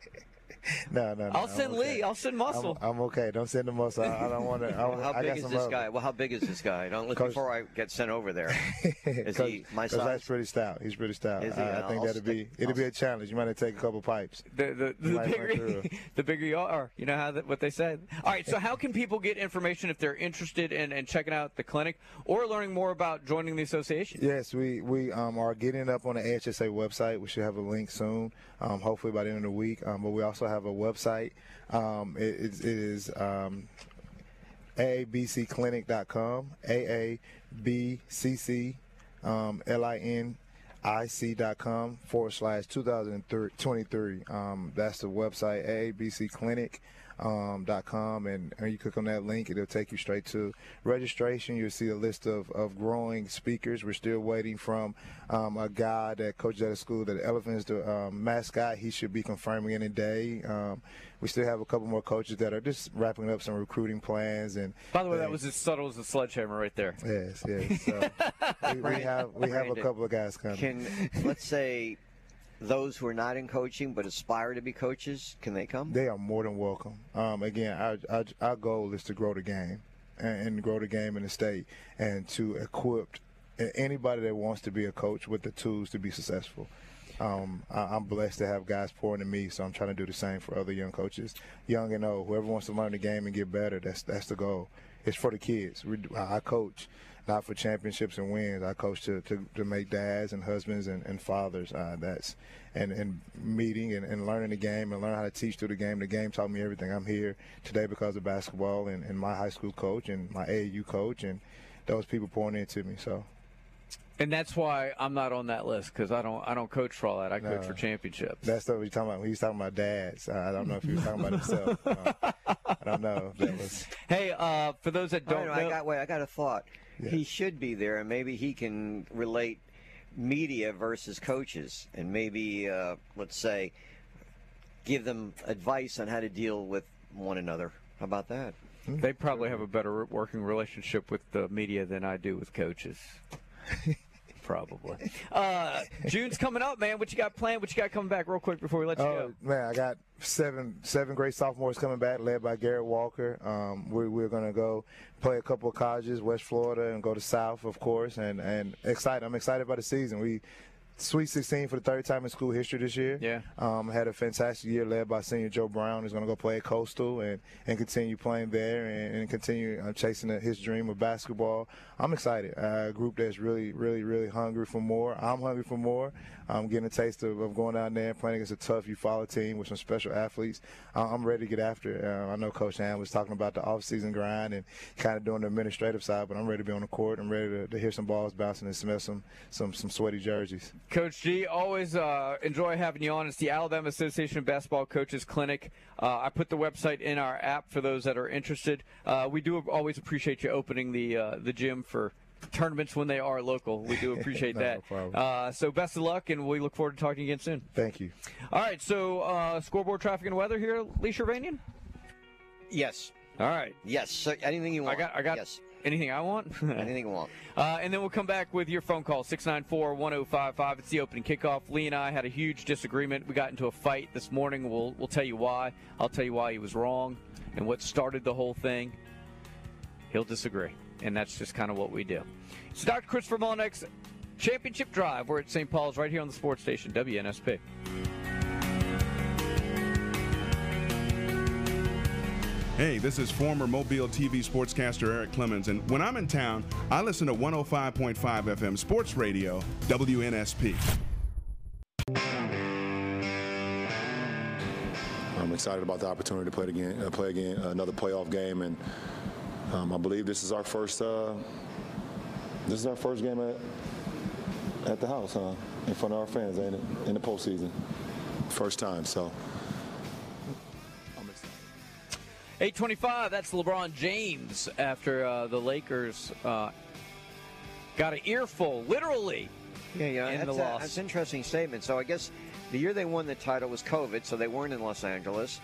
No, no, no. I'll send okay. Lee. I'll send Muscle. I'm, I'm okay. Don't send the muscle. I, I don't want to. Well, how I big got is some this other- guy? Well, how big is this guy? Don't look Coach- before I get sent over there. Is Coach- he my size? Latch pretty stout. He's pretty stout. Is he? I, I think that'd be stick- it'll be a challenge. You might have to take a couple pipes. The, the, the, might run through. bigger, the bigger you are, you know how that, what they say. All right, so how can people get information if they're interested in, in checking out the clinic or learning more about joining the association? Yes, we we um, are getting it up on the AHSA website. We should have a link soon, um, hopefully by the end of the week. Um, but we also have a website. Um, it, it, it is um, aabcclinic.com, A-A-B-C-C, um, forward slash 2023. Um, that's the website, aabcclinic. Um, dot com and, and you click on that link it'll take you straight to registration you'll see a list of, of growing speakers we're still waiting from um, a guy that coaches at a school that the elephant is the um, mascot he should be confirming any day um, we still have a couple more coaches that are just wrapping up some recruiting plans and By the way, that was as subtle as a sledgehammer right there. Yes, yes. So we, we have we have a couple of guys coming. Can let's say those who are not in coaching but aspire to be coaches, can they come? They are more than welcome. Um, again, our, our our goal is to grow the game and, and grow the game in the state, and to equip anybody that wants to be a coach with the tools to be successful. Um, I, I'm blessed to have guys pouring to me, so I'm trying to do the same for other young coaches, young and old. Whoever wants to learn the game and get better, that's that's the goal. It's for the kids. We, I coach not for championships and wins. I coach to, to, to make dads and husbands and, and fathers. Uh, that's and, and meeting and, and learning the game and learn how to teach through the game. The game taught me everything. I'm here today because of basketball and, and my high school coach and my AAU coach and those people pouring into me. So And that's why I'm not on that list because I don't I don't coach for all that. I coach for championships. that's what we're talking about. When he's talking about dads, I don't know if he was talking about himself. Uh, I don't know that was. Hey, uh, for those that don't know, know, I got wait, I got a thought. He should be there, and maybe he can relate media versus coaches, and maybe uh, let's say give them advice on how to deal with one another. How about that? they probably have a better working relationship with the media than I do with coaches. probably. Uh, June's coming up, man. What you got planned? What you got coming back, real quick before we let you Oh go? man, I got seven seven great sophomores coming back, led by Garrett Walker. Um, we, we're gonna go play a couple of colleges, West Florida, and go to South, of course, and and excited. I'm excited about the season. We. Sweet 16 for the third time in school history this year. Yeah. Um, had a fantastic year led by senior Joe Brown, who's going to go play at Coastal and, and continue playing there and, and continue uh, chasing his dream of basketball. I'm excited. Uh, a group that's really, really, really hungry for more. I'm hungry for more. I'm getting a taste of, of going down there and playing against a tough Eufaula team with some special athletes. Uh, I'm ready to get after it. Uh, I know Coach Ham was talking about the off-season grind and kind of doing the administrative side, but I'm ready to be on the court. I'm ready to, to hear some balls bouncing and smell some, some, some sweaty jerseys. Coach G, always uh, enjoy having you on. It's the Alabama Association of Basketball Coaches Clinic. Uh, I put the website in our app for those that are interested. Uh, we do always appreciate you opening the uh, the gym for tournaments when they are local. We do appreciate No that. problem. Uh, so best of luck, and we look forward to talking again soon. Thank you. All right, so uh, scoreboard traffic and weather here, Lee Shirvanian? Yes. All right. Yes. So anything you want. I got. I got. Yes. Anything I want? anything you want. Uh, and then we'll come back with your phone call, 694 1055. It's the opening kickoff. Lee and I had a huge disagreement. We got into a fight this morning. We'll, we'll tell you why. I'll tell you why he was wrong and what started the whole thing. He'll disagree. And that's just kind of what we do. It's Dr. Christopher Mullinex, Championship Drive. We're at St. Paul's right here on the sports station, WNSP. Hey, this is former Mobile TV sportscaster Eric Clemens, and when I'm in town, I listen to 105.5 FM Sports Radio, WNSP. I'm excited about the opportunity to play again, uh, play again another playoff game, and um, I believe this is our first. Uh, this is our first game at at the house, huh? In front of our fans, ain't it? In the postseason, first time. So 825, that's LeBron James after uh, the Lakers uh, got an earful, literally. Yeah, yeah, in that's, the a- that's an interesting statement. So I guess the year they won the title was COVID, so they weren't in Los Angeles.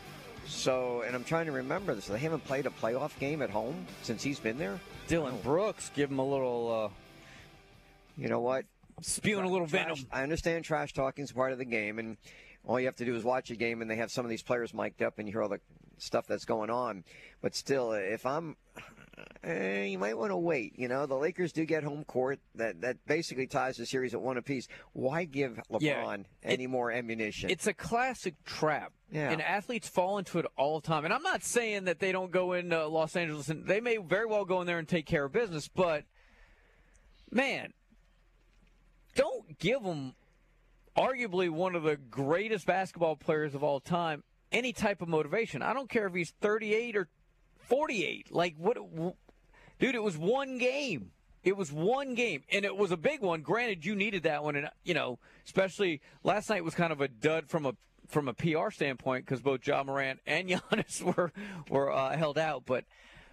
So, and I'm trying to remember this. They haven't played a playoff game at home since he's been there. Dillon Brooks, give him a little. Uh, you know what? Spewing a little Trash- venom. I understand trash talking is part of the game, and all you have to do is watch a game, and they have some of these players mic'd up, and you hear all the stuff that's going on. But still, if I'm, eh, you might want to wait. You know, the Lakers do get home court. That that basically ties the series at one apiece. Why give LeBron Yeah, any more ammunition? It's a classic trap. Yeah. And athletes fall into it all the time. And I'm not saying that they don't go into Los Angeles and they may very well go in there and take care of business, but man, don't give them arguably one of the greatest basketball players of all time any type of motivation. I don't care if he's 38 or 48. Like what dude, it was one game. It was one game, and it was a big one. Granted, you needed that one, and you know, especially last night was kind of a dud from a from a PR standpoint because both Ja Morant and Giannis were were uh, held out. But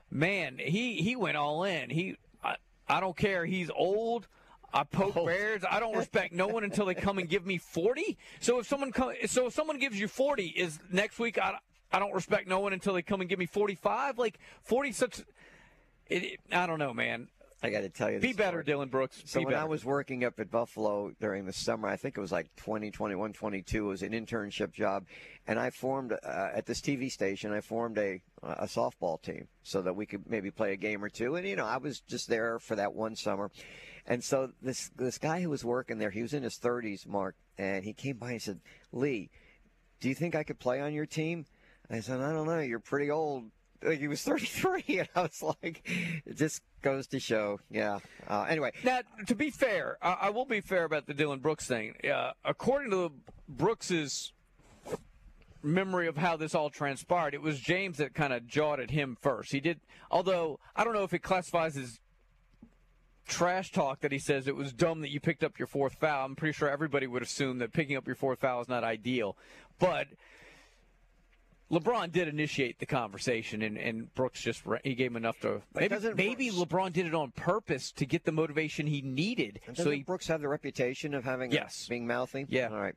man, he he went all in. He I, I don't care. He's old. I poke bears. I don't respect no one until they come and give me forty. So if someone come, so if someone gives you forty, is next week I, I don't respect no one until they come and give me forty five. Like forty such. It, it- I don't know, man. I got to tell you, Be better, story. Dillon Brooks. So Be when I was working up at Buffalo during the summer, I think it was like 20, 21, 22, it was an internship job, and I formed uh, at this TV station. I formed a a softball team so that we could maybe play a game or two. And you know, I was just there for that one summer, and so this this guy who was working there, he was in his 30s, Mark, and he came by and said, "Lee, do you think I could play on your team?" I said, "I don't know. You're pretty old." Like, he was 33, and I was like, "It just goes to show." Yeah. Uh, anyway, Now, to be fair, I, I will be fair about the Dillon Brooks thing. Uh, according to Brooks's memory of how this all transpired, it was James that kind of jawed at him first. He did, although I don't know if it classifies as trash talk that he says it was dumb that you picked up your fourth foul. I'm pretty sure everybody would assume that picking up your fourth foul is not ideal, but. LeBron did initiate the conversation, and, and Brooks just he gave him enough to maybe, maybe LeBron did it on purpose to get the motivation he needed. So he Brooks have the reputation of having a- Yes. being mouthy? Yeah. All right.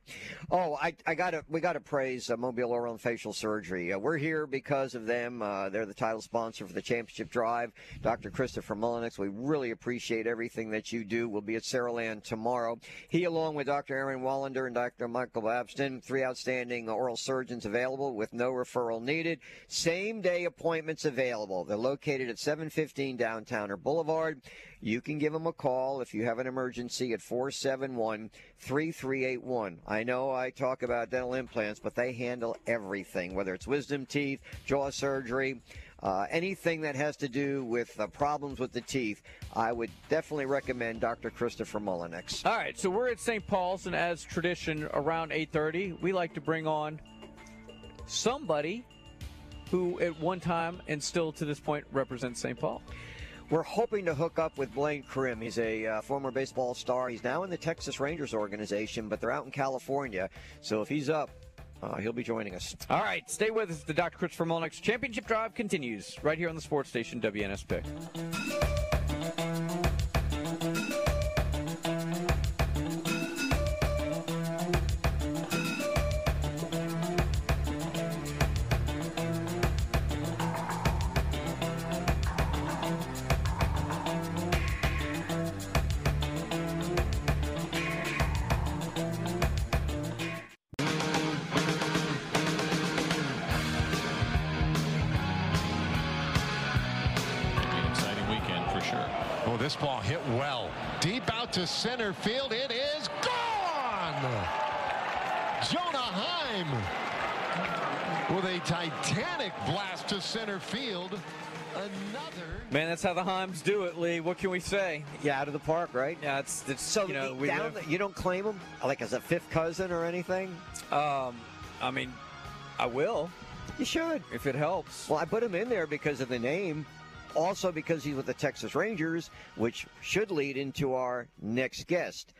Oh, I, I got to we got to praise uh, Mobile Oral and Facial Surgery. Uh, we're here because of them. Uh, they're the title sponsor for the championship drive. Dr. Christopher Mullinix, We really appreciate everything that you do. We'll be at Saraland tomorrow. He, along with Dr. Aaron Wallander and Dr. Michael Babston, three outstanding oral surgeons available with no referral needed. Same day appointments available. They're located at 715 Downtowner Boulevard. You can give them a call if you have an emergency at 471 3381. I know I talk about dental implants, but they handle everything, whether it's wisdom teeth, jaw surgery, uh, anything that has to do with uh, problems with the teeth. I would definitely recommend Dr. Christopher Mullinex. All right, so we're at St. Paul's, and as tradition, around 8:30, we like to bring on somebody who, at one time and still to this point, represents St. Paul. We're hoping to hook up with Blaine Crim. He's a uh, former baseball star. He's now in the Texas Rangers organization, but they're out in California. So if he's up, uh, he'll be joining us. All right, stay with us. The Dr. Christopher Mullinex Championship Drive continues right here on the sports station WNSP. To center field. It is gone! Jonah Heim with a titanic blast to center field. Another. Man, that's how the Heims do it, Lee. What can we say? Yeah, out of the park, right? Yeah, it's, it's So you know we down, live- you don't claim him like as a fifth cousin or anything. Um, I mean, I will. You should if it helps. Well, I put him in there because of the name, also because he's with the Texas Rangers, which should lead into our next guest.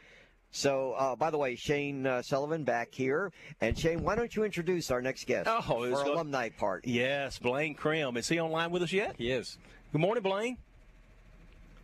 So, uh, by the way, Shane uh, Sullivan back here, and Shane, why don't you introduce our next guest Oh, for it's our alumni part? Yes, Blaine Crim. Is he online with us yet? He is. Good morning, Blaine.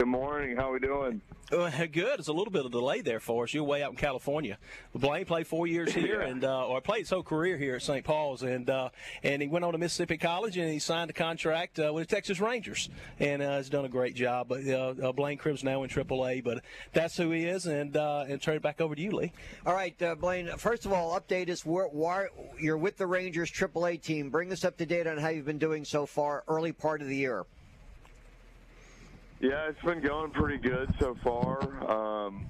Good morning. How are we doing? Uh, good. It's a little bit of delay there for us. You're way out in California. Blaine played four years here, and uh, or played his whole career here at St. Paul's, and uh, and he went on to Mississippi College, and he signed a contract uh, with the Texas Rangers, and uh, has done a great job. But uh, uh, Blaine Crim's now in AAA, but that's who he is, and uh, and turn it back over to you, Lee. All right, uh, Blaine. First of all, update us. Where, why you're with the Rangers AAA team? Bring us up to date on how you've been doing so far, early part of the year. Yeah, it's been going pretty good so far. Um,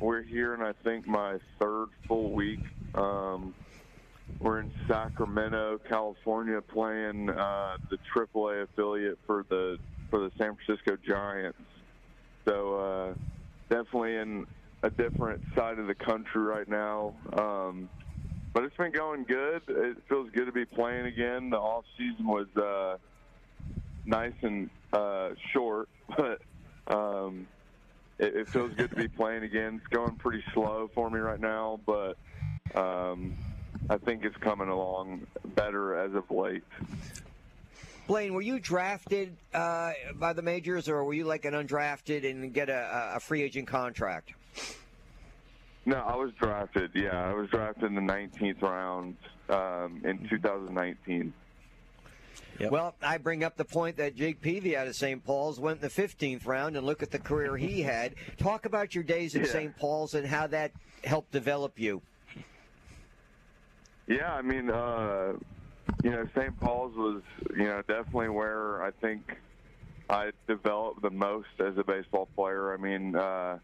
we're here in I think my third full week. Um, we're in Sacramento, California, playing uh, the AAA affiliate for the for the San Francisco Giants. So uh, definitely in a different side of the country right now. Um, but it's been going good. It feels good to be playing again. The off season was uh, nice and uh, short, but um, it, it feels good to be playing again. It's going pretty slow for me right now, but um, I think it's coming along better as of late. Blaine, were you drafted uh, by the majors, or were you like an undrafted and get a, a free agent contract? No, I was drafted. Yeah, I was drafted in the 19th round um, in 2019. Well, I bring up the point that Jake Peavy out of St. Paul's went in the 15th round, and look at the career he had. Talk about your days at Yeah. St. Paul's and how that helped develop you. Yeah, I mean, uh, you know, St. Paul's was, you know, definitely where I think I developed the most as a baseball player. I mean, uh,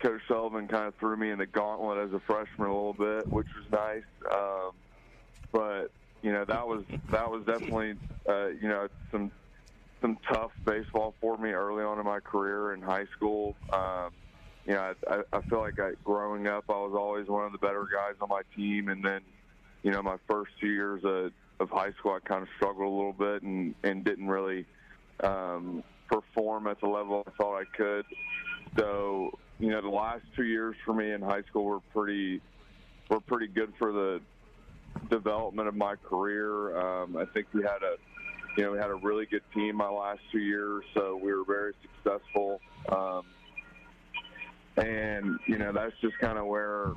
Coach Sullivan kind of threw me in the gauntlet as a freshman a little bit, which was nice. Um, but you know, that was that was definitely, uh, you know, some some tough baseball for me early on in my career in high school. Um, you know, I, I, feel like I, growing up, I was always one of the better guys on my team, and then, you know, my first two years of, of high school, I kind of struggled a little bit and and didn't really um, perform at the level I thought I could. So, you know, the last two years for me in high school were pretty were pretty good for the development of my career. Um, I think we had a you know we had a really good team my last two years, so we were very successful. Um, and you know that's just kind of where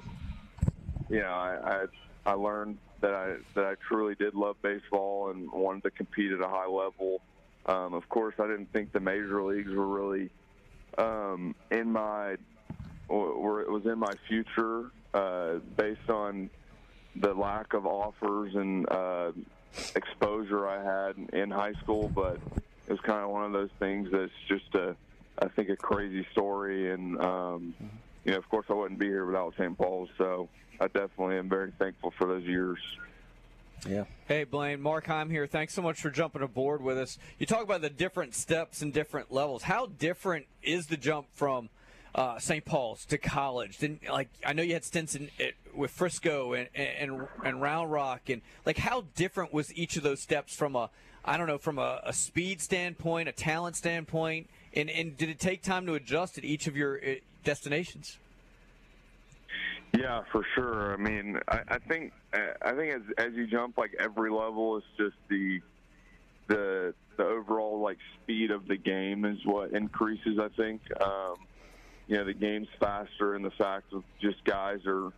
you know I, I I learned that I that I truly did love baseball and wanted to compete at a high level. Um, of course, I didn't think the major leagues were really um, in my or it was in my future uh, based on the lack of offers and uh, exposure I had in high school. But it was kind of one of those things that's just a I think a crazy story, and um, you know, of course, I wouldn't be here without St. Paul's. So I definitely am very thankful for those years. Yeah. Hey, Blaine, Mark Heim here. Thanks so much for jumping aboard with us. You talk about the different steps and different levels. How different is the jump from uh, St. Paul's to college? Then, like, I know you had stints in, it, with Frisco and, and and Round Rock, and like, how different was each of those steps from a, I don't know, from a, a speed standpoint, a talent standpoint, and and did it take time to adjust at each of your uh, destinations? Yeah, for sure. I mean, I, I think I think as as you jump, like every level is just the the the overall like speed of the game is what increases. I think. Um, you know, the game's faster, and the fact of just guys are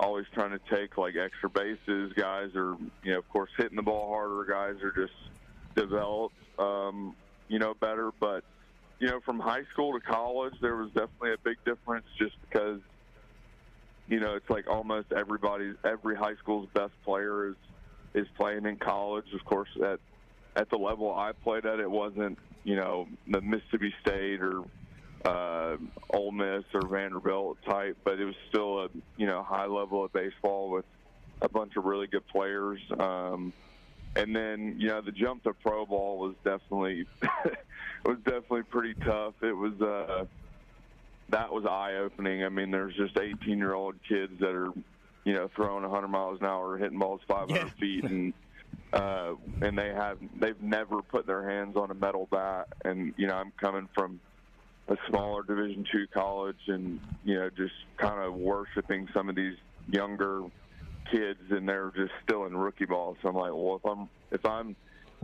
always trying to take like extra bases. Guys are, you know, of course, hitting the ball harder. Guys are just developed, um, you know, better. But you know, from high school to college, there was definitely a big difference, just because you know, it's like almost everybody, every high school's best player is is playing in college. Of course, at at the level I played at, it wasn't you know the Mississippi State or uh, Ole Miss or Vanderbilt type, but it was still a you know high level of baseball with a bunch of really good players. Um, and then you know the jump to pro ball was definitely was definitely pretty tough. It was uh, that was eye opening. I mean, there's just 18 year old kids that are you know throwing 100 miles an hour, hitting balls 500 feet, and uh, and they have they've never put their hands on a metal bat. And you know, I'm coming from a smaller Division two college, and you know, just kind of worshiping some of these younger kids, and they're just still in rookie ball. So I'm like, well, if I'm if I'm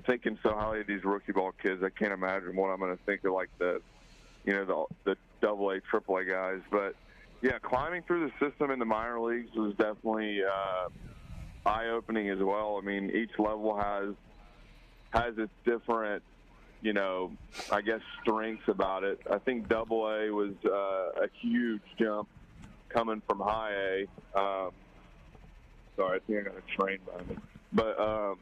thinking so highly of these rookie ball kids, I can't imagine what I'm going to think of like the you know the the double A, triple A guys. But yeah, climbing through the system in the minor leagues was definitely uh, eye opening as well. I mean, each level has has its different you know, I guess strengths about it. I think Double A was uh, a huge jump coming from High A. Um, sorry, I think I got a train by me. But um,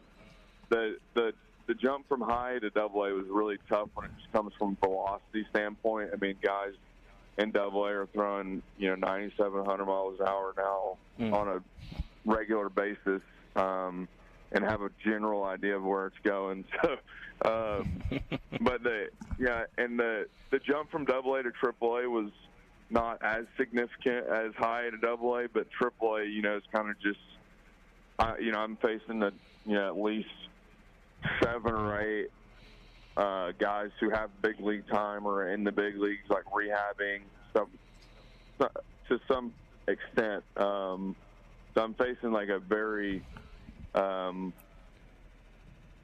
the the the jump from high to double A was really tough when it just comes from velocity standpoint. I mean, guys in double A are throwing you know 9,700 miles an hour now Mm. on a regular basis, um, and have a general idea of where it's going. So, um, but the yeah, and the the jump from double A to triple A was not as significant as high to double A, but triple A, you know, is kind of just, I, you know, I'm facing the, you know, at least seven or eight uh, guys who have big league time or in the big leagues, like rehabbing stuff so- to some extent. Um, so I'm facing like a very um,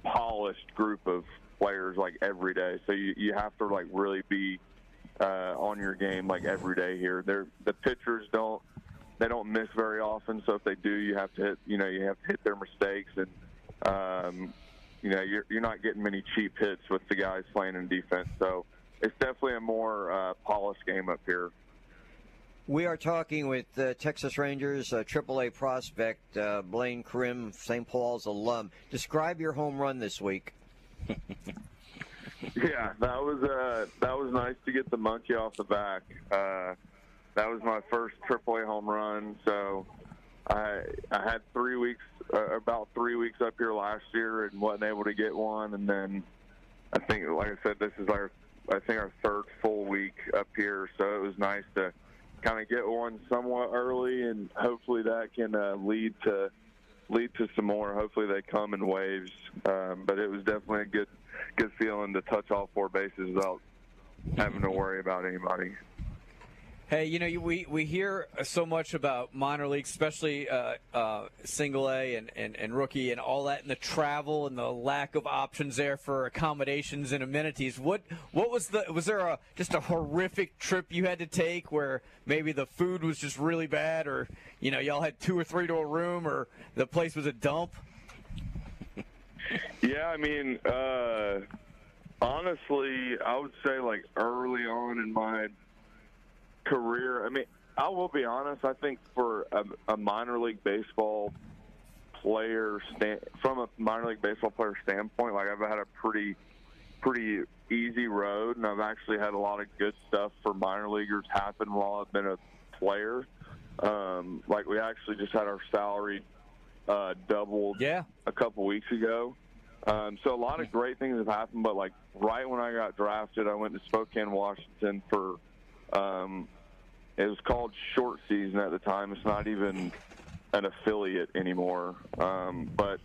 polished group of players like every day. So you, you have to like really be uh, on your game like every day here. They're, the pitchers don't they don't miss very often. So if they do, you have to hit you know you have to hit their mistakes and um, you know you're you're not getting many cheap hits with the guys playing in defense. So it's definitely a more uh, polished game up here. We are talking with uh, Texas Rangers uh, AAA prospect uh, Blaine Crim, St. Paul's alum. Describe your home run this week. Yeah, that was uh, that was nice to get the monkey off the back. Uh, that was my first AAA home run. So I I had three weeks, uh, about three weeks up here last year, and wasn't able to get one. And then I think, like I said, this is our I think our third full week up here. So it was nice to kind of get one somewhat early, and hopefully that can uh, lead to lead to some more. Hopefully they come in waves. Um, but it was definitely a good good feeling to touch all four bases without having to worry about anybody. Hey, you know, we, we hear so much about minor leagues, especially uh, uh, single A and, and, and rookie and all that, and the travel and the lack of options there for accommodations and amenities. What what was the was there a just a horrific trip you had to take where maybe the food was just really bad, or you know y'all had two or three to a room, or the place was a dump? Yeah, I mean, uh, honestly, I would say like early on in my career, I mean, I will be honest. I think for a, a minor league baseball player, stand, from a minor league baseball player standpoint, like I've had a pretty, pretty easy road, and I've actually had a lot of good stuff for minor leaguers happen while I've been a player. Um, like we actually just had our salary uh, doubled yeah. a couple weeks ago. Um, so a lot of great things have happened, but like right when I got drafted, I went to Spokane, Washington for um, it was called short season at the time. It's not even an affiliate anymore. Um, but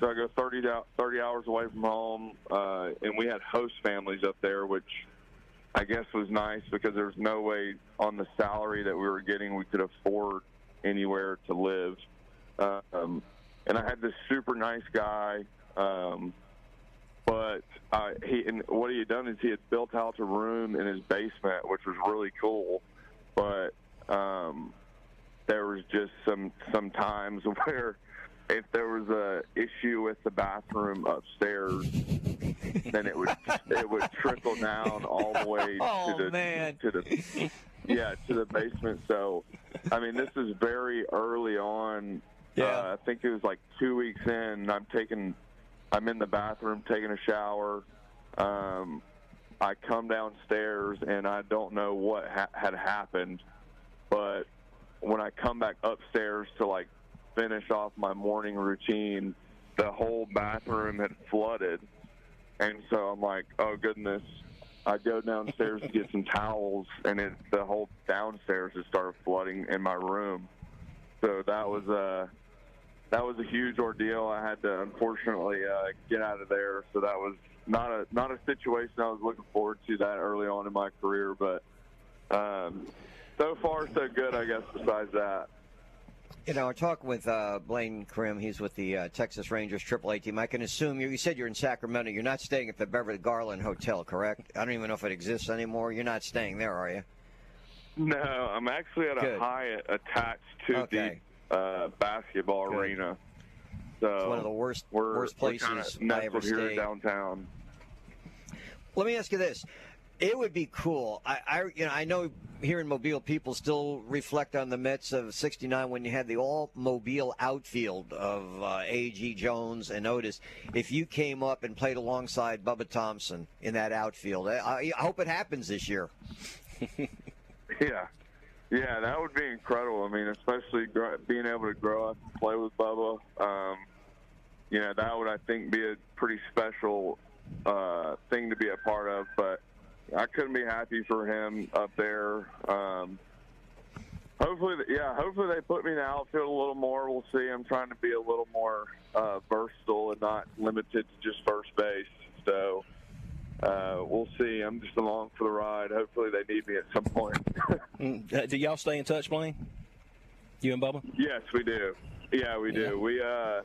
so I go 30, dou- 30 hours away from home, uh, and we had host families up there, which I guess was nice because there was no way on the salary that we were getting we could afford anywhere to live. Um, and I had this super nice guy, um, but uh, he and what he had done is he had built out a room in his basement, which was really cool. But um, there was just some some times where if there was a issue with the bathroom upstairs, then it would it would trickle down all the way Oh, to the man. to the yeah to the basement. So I mean, this is very early on. Yeah. Uh, I think it was like two weeks in. I'm taking I'm in the bathroom taking a shower. Um, I come downstairs and I don't know what ha- had happened, but when I come back upstairs to like finish off my morning routine, the whole bathroom had flooded, and so I'm like, oh goodness. I go downstairs to get some towels, and it, the whole downstairs just started flooding in my room. So that was a that was a huge ordeal. I had to unfortunately uh, get out of there. So that was not a not a situation I was looking forward to that early on in my career. But um, so far so good, I guess. Besides that. You know, we're talking with uh, Blaine Crim. He's with the uh, Texas Rangers AAA team. I can assume you, you said you're in Sacramento. You're not staying at the Beverly Garland Hotel, correct? I don't even know if it exists anymore. You're not staying there, are you? No, I'm actually at a Good. Hyatt attached to Okay. Uh, basketball Good. arena. So It's one of the worst we're, worst we're places I ever here stayed. downtown. Let me ask you this: It would be cool. I, I, you know, I know here in Mobile, people still reflect on the Mets of '69 when you had the all Mobile outfield of uh, A.G. Jones and Otis. If you came up and played alongside Bubba Thompson in that outfield, I, I hope it happens this year. Yeah, yeah, that would be incredible. I mean, especially gr- being able to grow up and play with Bubba. Um, you know, that would I think be a pretty special uh, thing to be a part of. But I couldn't be happy for him up there. Um, hopefully, yeah, hopefully they put me in the outfield a little more. We'll see. I'm trying to be a little more uh, versatile and not limited to just first base. So. Uh, we'll see. I'm just along for the ride. Hopefully, they need me at some point. Mm, uh, do y'all stay in touch, Blaine? You and Bubba? Yes, we do. Yeah, we do. We, uh,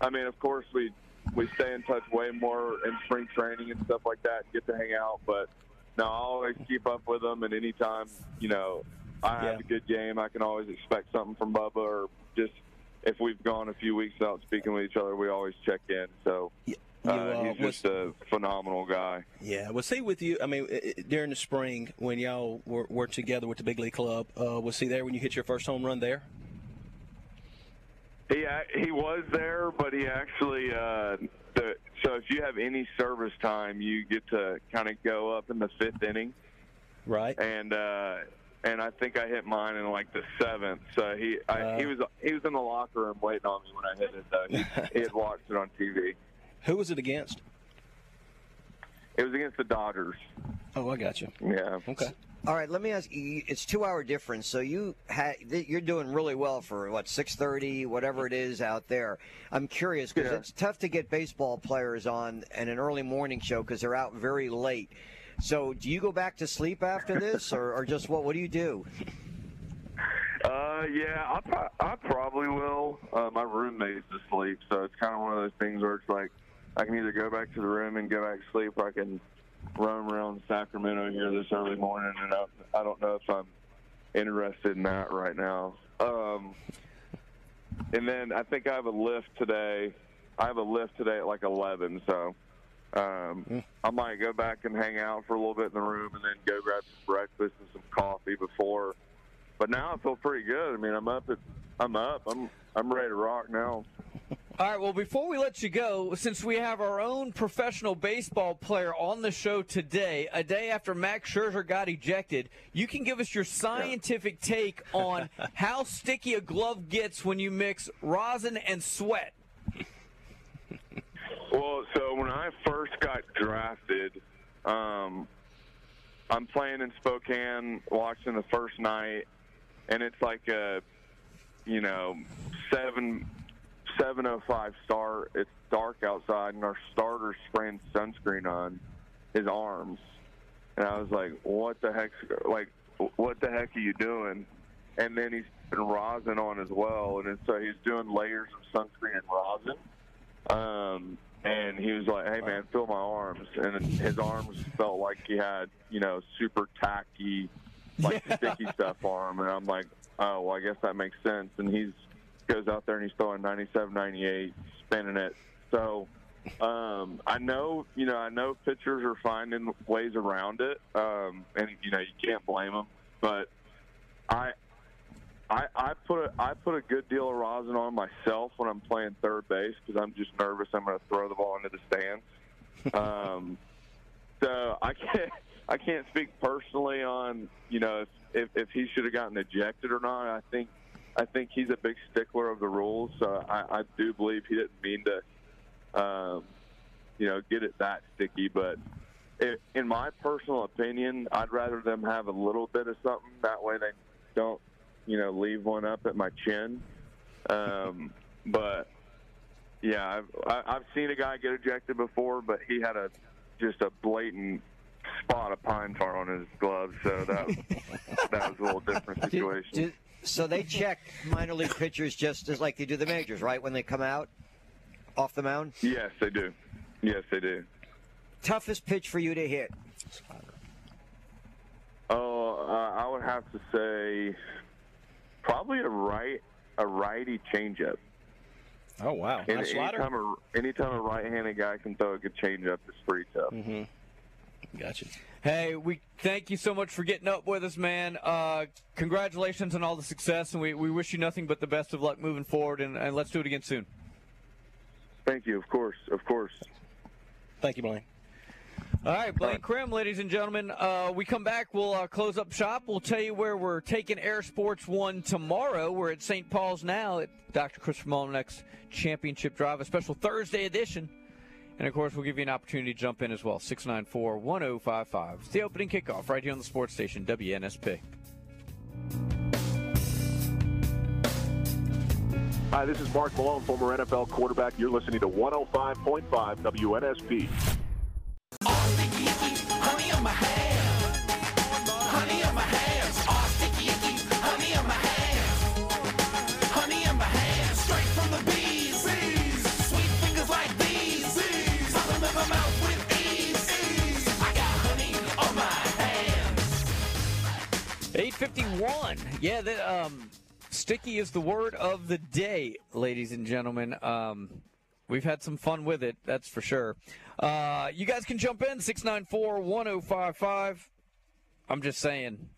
I mean, of course, we we stay in touch way more in spring training and stuff like that. Get to hang out, but no, I always keep up with them. And anytime you know I have a good game, I can always expect something from Bubba, or just if we've gone a few weeks without speaking with each other, we always check in. So. Uh, uh, he's just a phenomenal guy. Yeah. Was he with you? I mean, during the spring when y'all were, were together with the big league club, uh, was he there when you hit your first home run there? He he was there, but he actually uh, the so if you have any service time, you get to kind of go up in the fifth inning, right? And uh, and I think I hit mine in like the seventh. So he I, he was he was in the locker room waiting on me when I hit it. Though he, he had watched it on TV. Who was it against? It was against the Dodgers. Oh, I got you. Yeah. Okay. All right, let me ask you. It's two hour difference, so you ha- you're doing really well for what six thirty, whatever it is out there. I'm curious because Yeah. it's tough to get baseball players on and an early morning show because they're out very late. So, do you go back to sleep after this, or, or just what? What do you do? Uh, yeah, I, pro- I probably will. Uh, my roommate's asleep, so it's kind of one of those things where it's like I can either go back to the room and go back to sleep, or I can roam around Sacramento here this early morning, and I, I don't know if I'm interested in that right now. Um, and then I think I have a lift today. I have a lift today at like 11, so um, I might go back and hang out for a little bit in the room, and then go grab some breakfast and some coffee before. But now I feel pretty good. I mean, I'm up. At, I'm up. I'm I'm ready to rock now. All right, well, before we let you go, since we have our own professional baseball player on the show today, a day after Max Scherzer got ejected, you can give us your scientific take on how sticky a glove gets when you mix rosin and sweat. Well, so when I first got drafted, um, I'm playing in Spokane, watching the first night, and it's like a, you know, seven seven oh five start. It's dark outside, and our starter spraying sunscreen on his arms, and I was like, "What the heck? Like, what the heck are you doing?" And then he's putting rosin on as well, and so he's doing layers of sunscreen and rosin. Um, and he was like, "Hey man, feel my arms," and his arms felt like he had, you know, super tacky, like sticky stuff on him. And I'm like, "Oh, well, I guess that makes sense." And he's goes out there and he's throwing 97, 98, spinning it. So um, I know, you know, I know pitchers are finding ways around it, um, and you know, you can't blame them. But I, I, I put a, I put a good deal of rosin on myself when I'm playing third base because I'm just nervous I'm going to throw the ball into the stands. um, So I can't I can't speak personally on you know if if, if he should have gotten ejected or not. I think I think he's a big stickler of the rules. So I, I do believe he didn't mean to, um, you know, get it that sticky. But i in my personal opinion, I'd rather them have a little bit of something. That way they don't, you know, leave one up at my chin. Um, but yeah, I've I- I've seen a guy get ejected before, but he had a just a blatant spot of pine tar on his gloves, so that that was a little different situation. So they check minor league pitchers just as like they do the majors, right? When they come out off the mound. Yes, they do. Yes, they do. Toughest pitch for you to hit. Oh, uh, I would have to say probably a right a righty changeup. Oh wow! And Nice anytime a anytime a right-handed guy can throw a good changeup, it's pretty tough. Mm-hmm. Gotcha. Hey, we thank you so much for getting up with us, man. Uh, congratulations on all the success, and we, we wish you nothing but the best of luck moving forward. And, and let's do it again soon. Thank you. Of course. Of course. Thank you, Blaine. All right, Blaine Crim, ladies and gentlemen. Uh, we come back. We'll uh, close up shop. We'll tell you where we're taking Air Sports One tomorrow. We're at St. Paul's now at Dr. Christopher Mullenix Championship Drive, a special Thursday edition. And of course, we'll give you an opportunity to jump in as well. 694 1055. It's the opening kickoff right here on the sports station, WNSP. Hi, this is Mark Malone, former NFL quarterback. You're listening to 105.5 WNSP. 851. Yeah, that, um, sticky is the word of the day, ladies and gentlemen. Um, we've had some fun with it, that's for sure. Uh, you guys can jump in 694 1055. I'm just saying.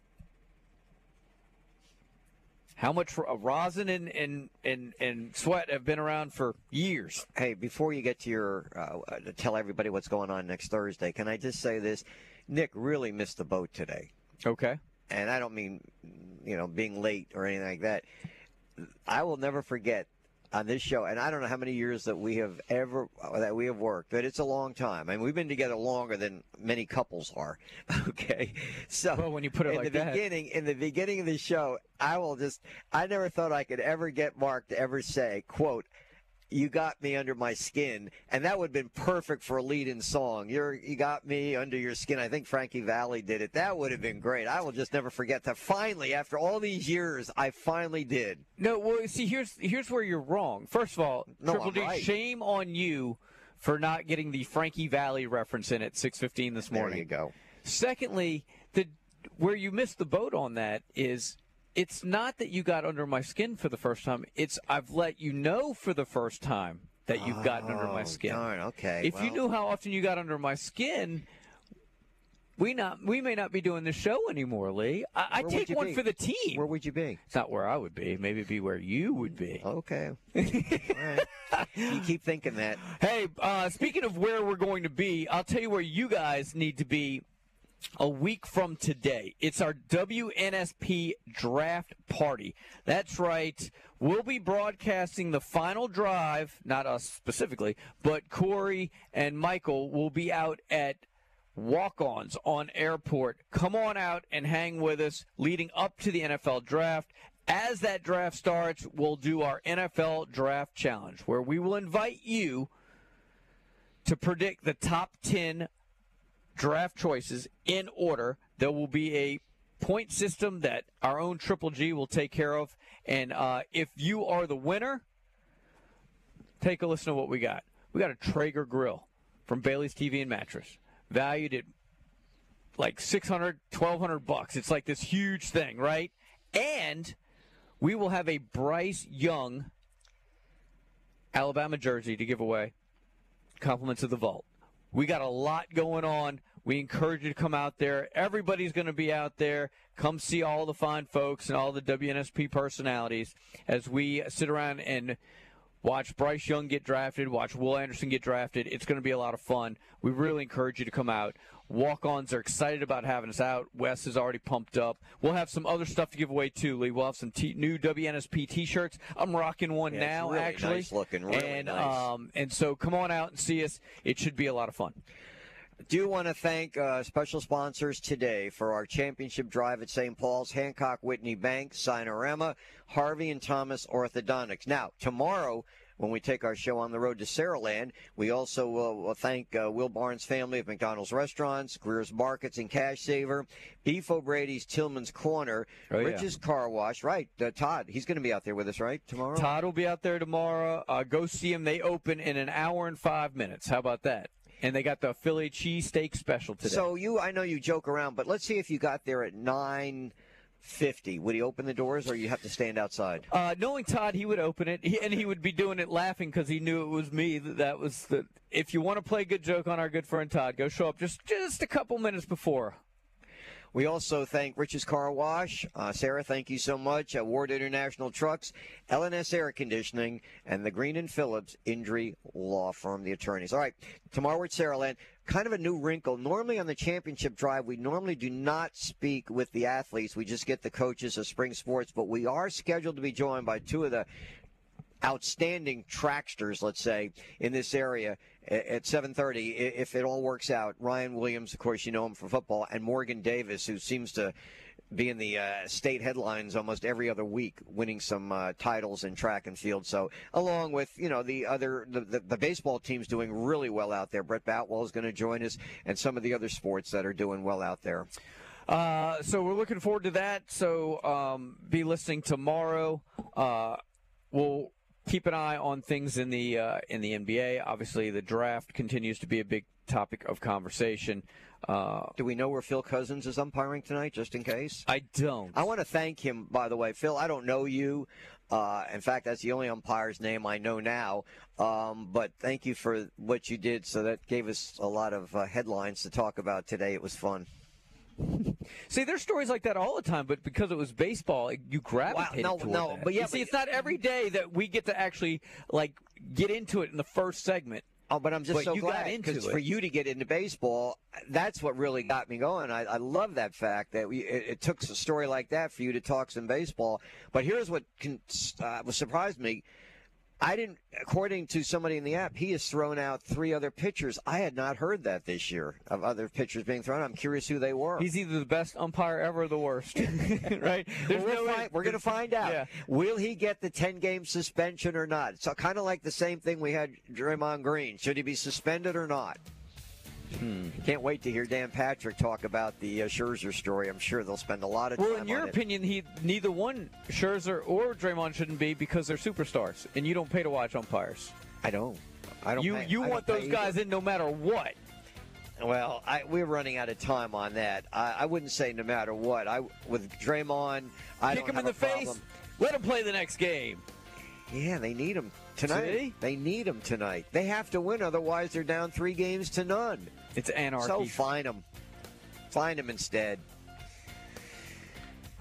How much ro- rosin and, and, and, and sweat have been around for years? Hey, before you get to your uh, uh, to tell everybody what's going on next Thursday, can I just say this? Nick really missed the boat today. Okay. And I don't mean, you know, being late or anything like that. I will never forget on this show, and I don't know how many years that we have ever that we have worked, but it's a long time. I mean, we've been together longer than many couples are. Okay, so well, when you put it in like the that. beginning, in the beginning of the show, I will just, I never thought I could ever get Mark to ever say, "quote." You got me under my skin, and that would have been perfect for a lead-in song. You're, you got me under your skin. I think Frankie Valli did it. That would have been great. I will just never forget that. Finally, after all these years, I finally did. No, well, see, here's here's where you're wrong. First of all, No, Triple I'm D, right. shame on you for not getting the Frankie Valli reference in at 6:15 this morning. There you go. Secondly, the where you missed the boat on that is it's not that you got under my skin for the first time. It's I've let you know for the first time that you've gotten under my Oh, skin. darn, okay, If you knew how often you got under my skin, we not we may not be doing this show anymore, Lee. I, I take one be? for the team. Where would you be? It's not where I would be. Maybe it'd be where you would be. Okay. You keep thinking that. Hey, uh, speaking of where we're going to be, I'll tell you where you guys need to be a week from today. It's our WNSP draft party. That's right. We'll be broadcasting the final drive, not us specifically, but Corey and Michael will be out at walk ons on airport. Come on out and hang with us leading up to the NFL draft. As that draft starts, we'll do our NFL draft challenge where we will invite you to predict the top 10 draft choices in order. There will be a point system that our own Triple G will take care of. And uh, if you are the winner, take a listen to what we got. We got a Traeger grill from Bailey's TV and Mattress, valued at like 600, 1200 bucks. It's like this huge thing, right? And we will have a Bryce Young Alabama jersey to give away. Compliments of the vault. We got a lot going on. We encourage you to come out there. Everybody's going to be out there. Come see all the fine folks and all the WNSP personalities as we sit around and watch Bryce Young get drafted, watch Will Anderson get drafted. It's going to be a lot of fun. We really encourage you to come out Walk-ons are excited about having us out. Wes is already pumped up. We'll have some other stuff to give away too, Lee. We'll have some t- new WNSP T-shirts. I'm rocking one Yeah, now, really actually. nice looking, really and nice. um, and so come on out and see us. It should be a lot of fun. do want to thank uh, special sponsors today for our championship drive at St. Paul's, Hancock Whitney Bank, Sinorama, Harvey and Thomas Orthodontics. Now, tomorrow, when we take our show on the road to Saraland, we also will will thank uh, Will Barnes' family of McDonald's restaurants, Greer's Markets and Cash Saver, Beef O'Brady's Tillman's Corner, Oh, yeah. Rich's Car Wash. Right, uh, Todd, he's going to be out there with us, right, tomorrow? Todd will be out there tomorrow. Uh, go see him. They open in an hour and five minutes. How about that? And they got the Philly cheesesteak special today. So you, I know you joke around, but let's see if you got there at nine fifty. Would he open the doors, or you have to stand outside? Uh, knowing Todd, he would open it, he, and he would be doing it laughing because he knew it was me. That, was the. If you want to play a good joke on our good friend Todd, go show up just just a couple minutes before. We also thank Rich's Car Wash. Uh, Sarah, thank you so much. Uh, Ward International Trucks, LNS Air Conditioning, and the Green and Phillips Injury Law Firm, the attorneys. All right, tomorrow we're at Saraland. Kind of a new wrinkle. Normally on the championship drive, we normally do not speak with the athletes. We just get the coaches of spring sports, but we are scheduled to be joined by two of the outstanding tracksters, let's say, in this area at 7:30 if it all works out. Ryan Williams, of course, you know him for football, and Morgan Davis, who seems to be in the uh, state headlines almost every other week, winning some uh, titles in track and field. So, along with you know the other the, the, the baseball team's doing really well out there. Brett Boutwell is going to join us, and some of the other sports that are doing well out there. Uh, so we're looking forward to that. So um, be listening tomorrow. Uh, we'll keep an eye on things in the uh, in the NBA. Obviously, the draft continues to be a big topic of conversation. Uh, Do we know where Phil Cuzzi is umpiring tonight, just in case? I don't. I want to thank him, by the way. Phil, I don't know you. Uh, in fact, that's the only umpire's name I know now. Um, but thank you for what you did. So that gave us a lot of uh, headlines to talk about today. It was fun. See, there's stories like that all the time, but because it was baseball, it- you gravitated no, toward no, that. but yeah, You see, it's not every day that we get to actually like get into it in the first segment. Oh, but I'm just But so you glad got into because for you to get into baseball, that's what really got me going. I, I love that fact that we, it, it took a story like that for you to talk some baseball. But here's what can, uh, what surprised me. I didn't, according to somebody in the app, he has thrown out three other pitchers. I had not heard that this year of other pitchers being thrown. I'm curious who they were. He's either the best umpire ever or the worst, right? Well, we'll find- we're going to find out. Yeah. Will he get the 10 game suspension or not? So, kind of like the same thing we had Draymond Green. Should he be suspended or not? Hmm. Can't wait to hear Dan Patrick talk about the uh, Scherzer story. I'm sure they'll spend a lot of time. Well, in your on it. opinion, he neither one Scherzer or Draymond shouldn't be because they're superstars, and you don't pay to watch umpires. I don't. I don't. You pay- you I want those guys either. in no matter what. Well, I, we're running out of time on that. I, I wouldn't say no matter what. I with Draymond, I Kick him in the face. problem. Let him play the next game. Yeah, they need him tonight. See? They need him tonight. They have to win, otherwise they're down three games to none. It's anarchy. So find them. Find them instead.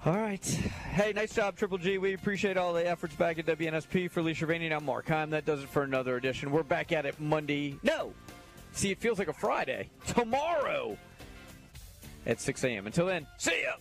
All right. Hey, nice job, Triple G. We appreciate all the efforts back at WNSP for Lee and I'm Mark Heim. That does it for another edition. We're back at it Monday. No. See, it feels like a Friday. Tomorrow at 6 a.m. Until then, see ya.